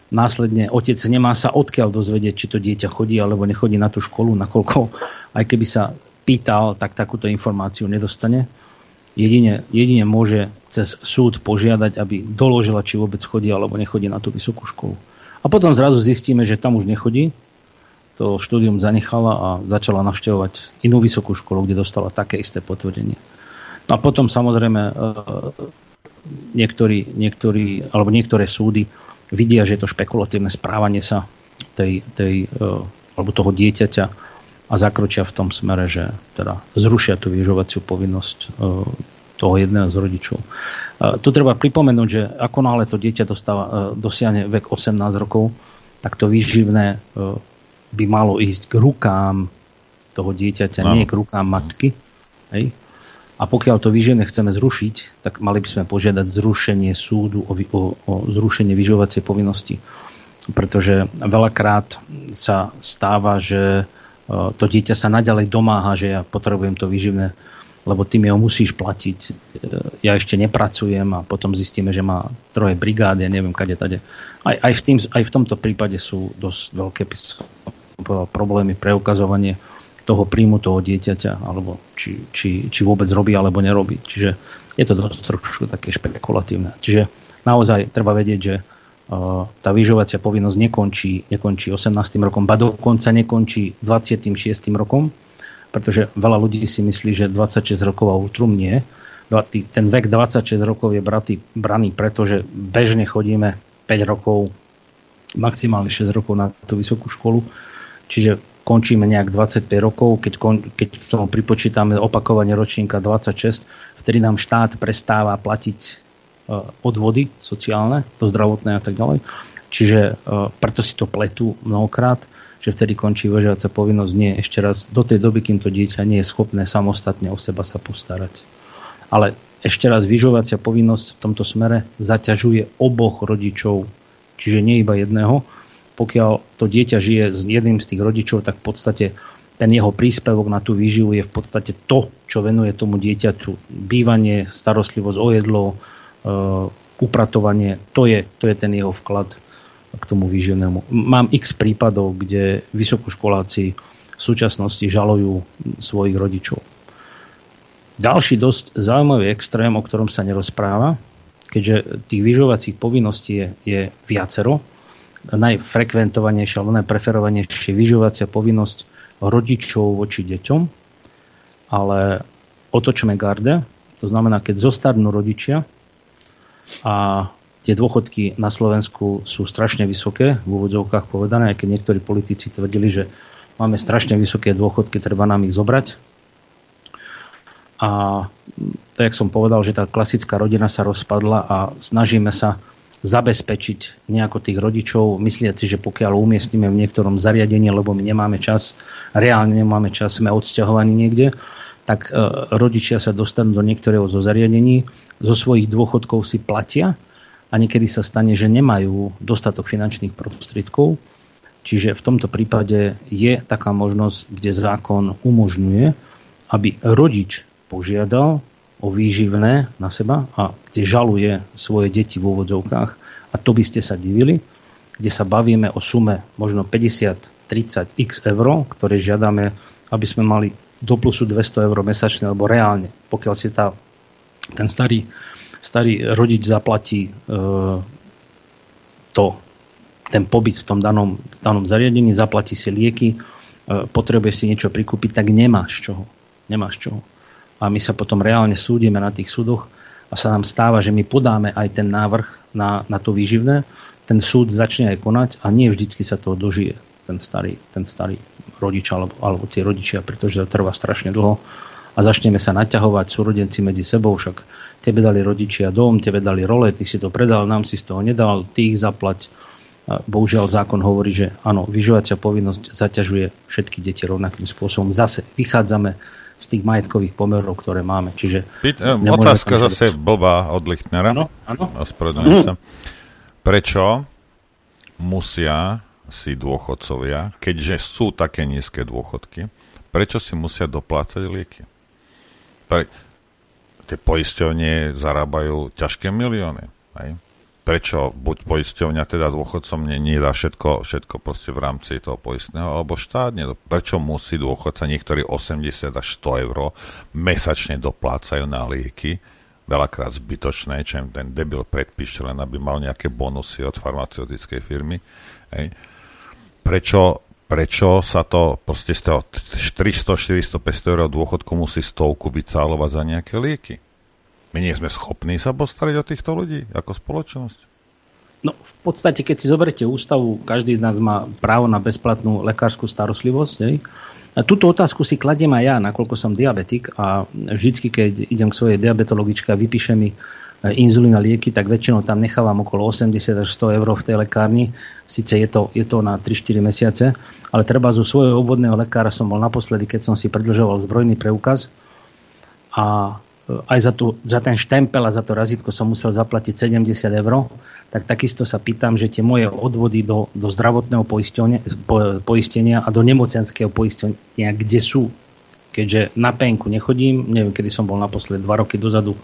L: následne otec nemá sa odkiaľ dozvedieť, či to dieťa chodí alebo nechodí na tú školu, nakoľko aj keby sa pýtal, tak takúto informáciu nedostane. Jedine, jedine môže cez súd požiadať, aby doložila, či vôbec chodí alebo nechodí na tú vysokú školu. A potom zrazu zistíme, že tam už nechodí, to štúdium zanechala a začala navštevovať inú vysokú školu, kde dostala také isté potvrdenie. No a potom samozrejme e, niektorí, niektorí, alebo niektoré súdy vidia, že je to špekulatívne správanie sa tej, tej, e, alebo toho dieťaťa a zakročia v tom smere, že teda zrušia tú vyžovaciu povinnosť e, toho jedného z rodičov. Tu treba pripomenúť, že ako náhle to dieťa dostáva, dosiahne vek 18 rokov, tak to výživné by malo ísť k rukám toho dieťaťa, no. nie k rukám matky. Hej? A pokiaľ to výživné chceme zrušiť, tak mali by sme požiadať zrušenie súdu o, o, o zrušenie vyživovacej povinnosti. Pretože veľakrát sa stáva, že e, to dieťa sa naďalej domáha, že ja potrebujem to výživné, lebo ty mi ho musíš platiť. E, ja ešte nepracujem a potom zistíme, že má troje brigády, ja neviem, kade tade. Aj, aj, v tým, aj v tomto prípade sú dosť veľké problémy pre ukazovanie toho príjmu toho dieťaťa, alebo či, či, či vôbec robí alebo nerobí. Čiže je to dosť trošku také špekulatívne. Čiže naozaj treba vedieť, že uh, tá vyžovacia povinnosť nekončí, nekončí 18. rokom, ba dokonca nekončí 26. rokom, pretože veľa ľudí si myslí, že 26 rokov a útrum nie. Ten vek 26 rokov je bratý, braný, pretože bežne chodíme 5 rokov, maximálne 6 rokov na tú vysokú školu. Čiže končíme nejak 25 rokov, keď, keď k tomu pripočítame opakovanie ročníka 26, vtedy nám štát prestáva platiť e, odvody sociálne, to zdravotné a tak ďalej. Čiže e, preto si to pletú mnohokrát, že vtedy končí vežiaca povinnosť. Nie, ešte raz, do tej doby, kým to dieťa nie je schopné samostatne o seba sa postarať. Ale ešte raz, vyžovacia povinnosť v tomto smere zaťažuje oboch rodičov, čiže nie iba jedného pokiaľ to dieťa žije s jedným z tých rodičov, tak v podstate ten jeho príspevok na tú výživu je v podstate to, čo venuje tomu dieťaťu. Bývanie, starostlivosť o jedlo, e, upratovanie, to je, to je ten jeho vklad k tomu výživnému. Mám x prípadov, kde vysokoškoláci v súčasnosti žalujú svojich rodičov. Ďalší dosť zaujímavý extrém, o ktorom sa nerozpráva, keďže tých vyžovacích povinností je, je viacero, najfrekventovanejšia alebo najpreferovanejšia vyžovacia povinnosť rodičov voči deťom, ale otočme garde, to znamená, keď zostarnú rodičia a tie dôchodky na Slovensku sú strašne vysoké, v úvodzovkách povedané, aj keď niektorí politici tvrdili, že máme strašne vysoké dôchodky, treba nám ich zobrať. A tak, jak som povedal, že tá klasická rodina sa rozpadla a snažíme sa zabezpečiť nejako tých rodičov, mysliaci, že pokiaľ umiestnime v niektorom zariadení, lebo my nemáme čas, reálne nemáme čas, sme odsťahovaní niekde, tak e, rodičia sa dostanú do niektorého zo zariadení, zo svojich dôchodkov si platia a niekedy sa stane, že nemajú dostatok finančných prostriedkov. Čiže v tomto prípade je taká možnosť, kde zákon umožňuje, aby rodič požiadal o výživné na seba a kde žaluje svoje deti v úvodzovkách. A to by ste sa divili, kde sa bavíme o sume možno 50, 30 x eur, ktoré žiadame, aby sme mali do plusu 200 eur mesačne, alebo reálne, pokiaľ si tá, ten starý, starý rodič zaplatí e, to, ten pobyt v tom danom, v danom zariadení, zaplatí si lieky, e, si niečo prikúpiť, tak nemáš čoho. Nemáš čoho. A my sa potom reálne súdime na tých súdoch a sa nám stáva, že my podáme aj ten návrh na, na to výživné, ten súd začne aj konať a nie vždycky sa toho dožije ten starý, ten starý rodič alebo, alebo tie rodičia, pretože to trvá strašne dlho a začneme sa naťahovať súrodenci medzi sebou, však tebe dali rodičia dom, tebe dali role, ty si to predal, nám si z toho nedal, ty ich zaplať. Bohužiaľ zákon hovorí, že áno, vyžovacia povinnosť zaťažuje všetky deti rovnakým spôsobom. Zase vychádzame z tých majetkových pomerov, ktoré máme. Čiže
F: Pýt, otázka zase blbá od Lichtnera.
L: Áno, áno.
F: sa. Prečo musia si dôchodcovia, keďže sú také nízke dôchodky, prečo si musia doplácať lieky? Pre, tie poisťovne zarábajú ťažké milióny. Hej? Prečo buď poisťovňa teda dôchodcom nedá všetko, všetko proste v rámci toho poistného, alebo štát nedá. Prečo musí dôchodca niektorí 80 až 100 eur mesačne doplácajú na lieky, veľakrát zbytočné, čo im ten debil predpíše, len aby mal nejaké bonusy od farmaceutickej firmy. Hej. Prečo, prečo sa to proste z toho 400, 400, 500 eur dôchodku musí stovku vycálovať za nejaké lieky? My nie sme schopní sa postarať o týchto ľudí ako spoločnosť?
L: No, v podstate, keď si zoberete ústavu, každý z nás má právo na bezplatnú lekárskú starostlivosť. A túto otázku si kladiem aj ja, nakoľko som diabetik a vždycky, keď idem k svojej diabetologičke a vypíše mi inzulín a lieky, tak väčšinou tam nechávam okolo 80 až 100 eur v tej lekárni. Sice je to, je to na 3-4 mesiace, ale treba zo svojho obvodného lekára som bol naposledy, keď som si predlžoval zbrojný preukaz a aj za, tu, za ten štempel a za to razítko som musel zaplatiť 70 eur, tak takisto sa pýtam, že tie moje odvody do, do zdravotného poistenia a do nemocenského poistenia, kde sú? Keďže na penku nechodím, neviem, kedy som bol naposled, dva roky dozadu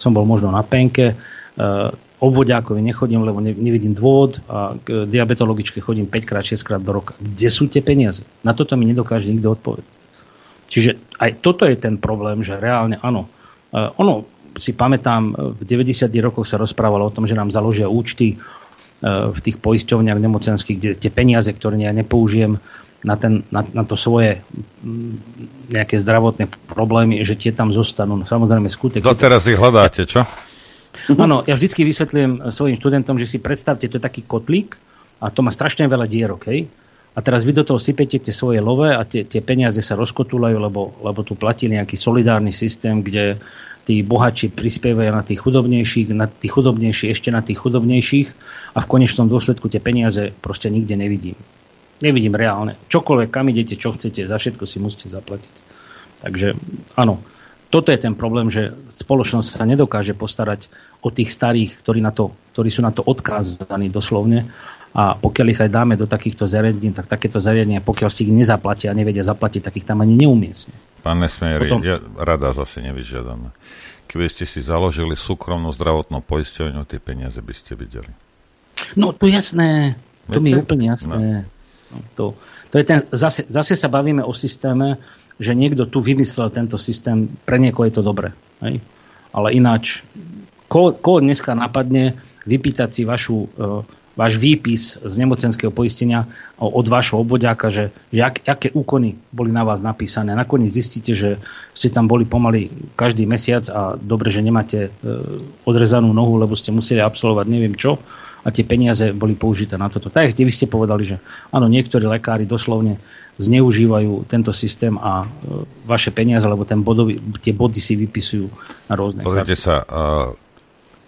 L: som bol možno na penke, uh, obvodiakovi nechodím, lebo nevidím dôvod a k diabetologičke chodím 5 krát, 6 krát do roka. Kde sú tie peniaze? Na toto mi nedokáže nikto odpovedať. Čiže aj toto je ten problém, že reálne áno, Eh, ono, si pamätám, v 90. rokoch sa rozprávalo o tom, že nám založia účty v tých poisťovniach nemocenských, kde tie peniaze, ktoré ja nepoužijem na, ten, na, na to svoje mm, nejaké zdravotné problémy, že tie tam zostanú. No, samozrejme skutek.
F: To teraz ich hľadáte, čo?
L: Áno, ja vždycky vysvetľujem svojim študentom, že si predstavte, to je taký kotlík a to má strašne veľa dierok, hej? a teraz vy do toho sypete tie svoje love a tie, tie peniaze sa rozkotulajú, lebo, lebo tu platí nejaký solidárny systém, kde tí bohači prispievajú na tých chudobnejších, na tých chudobnejších, ešte na tých chudobnejších a v konečnom dôsledku tie peniaze proste nikde nevidím. Nevidím reálne. Čokoľvek, kam idete, čo chcete, za všetko si musíte zaplatiť. Takže áno, toto je ten problém, že spoločnosť sa nedokáže postarať o tých starých, ktorí, na to, ktorí sú na to odkázaní doslovne a pokiaľ ich aj dáme do takýchto zariadení, tak takéto zariadenia, pokiaľ si ich nezaplatia a nevedia zaplatiť, tak ich tam ani neumiestne.
F: Pán Nesmieri, Potom... ja rada zase nevyžiadame. Keby ste si založili súkromnú zdravotnú poisťovňu, tie peniaze by ste videli.
L: No to jasné, to Viete? mi je úplne jasné. No. No, to, to je ten, zase, zase sa bavíme o systéme, že niekto tu vymyslel tento systém, pre niekoho je to dobre. Hej? Ale ináč, koho, koho dneska napadne vypýtať si vašu uh, váš výpis z nemocenského poistenia od vášho obvodiaka, že, že ak, aké úkony boli na vás napísané. Nakoniec zistíte, že ste tam boli pomaly každý mesiac a dobre, že nemáte e, odrezanú nohu, lebo ste museli absolvovať neviem čo a tie peniaze boli použité na toto. Tak, kde vy ste povedali, že áno, niektorí lekári doslovne zneužívajú tento systém a e, vaše peniaze, alebo ten bodový, tie body si vypisujú na rôzne
F: Pozrite karty. sa, uh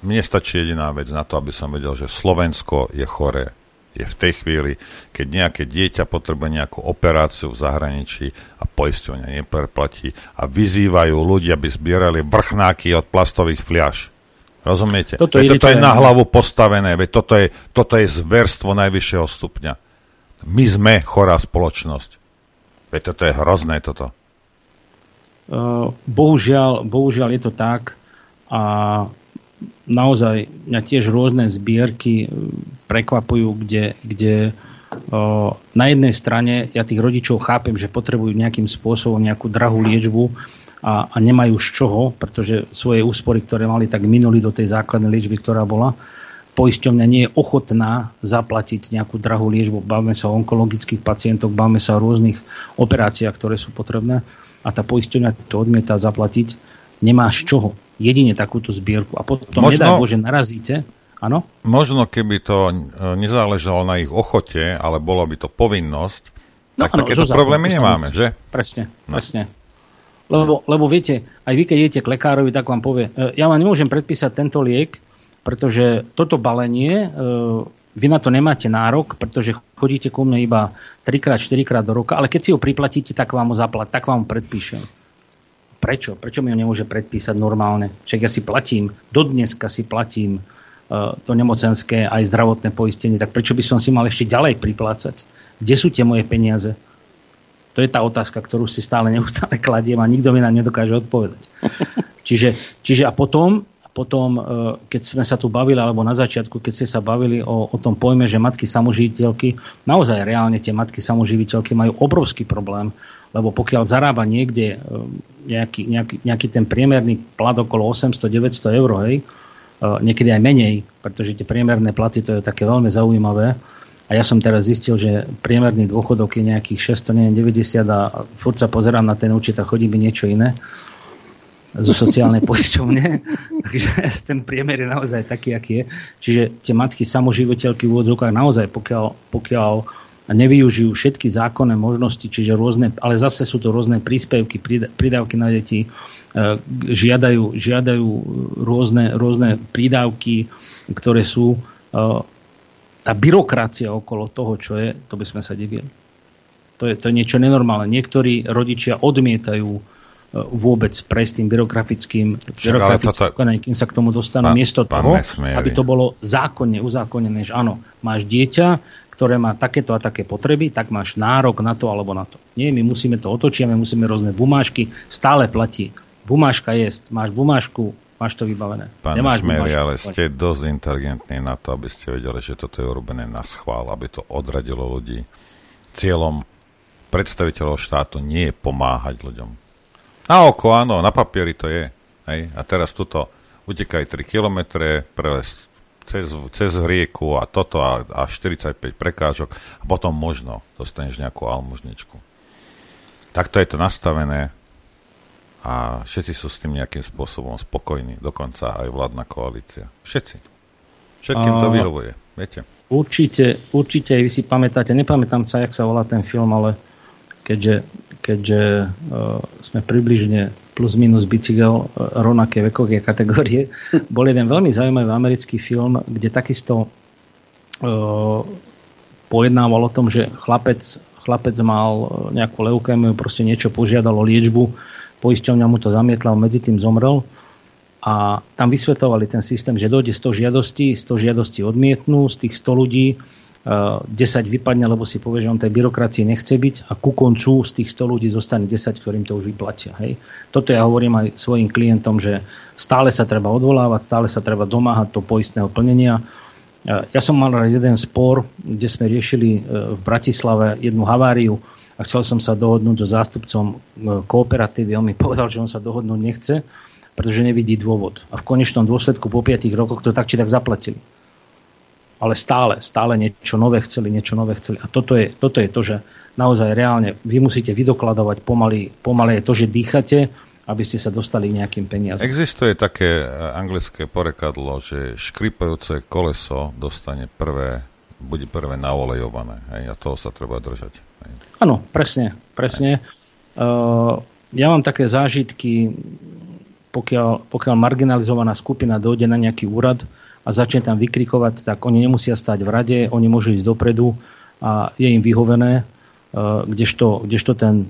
F: mne stačí jediná vec na to, aby som vedel, že Slovensko je choré. Je v tej chvíli, keď nejaké dieťa potrebuje nejakú operáciu v zahraničí a poisťovňa nepreplatí a vyzývajú ľudia, aby zbierali vrchnáky od plastových fliaž. Rozumiete? Toto, veď toto je na hlavu postavené, veď toto je, toto je zverstvo najvyššieho stupňa. My sme chorá spoločnosť. Veď toto je hrozné toto.
L: Uh, bohužiaľ, bohužiaľ je to tak a naozaj mňa tiež rôzne zbierky e, prekvapujú, kde, kde o, na jednej strane ja tých rodičov chápem, že potrebujú nejakým spôsobom nejakú drahú liečbu a, a nemajú z čoho, pretože svoje úspory, ktoré mali, tak minuli do tej základnej liečby, ktorá bola. poisťovňa nie je ochotná zaplatiť nejakú drahú liežbu. Bavme sa o onkologických pacientoch, bavme sa o rôznych operáciách, ktoré sú potrebné a tá poisťovňa to odmieta zaplatiť. Nemá z čoho. Jedine takúto zbierku. A potom, Možno... nedaj Bože, narazíte Áno?
F: Možno keby to e, nezáležalo na ich ochote, ale bolo by to povinnosť, no, tak ano, takéto problémy nemáme, že?
L: Presne, no. presne. Lebo, lebo viete, aj vy keď idete k lekárovi, tak vám povie, e, ja vám nemôžem predpísať tento liek, pretože toto balenie, e, vy na to nemáte nárok, pretože chodíte ku mne iba 3 4 krát do roka, ale keď si ho priplatíte, tak vám ho zaplat, tak vám ho predpíšem. Prečo? Prečo mi ho nemôže predpísať normálne? Však ja si platím, dodneska si platím E, to nemocenské aj zdravotné poistenie, tak prečo by som si mal ešte ďalej priplácať? Kde sú tie moje peniaze? To je tá otázka, ktorú si stále neustále kladiem a nikto mi na nedokáže odpovedať. Čiže, čiže a potom, potom, e, keď sme sa tu bavili, alebo na začiatku, keď ste sa bavili o, o tom pojme, že matky samoživiteľky, naozaj reálne tie matky samoživiteľky majú obrovský problém, lebo pokiaľ zarába niekde e, nejaký, nejaký, nejaký ten priemerný plat okolo 800-900 eur, hej, niekedy aj menej, pretože tie priemerné platy to je také veľmi zaujímavé. A ja som teraz zistil, že priemerný dôchodok je nejakých 600, neviem, 90 a furt sa pozerám na ten účet a chodí mi niečo iné zo sociálnej poisťovne. Takže ten priemer je naozaj taký, aký je. Čiže tie matky samoživoteľky v úvodzovkách naozaj, pokiaľ, pokiaľ nevyužijú všetky zákonné možnosti, čiže rôzne, ale zase sú to rôzne príspevky, pridávky na deti, E, žiadajú, žiadajú rôzne, rôzne prídavky, ktoré sú e, tá byrokracia okolo toho, čo je, to by sme sa divili. To je, to je niečo nenormálne. Niektorí rodičia odmietajú e, vôbec prejsť tým byrokratickým, byrokratickým toto... kým sa k tomu dostanú, pán, miesto toho, aby to bolo zákonne uzákonené, že áno, máš dieťa, ktoré má takéto a také potreby, tak máš nárok na to alebo na to. Nie, my musíme to otočiť, my musíme rôzne bumášky, stále platí Bumáška je, máš bumášku, máš to vybavené.
F: Pán Nemáš Šmeri, ale ste dosť inteligentní na to, aby ste vedeli, že toto je urobené na schvál, aby to odradilo ľudí. Cieľom predstaviteľov štátu nie je pomáhať ľuďom. Na oko, áno, na papieri to je. Hej? A teraz tuto utekaj 3 km, prelesť cez, cez rieku a toto a, a 45 prekážok a potom možno dostaneš nejakú almužničku. Takto je to nastavené a všetci sú s tým nejakým spôsobom spokojní, dokonca aj vládna koalícia. Všetci. Všetkým to vyhovuje, viete.
L: Určite, určite vy si pamätáte, nepamätám sa, jak sa volá ten film, ale keďže, keďže uh, sme približne plus minus bicykel rovnaké vekové kategórie, bol jeden veľmi zaujímavý americký film, kde takisto uh, pojednával o tom, že chlapec, chlapec mal nejakú leukémiu, proste niečo požiadal o liečbu. Poisťovňa mu to zamietla, medzi tým zomrel. A tam vysvetovali ten systém, že dojde 100 žiadostí, 100 žiadostí odmietnú, z tých 100 ľudí 10 eh, vypadne, lebo si povie, že on tej byrokracie nechce byť a ku koncu z tých 100 ľudí zostane 10, ktorým to už vyplatia. Hej. Toto ja hovorím aj svojim klientom, že stále sa treba odvolávať, stále sa treba domáhať to poistného plnenia. Eh, ja som mal raz jeden spor, kde sme riešili eh, v Bratislave jednu haváriu, a chcel som sa dohodnúť so zástupcom kooperatívy. On mi povedal, že on sa dohodnúť nechce, pretože nevidí dôvod. A v konečnom dôsledku po 5 rokoch to tak či tak zaplatili. Ale stále, stále niečo nové chceli, niečo nové chceli. A toto je, toto je to, že naozaj reálne vy musíte vydokladovať pomaly, pomaly je to, že dýchate, aby ste sa dostali k nejakým peniazom.
F: Existuje také e, anglické porekadlo, že škripajúce koleso dostane prvé, bude prvé naolejované. Hej, a toho sa treba držať.
L: Áno, presne, presne. Uh, ja mám také zážitky, pokiaľ, pokiaľ marginalizovaná skupina dojde na nejaký úrad a začne tam vykrikovať, tak oni nemusia stať v rade, oni môžu ísť dopredu a je im vyhovené, uh, kdežto, kdežto ten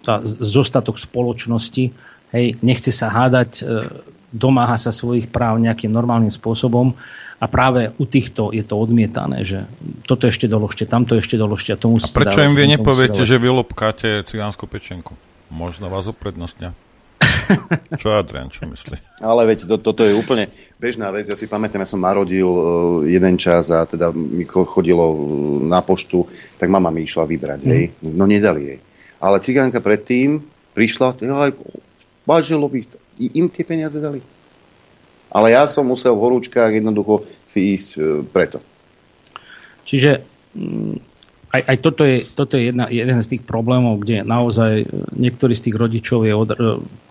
L: tá zostatok spoločnosti hej, nechce sa hádať, uh, domáha sa svojich práv nejakým normálnym spôsobom a práve u týchto je to odmietané, že toto ešte doložte, tamto ešte doložte. A, to
F: a prečo dávať, im vy nepoviete, že vy lopkáte cigánsku pečenku? Možno vás uprednostňa. Čo Adrian, čo myslí?
B: Ale veď, to, toto je úplne bežná vec. Ja si pamätám, ja som narodil uh, jeden čas a teda mi chodilo uh, na poštu, tak mama mi išla vybrať, mm. hej. No nedali jej. Ale cigánka predtým prišla, aj Baželovi, im tie peniaze dali. Ale ja som musel v horúčkách jednoducho si ísť e, preto.
L: Čiže mm, aj, aj toto je, toto je jedna, jeden z tých problémov, kde naozaj niektorý z tých rodičov je, od,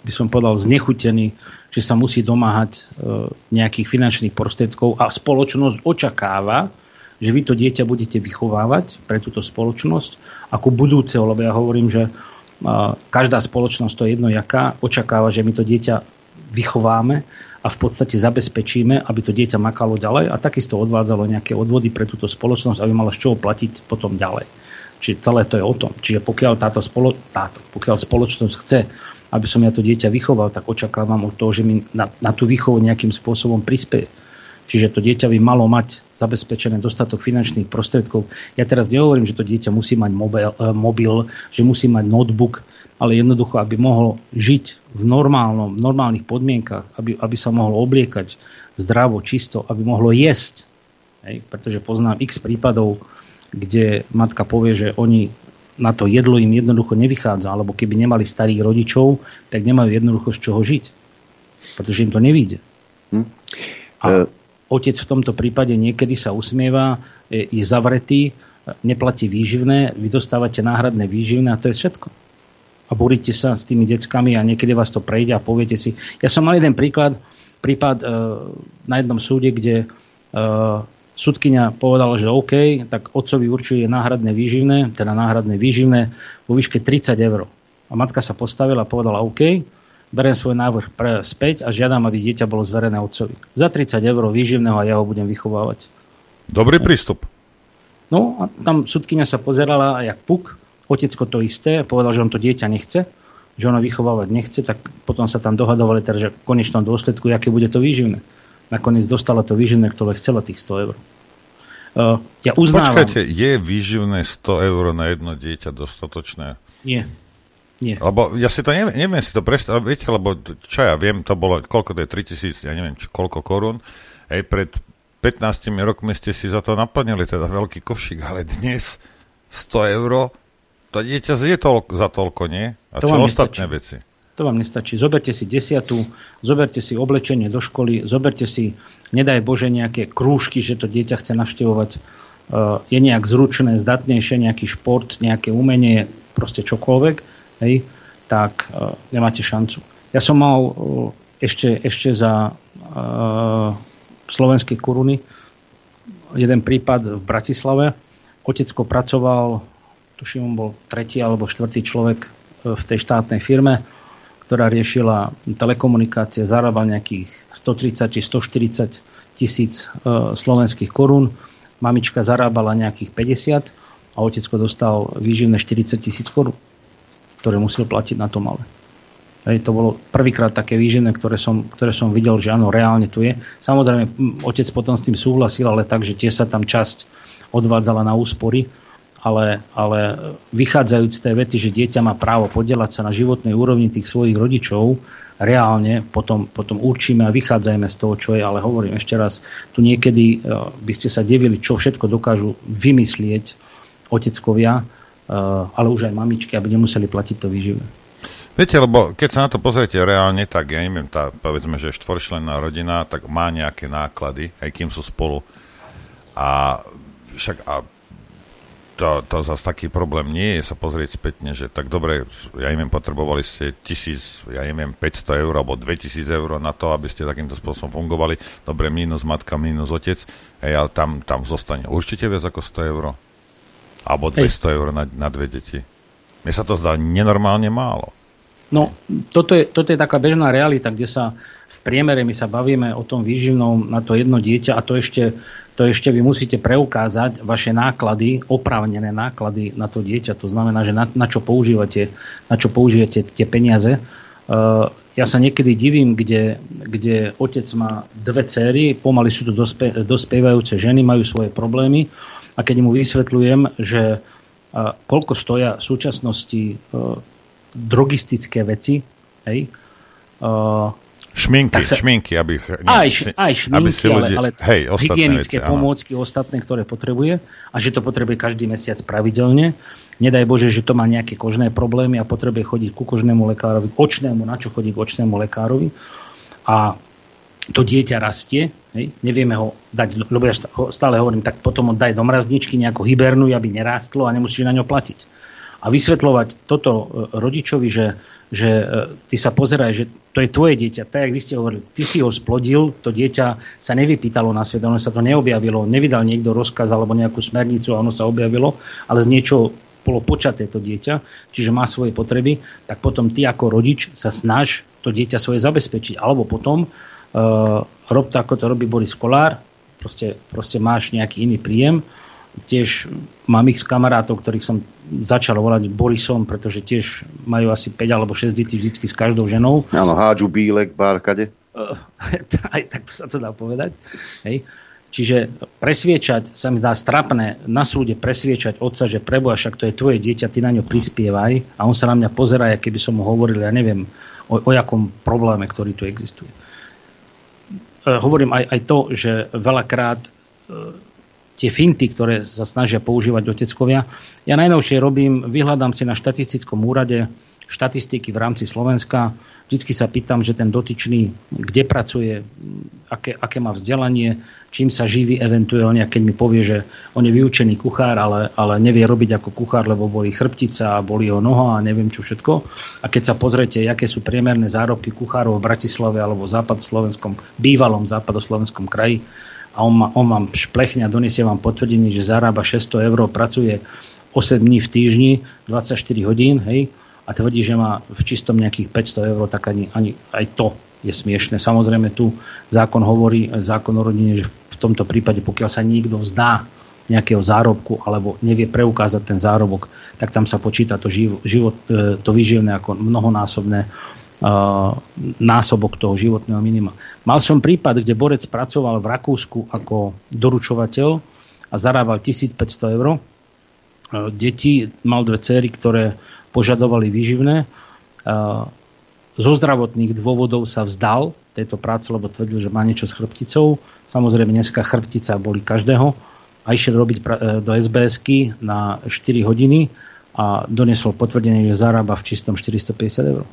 L: by som povedal, znechutený, že sa musí domáhať nejakých finančných prostriedkov a spoločnosť očakáva, že vy to dieťa budete vychovávať pre túto spoločnosť. Ako budúceho, lebo ja hovorím, že každá spoločnosť, to je jedno jaká, očakáva, že my to dieťa vychováme a v podstate zabezpečíme, aby to dieťa makalo ďalej a takisto odvádzalo nejaké odvody pre túto spoločnosť, aby malo z čoho platiť potom ďalej. Čiže celé to je o tom. Čiže pokiaľ táto, spolo, táto pokiaľ spoločnosť chce, aby som ja to dieťa vychoval, tak očakávam od toho, že mi na, na tú výchovu nejakým spôsobom prispieje. Čiže to dieťa by malo mať zabezpečené dostatok finančných prostriedkov. Ja teraz nehovorím, že to dieťa musí mať mobil, eh, mobil že musí mať notebook, ale jednoducho, aby mohlo žiť v normálnom, normálnych podmienkach, aby, aby sa mohlo obliekať zdravo, čisto, aby mohlo jesť. Hej? Pretože poznám x prípadov, kde matka povie, že oni na to jedlo im jednoducho nevychádza, alebo keby nemali starých rodičov, tak nemajú jednoducho z čoho žiť. Pretože im to nevíde. Hm. A e- Otec v tomto prípade niekedy sa usmieva, je zavretý, neplatí výživné, vy dostávate náhradné výživné a to je všetko. A boríte sa s tými deckami a niekedy vás to prejde a poviete si. Ja som mal jeden príklad, prípad e, na jednom súde, kde e, sudkynia povedala, že OK, tak otcovi určuje náhradné výživné, teda náhradné výživné vo výške 30 eur. A matka sa postavila a povedala OK, berem svoj návrh pre, späť a žiadam, aby dieťa bolo zverené otcovi. Za 30 eur výživného a ja ho budem vychovávať.
F: Dobrý prístup.
L: No a tam sudkynia sa pozerala jak puk, otecko to isté, povedal, že on to dieťa nechce, že ono vychovávať nechce, tak potom sa tam dohadovali, teda, že v konečnom dôsledku, aké bude to výživné. Nakoniec dostala to výživné, ktoré chcela tých 100 eur. Uh, ja uznávam...
F: Počkajte, je výživné 100 eur na jedno dieťa dostatočné?
L: Nie. Nie.
F: Lebo ja si to neviem, neviem si to predstaviť, viete, lebo čo ja viem, to bolo, koľko to je, 3000, ja neviem, čo, koľko korún. Hej, pred 15 rokmi ste si za to naplnili teda veľký košík, ale dnes 100 eur, to dieťa zje toľko, za toľko, nie? A to čo ostatné nestačí. veci?
L: To vám nestačí. Zoberte si desiatu, zoberte si oblečenie do školy, zoberte si, nedaj Bože, nejaké krúžky, že to dieťa chce navštevovať. Uh, je nejak zručné, zdatnejšie, nejaký šport, nejaké umenie, proste čokoľvek hej, tak uh, nemáte šancu. Ja som mal uh, ešte, ešte za uh, slovenské koruny jeden prípad v Bratislave. Otecko pracoval, tuším, on bol tretí alebo štvrtý človek v tej štátnej firme, ktorá riešila telekomunikácie, zarábal nejakých 130 či 140 tisíc slovenských korún. Mamička zarábala nejakých 50 a otecko dostal výživné 40 tisíc korún ktoré musel platiť na to malé. Hej, to bolo prvýkrát také výžené, ktoré som, ktoré som videl, že áno, reálne tu je. Samozrejme, otec potom s tým súhlasil, ale tak, že tie sa tam časť odvádzala na úspory, ale, ale vychádzajúc z tej vety, že dieťa má právo podielať sa na životnej úrovni tých svojich rodičov, reálne potom, potom určíme a vychádzajme z toho, čo je, ale hovorím ešte raz, tu niekedy uh, by ste sa devili, čo všetko dokážu vymyslieť oteckovia, ale už aj mamičky, aby nemuseli platiť to výživné.
F: Viete, lebo keď sa na to pozriete reálne, tak ja neviem, tá, povedzme, že štvorčlenná rodina, tak má nejaké náklady, aj kým sú spolu. A však a to, to zase taký problém nie je sa pozrieť spätne, že tak dobre, ja neviem, potrebovali ste tisíc, ja neviem, 500 eur alebo 2000 eur na to, aby ste takýmto spôsobom fungovali. Dobre, mínus matka, mínus otec, hej, ale tam, tam zostane určite viac ako 100 eur. Alebo 200 Hej. eur na, na dve deti. Mne sa to zdá nenormálne málo.
L: No, toto je, toto je taká bežná realita, kde sa v priemere my sa bavíme o tom výživnom na to jedno dieťa a to ešte, to ešte vy musíte preukázať vaše náklady, oprávnené náklady na to dieťa. To znamená, že na, na čo používate, na čo používate tie peniaze. Uh, ja sa niekedy divím, kde, kde otec má dve céry, pomaly sú to dospe, dospievajúce ženy, majú svoje problémy a keď mu vysvetľujem, že koľko stoja v súčasnosti drogistické veci, hej,
F: Šminky, sa, šminky, aby...
L: Ne, aj, aj šminky, aby si ľudia, ale, ale hej, hygienické veci, pomôcky, áno. ostatné, ktoré potrebuje a že to potrebuje každý mesiac pravidelne. Nedaj Bože, že to má nejaké kožné problémy a potrebuje chodiť ku kožnému lekárovi, očnému, na čo chodí k očnému lekárovi. A to dieťa rastie, hej, nevieme ho dať, lebo ja stále hovorím, tak potom ho daj do mrazničky, nejako hibernuj, aby nerástlo a nemusíš na ňo platiť. A vysvetľovať toto e, rodičovi, že, že e, ty sa pozeraj, že to je tvoje dieťa, tak jak vy ste hovorili, ty si ho splodil, to dieťa sa nevypýtalo na svet, ono sa to neobjavilo, nevydal niekto rozkaz alebo nejakú smernicu a ono sa objavilo, ale z niečo bolo počaté to dieťa, čiže má svoje potreby, tak potom ty ako rodič sa snaž to dieťa svoje zabezpečiť. Alebo potom rob to, ako to robí Boris Kolár, proste, proste máš nejaký iný príjem. Tiež mám ich kamarátov, ktorých som začal volať Borisom, pretože tiež majú asi 5 alebo 6 detí vždy s každou ženou.
B: Áno, hádžu bílek, bárkade.
L: Uh, aj tak to sa to dá povedať. Hej. Čiže presviečať, sa mi dá strapné na súde presviečať otca, že preboha, však to je tvoje dieťa, ty na ňo prispievaj a on sa na mňa pozerá, keby som mu hovoril, ja neviem, o, o jakom probléme, ktorý tu existuje. E, hovorím aj, aj to, že veľakrát e, tie finty, ktoré sa snažia používať oteckovia, ja najnovšie robím, vyhľadám si na štatistickom úrade štatistiky v rámci Slovenska, Vždycky sa pýtam, že ten dotyčný, kde pracuje, aké, aké má vzdelanie, čím sa živí eventuálne, keď mi povie, že on je vyučený kuchár, ale, ale nevie robiť ako kuchár, lebo boli chrbtica a boli ho noha a neviem čo všetko. A keď sa pozriete, aké sú priemerné zárobky kuchárov v Bratislave alebo v západoslovenskom, bývalom západoslovenskom kraji, a on, ma, on vám šplechne a donesie vám potvrdenie, že zarába 600 eur, pracuje 8 dní v týždni, 24 hodín, hej, a tvrdí, že má v čistom nejakých 500 eur, tak ani, ani aj to je smiešne. Samozrejme tu zákon hovorí, zákon o rodine, že v tomto prípade, pokiaľ sa niekto vzdá nejakého zárobku alebo nevie preukázať ten zárobok, tak tam sa počíta to, život, e, to vyživné ako mnohonásobné uh, násobok toho životného minima. Mal som prípad, kde borec pracoval v Rakúsku ako doručovateľ a zarábal 1500 eur. Uh, deti, mal dve cery, ktoré požadovali výživné. Zo zdravotných dôvodov sa vzdal tejto práce, lebo tvrdil, že má niečo s chrbticou. Samozrejme, dneska chrbtica boli každého a išiel robiť e, do sbs na 4 hodiny a donesol potvrdenie, že zarába v čistom 450 eur.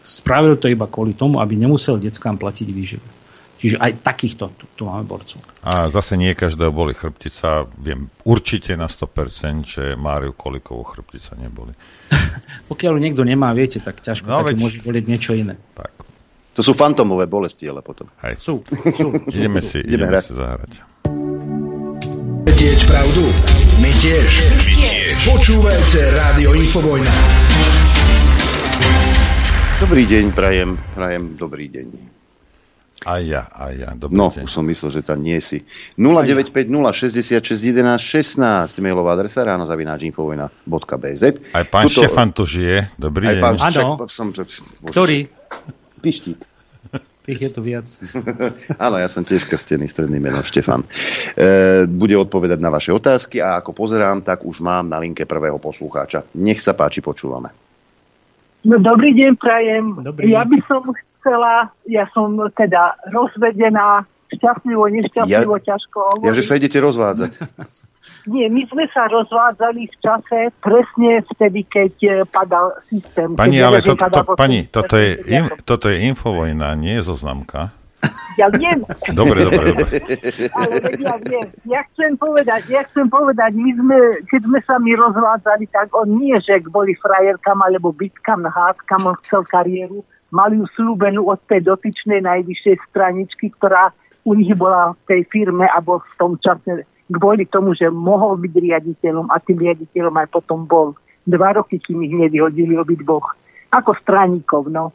L: Spravil to iba kvôli tomu, aby nemusel deckám platiť výživné. Čiže aj takýchto tu, tu máme borcov.
F: A zase nie každého boli chrbtica. Viem určite na 100%, že Máriu Kolikovú chrbtica neboli.
L: Pokiaľ niekto nemá, viete, tak ťažko no, veď... môže boliť niečo iné. Tak.
B: To sú fantomové bolesti, ale potom.
F: Hej.
L: Sú, sú.
F: ideme si, ideme, ideme si zahrať.
H: Vedieť pravdu? My tiež. My tiež. Počúvajte Rádio Infovojna.
B: Dobrý deň, prajem, prajem, dobrý deň.
F: Aj ja, aj ja. Dobrý
B: no,
F: deň.
B: už som myslel, že tam nie si. 0950 66 11 16, mailová adresa ráno zavináč infovojna.bz.
F: Aj pán Tuto... Štefan tu žije. Dobrý
L: aj
F: deň.
L: Pán Áno. Som, Ktorý?
B: Pištík.
L: Tých je tu viac.
B: Áno, ja som tiež krstený stredný meno Štefan. E, bude odpovedať na vaše otázky a ako pozerám, tak už mám na linke prvého poslucháča. Nech sa páči, počúvame.
M: No, dobrý deň, prajem.
L: Dobrý.
M: Ja by som chcela, ja som teda rozvedená, šťastlivo, nešťastlivo, ja, ťažko hovoriť.
B: Ja, že sa idete rozvádzať.
M: Nie, my sme sa rozvádzali v čase presne vtedy, keď e, padal systém.
F: Pani, ale to, to, pani, toto je, in, toto je infovojna, nie je zoznamka.
M: Ja viem.
F: Dobre, dobre, dobre.
M: Ale ja viem. Ja chcem povedať, ja chcem povedať, my sme, keď sme sa mi rozvádzali, tak on nie, že boli frajerkam alebo bitkam, hádkam, on chcel kariéru, mali ju slúbenú od tej dotyčnej najvyššej straničky, ktorá u nich bola v tej firme alebo v tom čase kvôli tomu, že mohol byť riaditeľom a tým riaditeľom aj potom bol. Dva roky, kým ich nevyhodili obidvoch. Ako straníkov, no.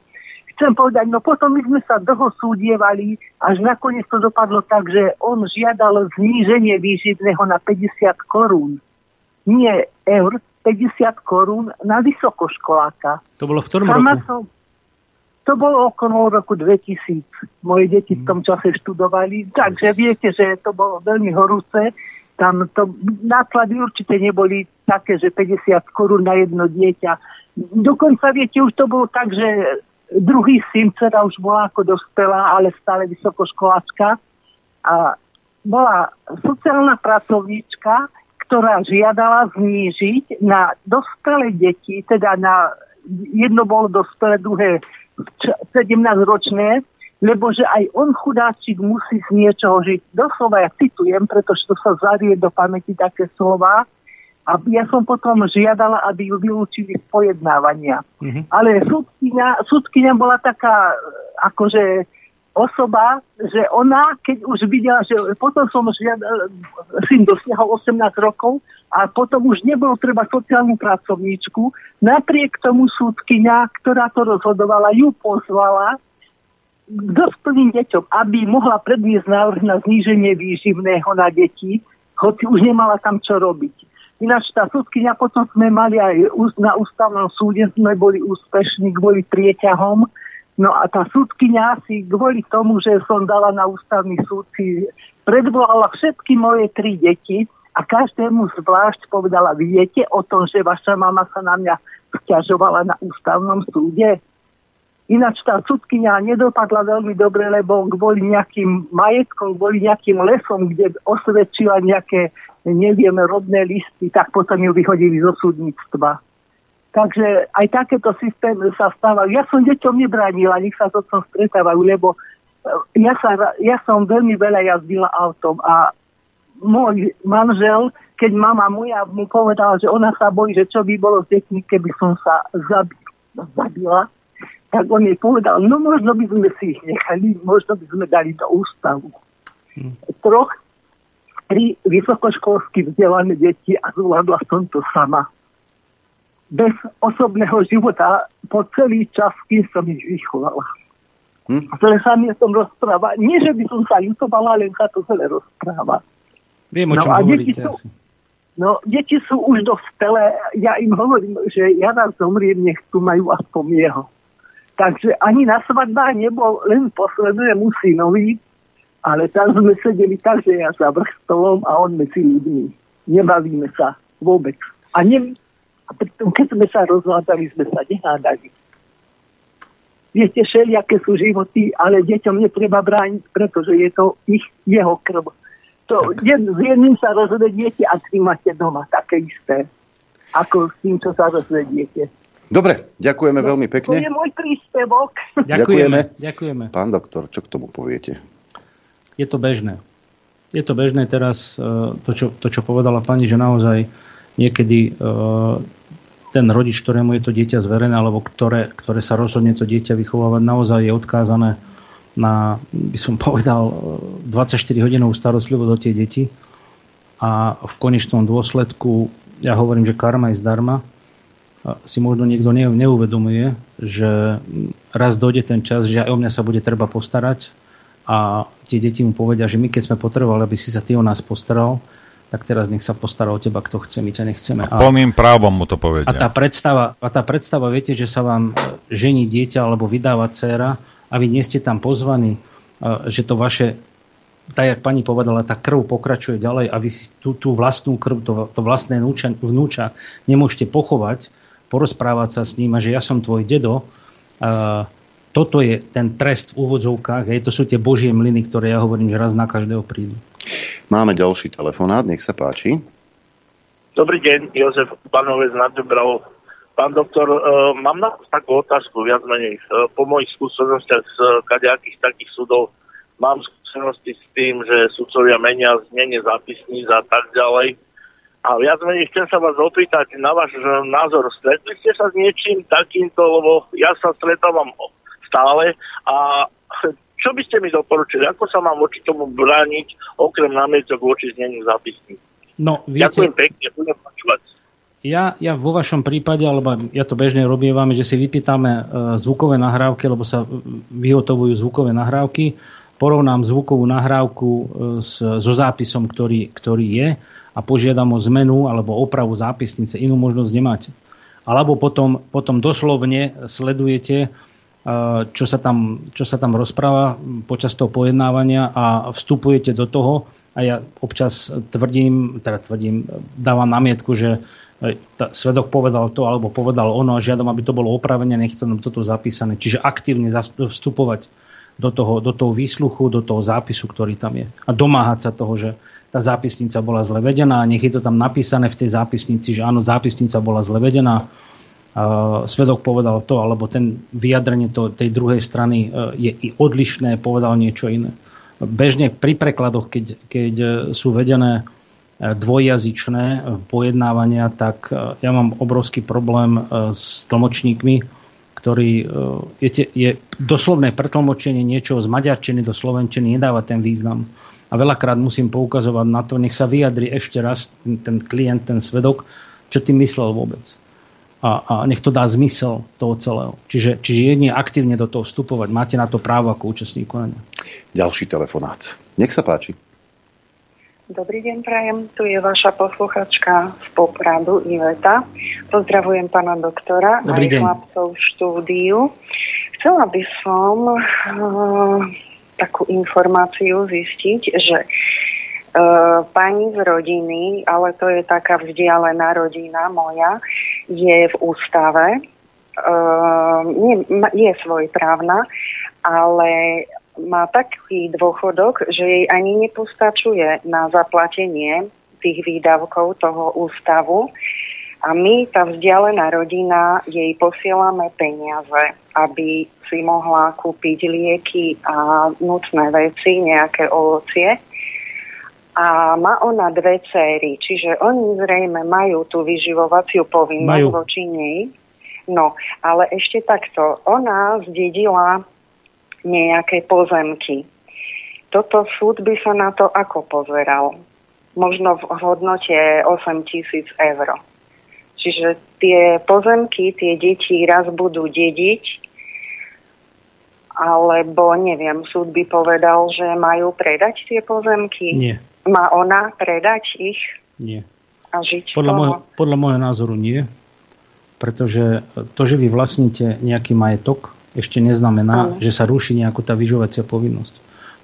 M: Chcem povedať, no potom my sme sa dlho súdievali, až nakoniec to dopadlo tak, že on žiadal zníženie výživného na 50 korún. Nie eur, 50 korún na vysokoškoláka.
L: To bolo v ktorom roku?
M: Som, to bolo okolo roku 2000. Moje deti v tom čase študovali, takže viete, že to bolo veľmi horúce. Tam to, náklady určite neboli také, že 50 korún na jedno dieťa. Dokonca viete, už to bolo tak, že druhý syn, dcera už bola ako dospelá, ale stále vysokoškoláčka. A bola sociálna pracovníčka, ktorá žiadala znížiť na dospelé deti, teda na jedno bolo dospelé, druhé 17-ročné lebo že aj on chudáčik musí z niečoho žiť. Doslova ja citujem, pretože to sa zarie do pamäti také slova. A ja som potom žiadala, aby ju vylúčili z pojednávania. Mm-hmm. Ale súdkynia, súdkynia bola taká, akože osoba, že ona, keď už videla, že potom som žiadal, syn dosiahol 18 rokov a potom už nebolo treba sociálnu pracovníčku, napriek tomu súdkynia, ktorá to rozhodovala, ju pozvala k dospelým deťom, aby mohla predniesť návrh na zníženie výživného na deti, hoci už nemala tam čo robiť. Ináč tá súdkynia potom sme mali aj na ústavnom súde, sme boli úspešní kvôli prieťahom, No a tá súdkynia si kvôli tomu, že som dala na ústavný súd, si predvolala všetky moje tri deti a každému zvlášť povedala, viete o tom, že vaša mama sa na mňa stiažovala na ústavnom súde? Ináč tá súdkynia nedopadla veľmi dobre, lebo kvôli nejakým majetkom, kvôli nejakým lesom, kde osvedčila nejaké, neviem, rodné listy, tak potom ju vyhodili zo súdnictva. Takže aj takéto systémy sa stávajú. Ja som deťom nebránila, nech sa to tom stretávajú, lebo e, ja, sa, ja som veľmi veľa jazdila autom a môj manžel, keď mama moja mu povedala, že ona sa bojí, že čo by bolo s deťmi, keby som sa zabila, tak on jej povedal, no možno by sme si ich nechali, možno by sme dali do ústavu. Hmm. Troch, tri vysokoškolsky vzdelané deti a zvládla som to sama bez osobného života po celý čas, kým som ich vychovala. Hm? Zle sa mi tom rozpráva. Nie, že by som sa ľutovala, len sa to zle rozpráva.
L: Viem, o čom no, hovoríte
M: deti sú, No, deti sú už dospelé. Ja im hovorím, že ja raz zomriem, nech tu majú aspoň jeho. Takže ani na svadbách nebol len poslednému synovi, ale tam sme sedeli tak, že ja za vrstolom a on medzi ľuďmi. Nebavíme sa vôbec. A ne, a pritom, keď sme sa rozhľadali, sme sa nehádali. Viete, všelijaké sú životy, ale deťom netreba brániť, pretože je to ich, jeho krv. To, jed, s jedným sa rozvediete a s tým máte doma také isté, ako s tým, čo sa rozvediete.
B: Dobre, ďakujeme no, veľmi pekne.
M: To je môj príspevok.
L: Ďakujeme. ďakujeme.
B: Pán doktor, čo k tomu poviete?
L: Je to bežné. Je to bežné teraz, e, to čo, to, čo povedala pani, že naozaj niekedy uh, ten rodič, ktorému je to dieťa zverené, alebo ktoré, ktoré sa rozhodne to dieťa vychovávať, naozaj je odkázané na, by som povedal, 24 hodinovú starostlivosť o tie deti. A v konečnom dôsledku, ja hovorím, že karma je zdarma, si možno niekto neuvedomuje, že raz dojde ten čas, že aj o mňa sa bude treba postarať a tie deti mu povedia, že my keď sme potrebovali, aby si sa ty o nás postaral, tak teraz nech sa postará o teba, kto chce, my ťa nechceme.
F: A plným právom mu to povedia.
L: A tá, predstava, a tá predstava, viete, že sa vám e, žení dieťa alebo vydáva dcera a vy nie ste tam pozvaní, e, že to vaše, tak jak pani povedala, tá krv pokračuje ďalej a vy si tú, tú vlastnú krv, to, to vlastné vnúča, vnúča nemôžete pochovať, porozprávať sa s ním a že ja som tvoj dedo, uh, toto je ten trest v úvodzovkách, hej, to sú tie božie mlyny, ktoré ja hovorím, že raz na každého prídu.
B: Máme ďalší telefonát, nech sa páči.
N: Dobrý deň, Jozef Banovec nad Dubravou. Pán doktor, uh, mám na takú otázku, viac menej. Uh, po mojich skúsenostiach z uh, kadejakých takých súdov mám skúsenosti s tým, že sudcovia menia znenie zápisníc a tak ďalej. A viac menej chcem sa vás opýtať na váš názor. Stretli ste sa s niečím takýmto, lebo ja sa stretávam stále a čo by ste mi doporučili? Ako sa mám voči tomu brániť, okrem námietok voči zneniu zápisníc?
L: No, viete,
N: Ďakujem pekne, budem počúvať.
L: Ja, ja vo vašom prípade, alebo ja to bežne robím, že si vypýtame uh, zvukové nahrávky, lebo sa vyhotovujú zvukové nahrávky, porovnám zvukovú nahrávku uh, s, so zápisom, ktorý, ktorý je a požiadam o zmenu alebo opravu zápisnice. Inú možnosť nemáte. Alebo potom, potom doslovne sledujete čo sa, tam, čo sa tam rozpráva počas toho pojednávania a vstupujete do toho a ja občas tvrdím, teda tvrdím, dávam namietku, že e, tá, svedok povedal to alebo povedal ono a žiadam, aby to bolo opravené, nech to toto zapísané. Čiže aktívne vstupovať do toho, do toho výsluchu, do toho zápisu, ktorý tam je. A domáhať sa toho, že tá zápisnica bola zle vedená, nech je to tam napísané v tej zápisnici, že áno, zápisnica bola zle vedená, svedok povedal to, alebo ten vyjadrenie to, tej druhej strany je i odlišné, povedal niečo iné. Bežne pri prekladoch, keď, keď sú vedené dvojjazyčné pojednávania, tak ja mám obrovský problém s tlmočníkmi, ktorý je, je doslovné pretlmočenie niečoho z maďarčiny do slovenčiny, nedáva ten význam. A veľakrát musím poukazovať na to, nech sa vyjadri ešte raz ten, klient, ten svedok, čo tým myslel vôbec a, a nech to dá zmysel toho celého. Čiže, čiže jedine aktívne do toho vstupovať. Máte na to právo ako účastník konania.
B: Ďalší telefonát. Nech sa páči.
O: Dobrý deň, prajem. Tu je vaša posluchačka z Popradu Iveta. Pozdravujem pána doktora
L: Dobrý aj
O: chlapcov v štúdiu. Chcela by som uh, takú informáciu zistiť, že uh, pani z rodiny, ale to je taká vzdialená rodina moja, je v ústave, uh, nie, je svojprávna, ale má taký dôchodok, že jej ani nepostačuje na zaplatenie tých výdavkov toho ústavu. A my, tá vzdialená rodina, jej posielame peniaze, aby si mohla kúpiť lieky a nutné veci, nejaké ovocie. A má ona dve céry, čiže oni zrejme majú tú vyživovaciu povinnosť majú. voči nej. No, ale ešte takto, ona zdedila nejaké pozemky. Toto súd by sa na to ako pozeral? Možno v hodnote 8 tisíc eur. Čiže tie pozemky, tie deti raz budú dediť, alebo neviem, súd by povedal, že majú predať tie pozemky.
L: Nie.
O: Má ona predať ich?
L: Nie.
O: A žiť
L: podľa, môjho, podľa môjho názoru nie. Pretože to, že vy vlastníte nejaký majetok, ešte neznamená, Aha. že sa ruší nejakú tá vyžovacia povinnosť.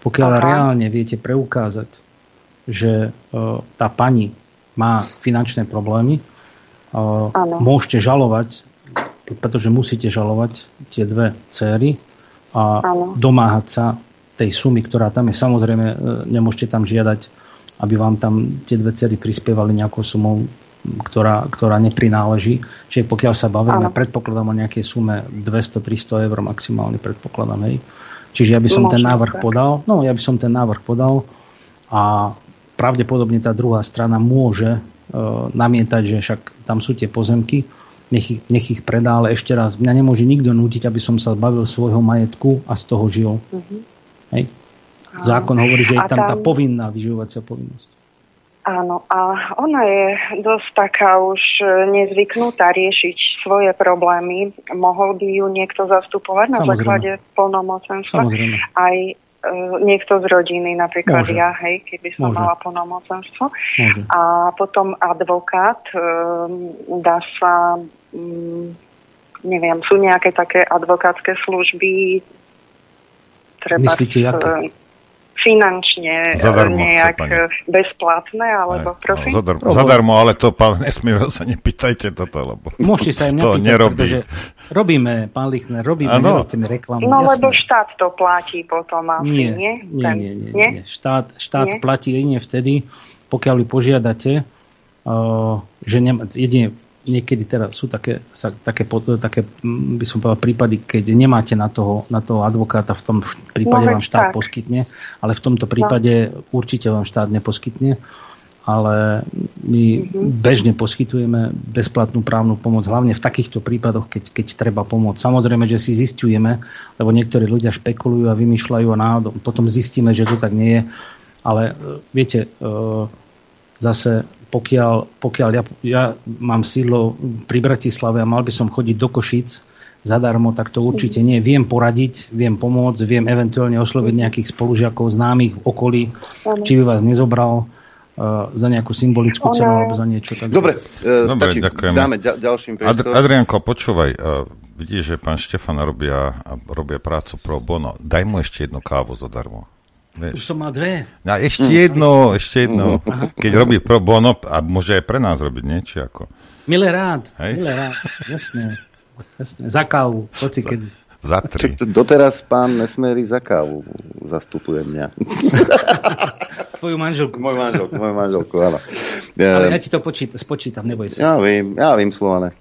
L: Pokiaľ Aha. reálne viete preukázať, že uh, tá pani má finančné problémy, uh, môžete žalovať, pretože musíte žalovať tie dve céry a ano. domáhať sa tej sumy, ktorá tam je. Samozrejme, e, nemôžete tam žiadať aby vám tam tie dve cery prispievali nejakou sumou, ktorá, ktorá neprináleží. Čiže pokiaľ sa bavíme, ano. predpokladám o nejakej sume 200-300 eur maximálne predpokladám, hej. Čiže ja by som ten návrh tak. podal, no ja by som ten návrh podal a pravdepodobne tá druhá strana môže e, namietať, že však tam sú tie pozemky, nech ich, nech ich predá, ale ešte raz, mňa nemôže nikto nútiť, aby som sa zbavil svojho majetku a z toho žil. Uh-huh. Hej. Zákon hovorí, že je tam, tam tá povinná vyživovacia povinnosť.
O: Áno, a ona je dosť taká už nezvyknutá riešiť svoje problémy. Mohol by ju niekto zastupovať na Samozrejme. základe plnomocenstva?
L: Samozrejme.
O: Aj e, niekto z rodiny, napríklad Môže. ja, hej, keby som Môže. mala plnomocenstvo. Môže. A potom advokát, e, dá sa, mm, neviem, sú nejaké také advokátske služby, treba...
L: Myslíte, aké?
O: Finančne zadarmo, nejak pani. bezplatné, alebo Aj, prosím?
F: No, zadarmo, zadarmo, ale to, pán Nesmír, sa nepýtajte toto, lebo
L: Môžete sa im
F: to nepýtať, nerobí.
L: robíme, pán Lichner, robíme, ano. mi reklamu.
O: No, jasné. lebo štát to platí potom asi, nie? Nie,
L: nie, Ten, nie, nie, nie. nie. Štát, štát nie? platí jedine vtedy, pokiaľ vy požiadate, uh, že nem, jedine niekedy teda sú také, sa, také, také, mm, by som povedal, prípady, keď nemáte na toho, na toho advokáta, v tom prípade no, vám štát tak. poskytne, ale v tomto prípade no. určite vám štát neposkytne, ale my mm-hmm. bežne poskytujeme bezplatnú právnu pomoc, hlavne v takýchto prípadoch, keď, keď treba pomôcť. Samozrejme, že si zistujeme, lebo niektorí ľudia špekulujú a vymýšľajú a náhodou, potom zistíme, že to tak nie je, ale e, viete, e, zase pokiaľ, pokiaľ ja, ja mám sídlo pri Bratislave a mal by som chodiť do Košic zadarmo, tak to určite nie. Viem poradiť, viem pomôcť, viem eventuálne osloviť nejakých spolužiakov, známych v okolí, či by vás nezobral uh, za nejakú symbolickú cenu alebo za niečo.
B: Takže... Dobre, uh, Dobre stačí, ďakujem. dáme ďal, ďalším priestor.
F: Ad, Adrianko, počúvaj, uh, vidíš, že pán Štefan robia, robia prácu pro bono. Daj mu ešte jednu kávu zadarmo.
L: Vieš. Už som mal dve.
F: A ešte mm. jedno, ešte jedno. Aha. Keď robí pro bono, a môže aj pre nás robiť niečo ako.
L: Milé rád, Hej? milé rád, jasné. jasné. Za kávu, hoci kedy.
F: Za tri.
B: Doteraz pán Nesmery za kávu zastupuje mňa.
L: Tvoju manželku.
B: Moju manželku, moju manželku, áno.
L: Ale ja ti to počítam, spočítam, neboj sa.
B: Ja vím, ja vím, Slovane.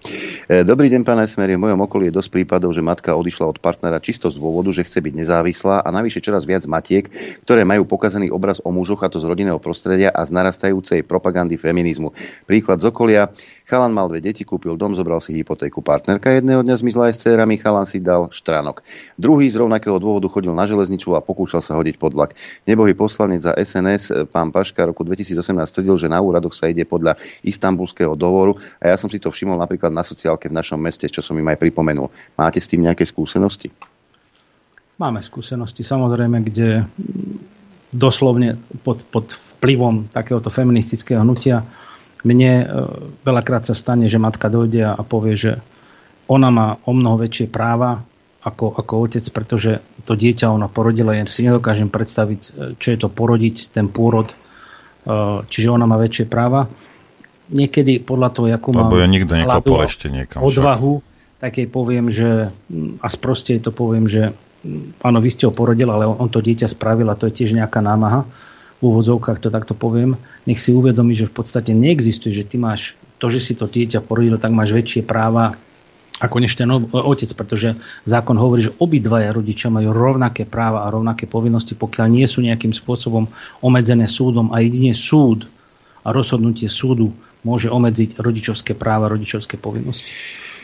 B: E, dobrý deň, pán Esmer. V mojom okolí je dosť prípadov, že matka odišla od partnera čisto z dôvodu, že chce byť nezávislá a navyše čoraz viac matiek, ktoré majú pokazený obraz o mužoch a to z rodinného prostredia a z narastajúcej propagandy feminizmu. Príklad z okolia. Chalan mal dve deti, kúpil dom, zobral si hypotéku. Partnerka jedného dňa zmizla aj s cérami, chalan si dal štránok. Druhý z rovnakého dôvodu chodil na železniču a pokúšal sa hodiť pod vlak. Nebohý poslanec za SNS, pán Paška, roku 2018 tvrdil, že na úradoch sa ide podľa istambulského dohovoru a ja som si to všimol napríklad na sociálke v našom meste, čo som im aj pripomenul. Máte s tým nejaké skúsenosti?
L: Máme skúsenosti, samozrejme, kde doslovne pod, pod vplyvom takéhoto feministického hnutia mne e, veľakrát sa stane, že matka dojde a povie, že ona má o mnoho väčšie práva ako, ako otec, pretože to dieťa ona porodila, ja si nedokážem predstaviť, e, čo je to porodiť, ten pôrod, e, čiže ona má väčšie práva. Niekedy podľa toho, akú mám
F: ja nikto ešte niekam,
L: odvahu, však. tak jej poviem, že a sproste to poviem, že áno, vy ste ho porodil, ale on to dieťa spravil a to je tiež nejaká námaha v úvodzovkách to takto poviem, nech si uvedomí, že v podstate neexistuje, že ty máš to, že si to dieťa porodil, tak máš väčšie práva ako než ten otec, pretože zákon hovorí, že obidvaja rodičia majú rovnaké práva a rovnaké povinnosti, pokiaľ nie sú nejakým spôsobom obmedzené súdom a jedine súd a rozhodnutie súdu môže obmedziť rodičovské práva, rodičovské povinnosti.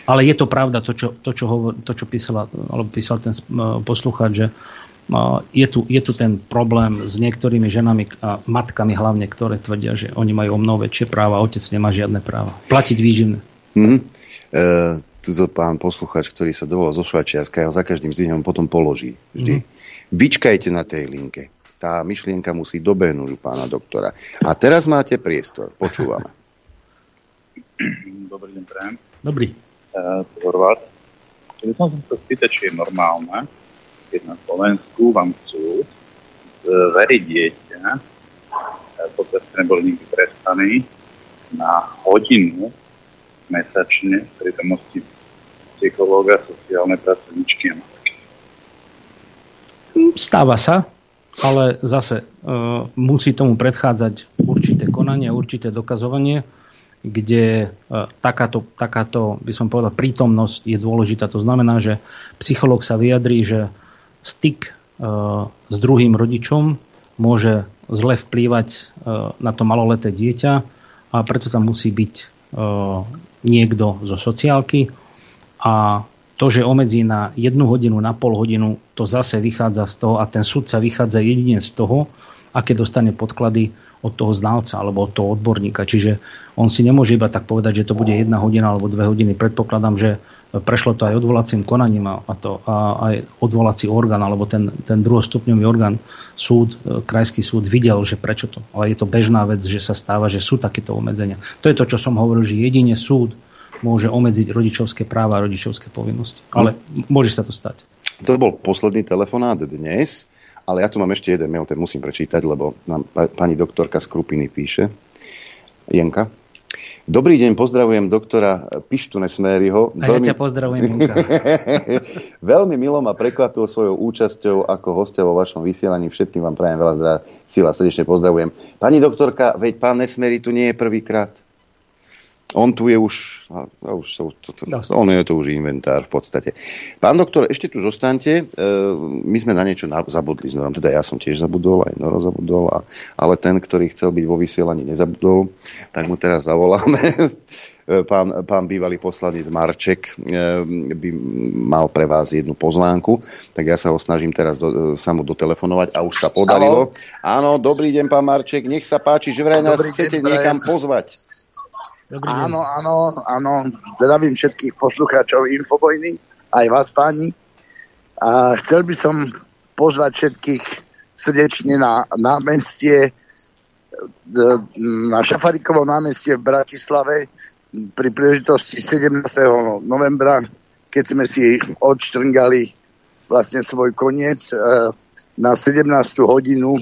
L: Ale je to pravda, to, čo, to, čo, hovor, to, čo písala, alebo písal ten poslucháč, že je tu, je tu ten problém s niektorými ženami a matkami hlavne, ktoré tvrdia, že oni majú o mnoho väčšie práva otec nemá žiadne práva. Platiť výživné.
B: Mm-hmm. E, tuto pán posluchač, ktorý sa dovolal zo Švajčiarska, ja ho za každým zdvihom potom položí. Vždy. Mm-hmm. Vyčkajte na tej linke. Tá myšlienka musí dobehnúť pána doktora. A teraz máte priestor. Počúvame.
P: Dobrý deň, prajem.
L: Dobrý.
P: Uh, Horvát. Chcel som sa spýtať, či je normálne, keď na Slovensku vám chcú zveriť dieťa, pokiaľ ste neboli nikdy trestaní, na hodinu mesačne pri prítomnosti psychológa, sociálnej pracovničky a
L: Stáva sa, ale zase e, musí tomu predchádzať určité konanie, určité dokazovanie, kde e, takáto, takáto, by som povedal, prítomnosť je dôležitá. To znamená, že psychológ sa vyjadrí, že styk e, s druhým rodičom môže zle vplývať e, na to maloleté dieťa a preto tam musí byť e, niekto zo sociálky a to, že obmedzí na jednu hodinu, na pol hodinu, to zase vychádza z toho a ten sudca vychádza jedine z toho, aké dostane podklady od toho znalca alebo od toho odborníka. Čiže on si nemôže iba tak povedať, že to bude jedna hodina alebo dve hodiny. Predpokladám, že prešlo to aj odvolacím konaním a, to, a aj odvolací orgán alebo ten, ten druhostupňový orgán, súd, e, krajský súd videl, že prečo to. Ale je to bežná vec, že sa stáva, že sú takéto obmedzenia. To je to, čo som hovoril, že jedine súd môže obmedziť rodičovské práva a rodičovské povinnosti. Ale môže sa to stať.
B: To bol posledný telefonát dnes, ale ja tu mám ešte jeden mail, ten musím prečítať, lebo nám pani doktorka z Krupiny píše. Jenka. Dobrý deň, pozdravujem doktora Pištu Nesmériho.
L: A veľmi... ja ťa pozdravujem,
B: Veľmi milo ma prekvapil svojou účasťou ako hostia vo vašom vysielaní. Všetkým vám prajem veľa zdravia, sila, srdečne pozdravujem. Pani doktorka, veď pán Nesmery tu nie je prvýkrát. On tu je už, už to, to, to, on je to už inventár v podstate. Pán doktor, ešte tu zostaňte. E, my sme na niečo zabudli s Norom, teda ja som tiež zabudol, aj Noro zabudol, a, ale ten, ktorý chcel byť vo vysielaní, nezabudol, tak mu teraz zavoláme. pán, pán bývalý poslanec Marček e, by mal pre vás jednu pozvánku, tak ja sa ho snažím teraz do, sa mu dotelefonovať a už sa podarilo. Áno, dobrý deň, pán Marček, nech sa páči, že vraj nás chcete deň, niekam pozvať.
Q: Dobrý áno, deň. áno, áno. Zdravím všetkých poslucháčov Infobojny, aj vás páni. A chcel by som pozvať všetkých srdečne na námestie na Šafarikovom námestie v Bratislave pri príležitosti 17. novembra, keď sme si odštrngali vlastne svoj koniec e, na 17. hodinu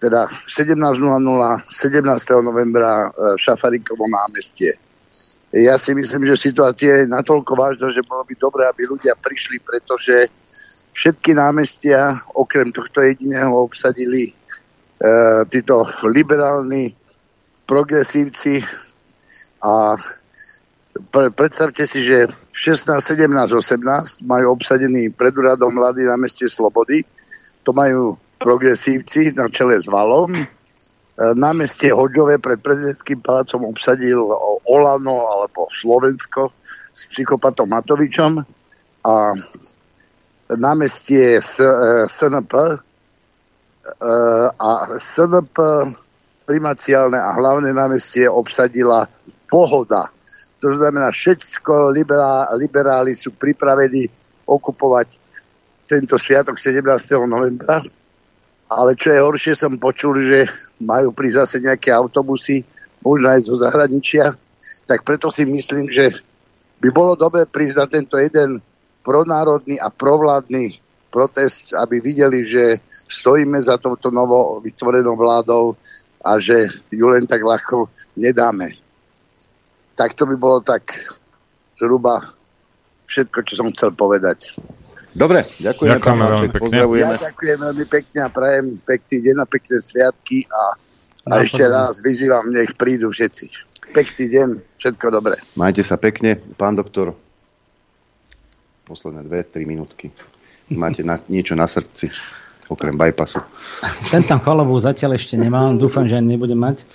Q: teda 17.00 17. novembra v Šafarikovom námestie. Ja si myslím, že situácia je natoľko vážna, že bolo by dobré, aby ľudia prišli, pretože všetky námestia, okrem tohto jediného, obsadili e, títo liberálni progresívci a Pre, predstavte si, že 16, 17, 18 majú obsadený pred na meste Slobody. To majú progresívci na čele s Valom. E, na meste Hoďové pred prezidentským palácom obsadil Olano alebo Slovensko s psychopatom Matovičom a námestie SNP e, a SNP primaciálne a hlavné námestie obsadila Pohoda. To znamená, všetko liberá, liberáli sú pripravení okupovať tento sviatok 17. novembra. Ale čo je horšie, som počul, že majú prísť zase nejaké autobusy, možno aj zo zahraničia. Tak preto si myslím, že by bolo dobre na tento jeden pronárodný a provládny protest, aby videli, že stojíme za touto novo vytvorenou vládou a že ju len tak ľahko nedáme. Tak to by bolo tak zhruba všetko, čo som chcel povedať.
B: Dobre, ďakujem.
F: Ďakujeme veľmi pekne.
Q: Ja ďakujem veľmi pekne a prajem pekný deň a pekné sviatky a, a no, ešte raz vyzývam, nech prídu všetci. Pekný deň, všetko dobré.
B: Majte sa pekne, pán doktor. Posledné dve, tri minútky. Máte na, niečo na srdci okrem bypassu.
L: Ten tam chvalovú zatiaľ ešte nemám, dúfam, že ani nebudem mať.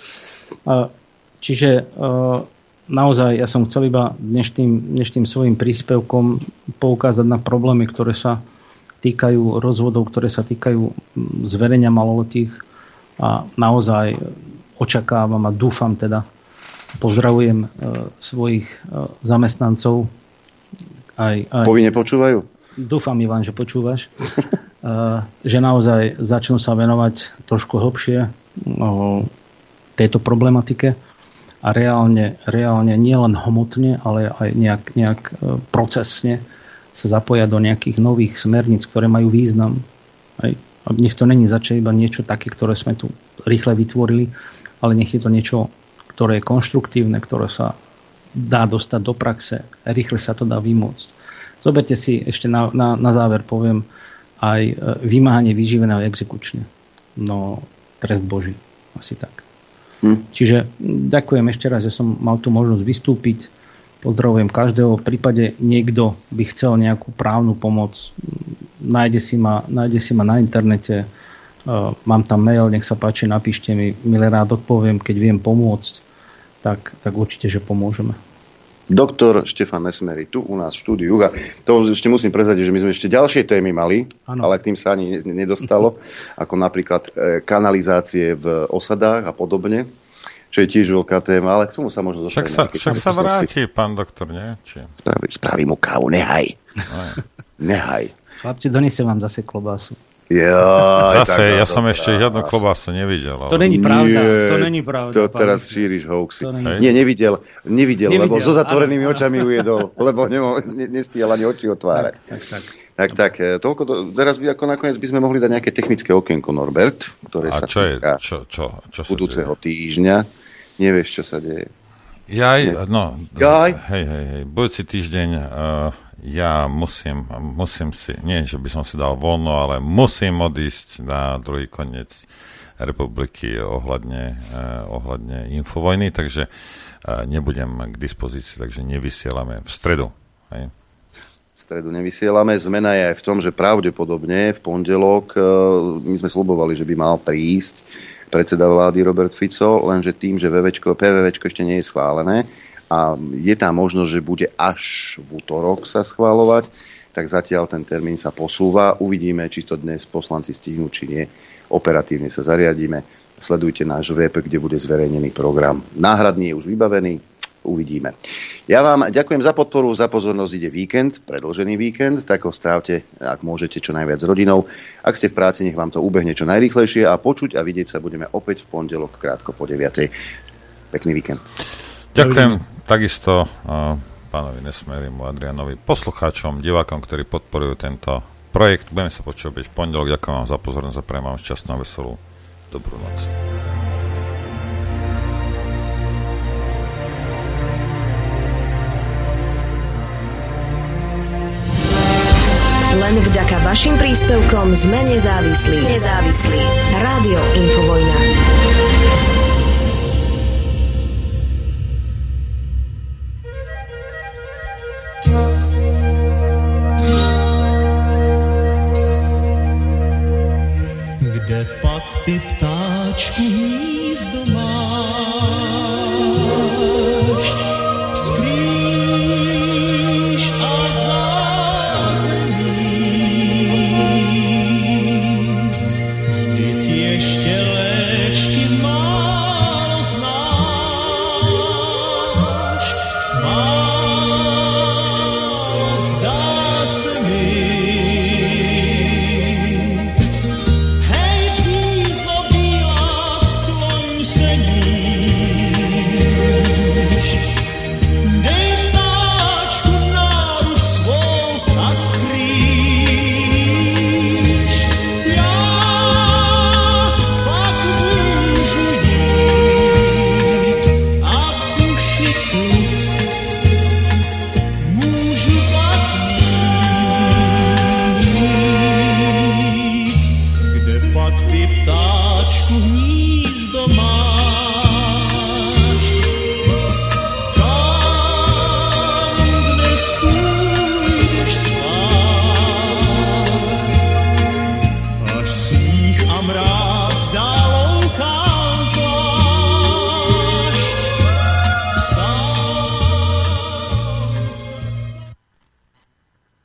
L: Čiže naozaj ja som chcel iba dnešným, dnešným svojim príspevkom poukázať na problémy, ktoré sa týkajú rozvodov, ktoré sa týkajú zverenia maloletých a naozaj očakávam a dúfam teda, pozdravujem svojich zamestnancov. Aj, aj,
B: Povinne počúvajú?
L: Dúfam, Ivan, že počúvaš. že naozaj začnú sa venovať trošku hlbšie tejto problematike a reálne, reálne nielen hmotne, ale aj nejak, nejak e, procesne sa zapoja do nejakých nových smerníc, ktoré majú význam. Aj, nech to není začať iba niečo také, ktoré sme tu rýchle vytvorili, ale nech je to niečo, ktoré je konštruktívne, ktoré sa dá dostať do praxe, rýchle sa to dá vymôcť. Zoberte si, ešte na, na, na záver poviem, aj e, vymáhanie vyživeného exekučne. No, trest Boží. Asi tak. Hm. Čiže ďakujem ešte raz, že som mal tu možnosť vystúpiť. Pozdravujem každého. V prípade niekto by chcel nejakú právnu pomoc, nájde si ma, nájde si ma na internete. E, mám tam mail, nech sa páči, napíšte mi, milé rád odpoviem, keď viem pomôcť, tak, tak určite, že pomôžeme
B: doktor Štefan Nesmery tu u nás v štúdiu. A to ešte musím prezradiť, že my sme ešte ďalšie témy mali, ano. ale k tým sa ani nedostalo, ako napríklad e, kanalizácie v osadách a podobne, čo je tiež veľká téma, ale k tomu sa možno
F: dostaneme. Však sa, však sa vráti, pán doktor, nie? Či...
B: Spraví, spraví mu kávu, nehaj. nehaj.
L: Chlapci, donesem vám zase klobásu.
B: Ja,
F: Zase, tak, ja som ešte žiadnu klobásu nevidel.
L: Ale... To není pravda, Nie, to není pravda.
B: To teraz šíriš hoaxy. Nie, nevidel, nevidel, nevidel, lebo so zatvorenými áno. očami ujedol, lebo nemo, ne, nestiel ani oči otvárať. Tak, tak, tak. Tak, tak, e, toľko, to, teraz by ako nakoniec by sme mohli dať nejaké technické okienko, Norbert, ktoré A sa čo týka je, čo, čo, čo budúceho deje? týždňa. Nevieš, čo sa deje.
F: Jaj, no, Jaj. hej, hej, hej, budúci týždeň uh, ja musím, musím si, nie že by som si dal voľno, ale musím odísť na druhý koniec republiky ohľadne, eh, ohľadne infovojny, takže eh, nebudem k dispozícii, takže nevysielame v stredu. Hej?
B: V stredu nevysielame. Zmena je aj v tom, že pravdepodobne v pondelok, eh, my sme slubovali, že by mal prísť predseda vlády Robert Fico, lenže tým, že VVčko, PVVčko ešte nie je schválené, a je tam možnosť, že bude až v útorok sa schváľovať, tak zatiaľ ten termín sa posúva. Uvidíme, či to dnes poslanci stihnú, či nie. Operatívne sa zariadíme. Sledujte náš web, kde bude zverejnený program. Náhradný je už vybavený. Uvidíme. Ja vám ďakujem za podporu, za pozornosť. Ide víkend, predlžený víkend, tak ho strávte, ak môžete, čo najviac s rodinou. Ak ste v práci, nech vám to ubehne čo najrýchlejšie a počuť a vidieť sa budeme opäť v pondelok krátko po 9. Pekný víkend.
F: Ďakujem. Takisto uh, pánovi Nesmerimu, Adrianovi, poslucháčom, divákom, ktorí podporujú tento projekt. Budeme sa počúvať v pondelok. Ďakujem vám za pozornosť a prejem vám šťastnú a veselú dobrú noc.
A: Len vďaka vašim príspevkom sme nezávislí. Nezávislí. Rádio Infovojna.
R: ти птачку гніздо мав.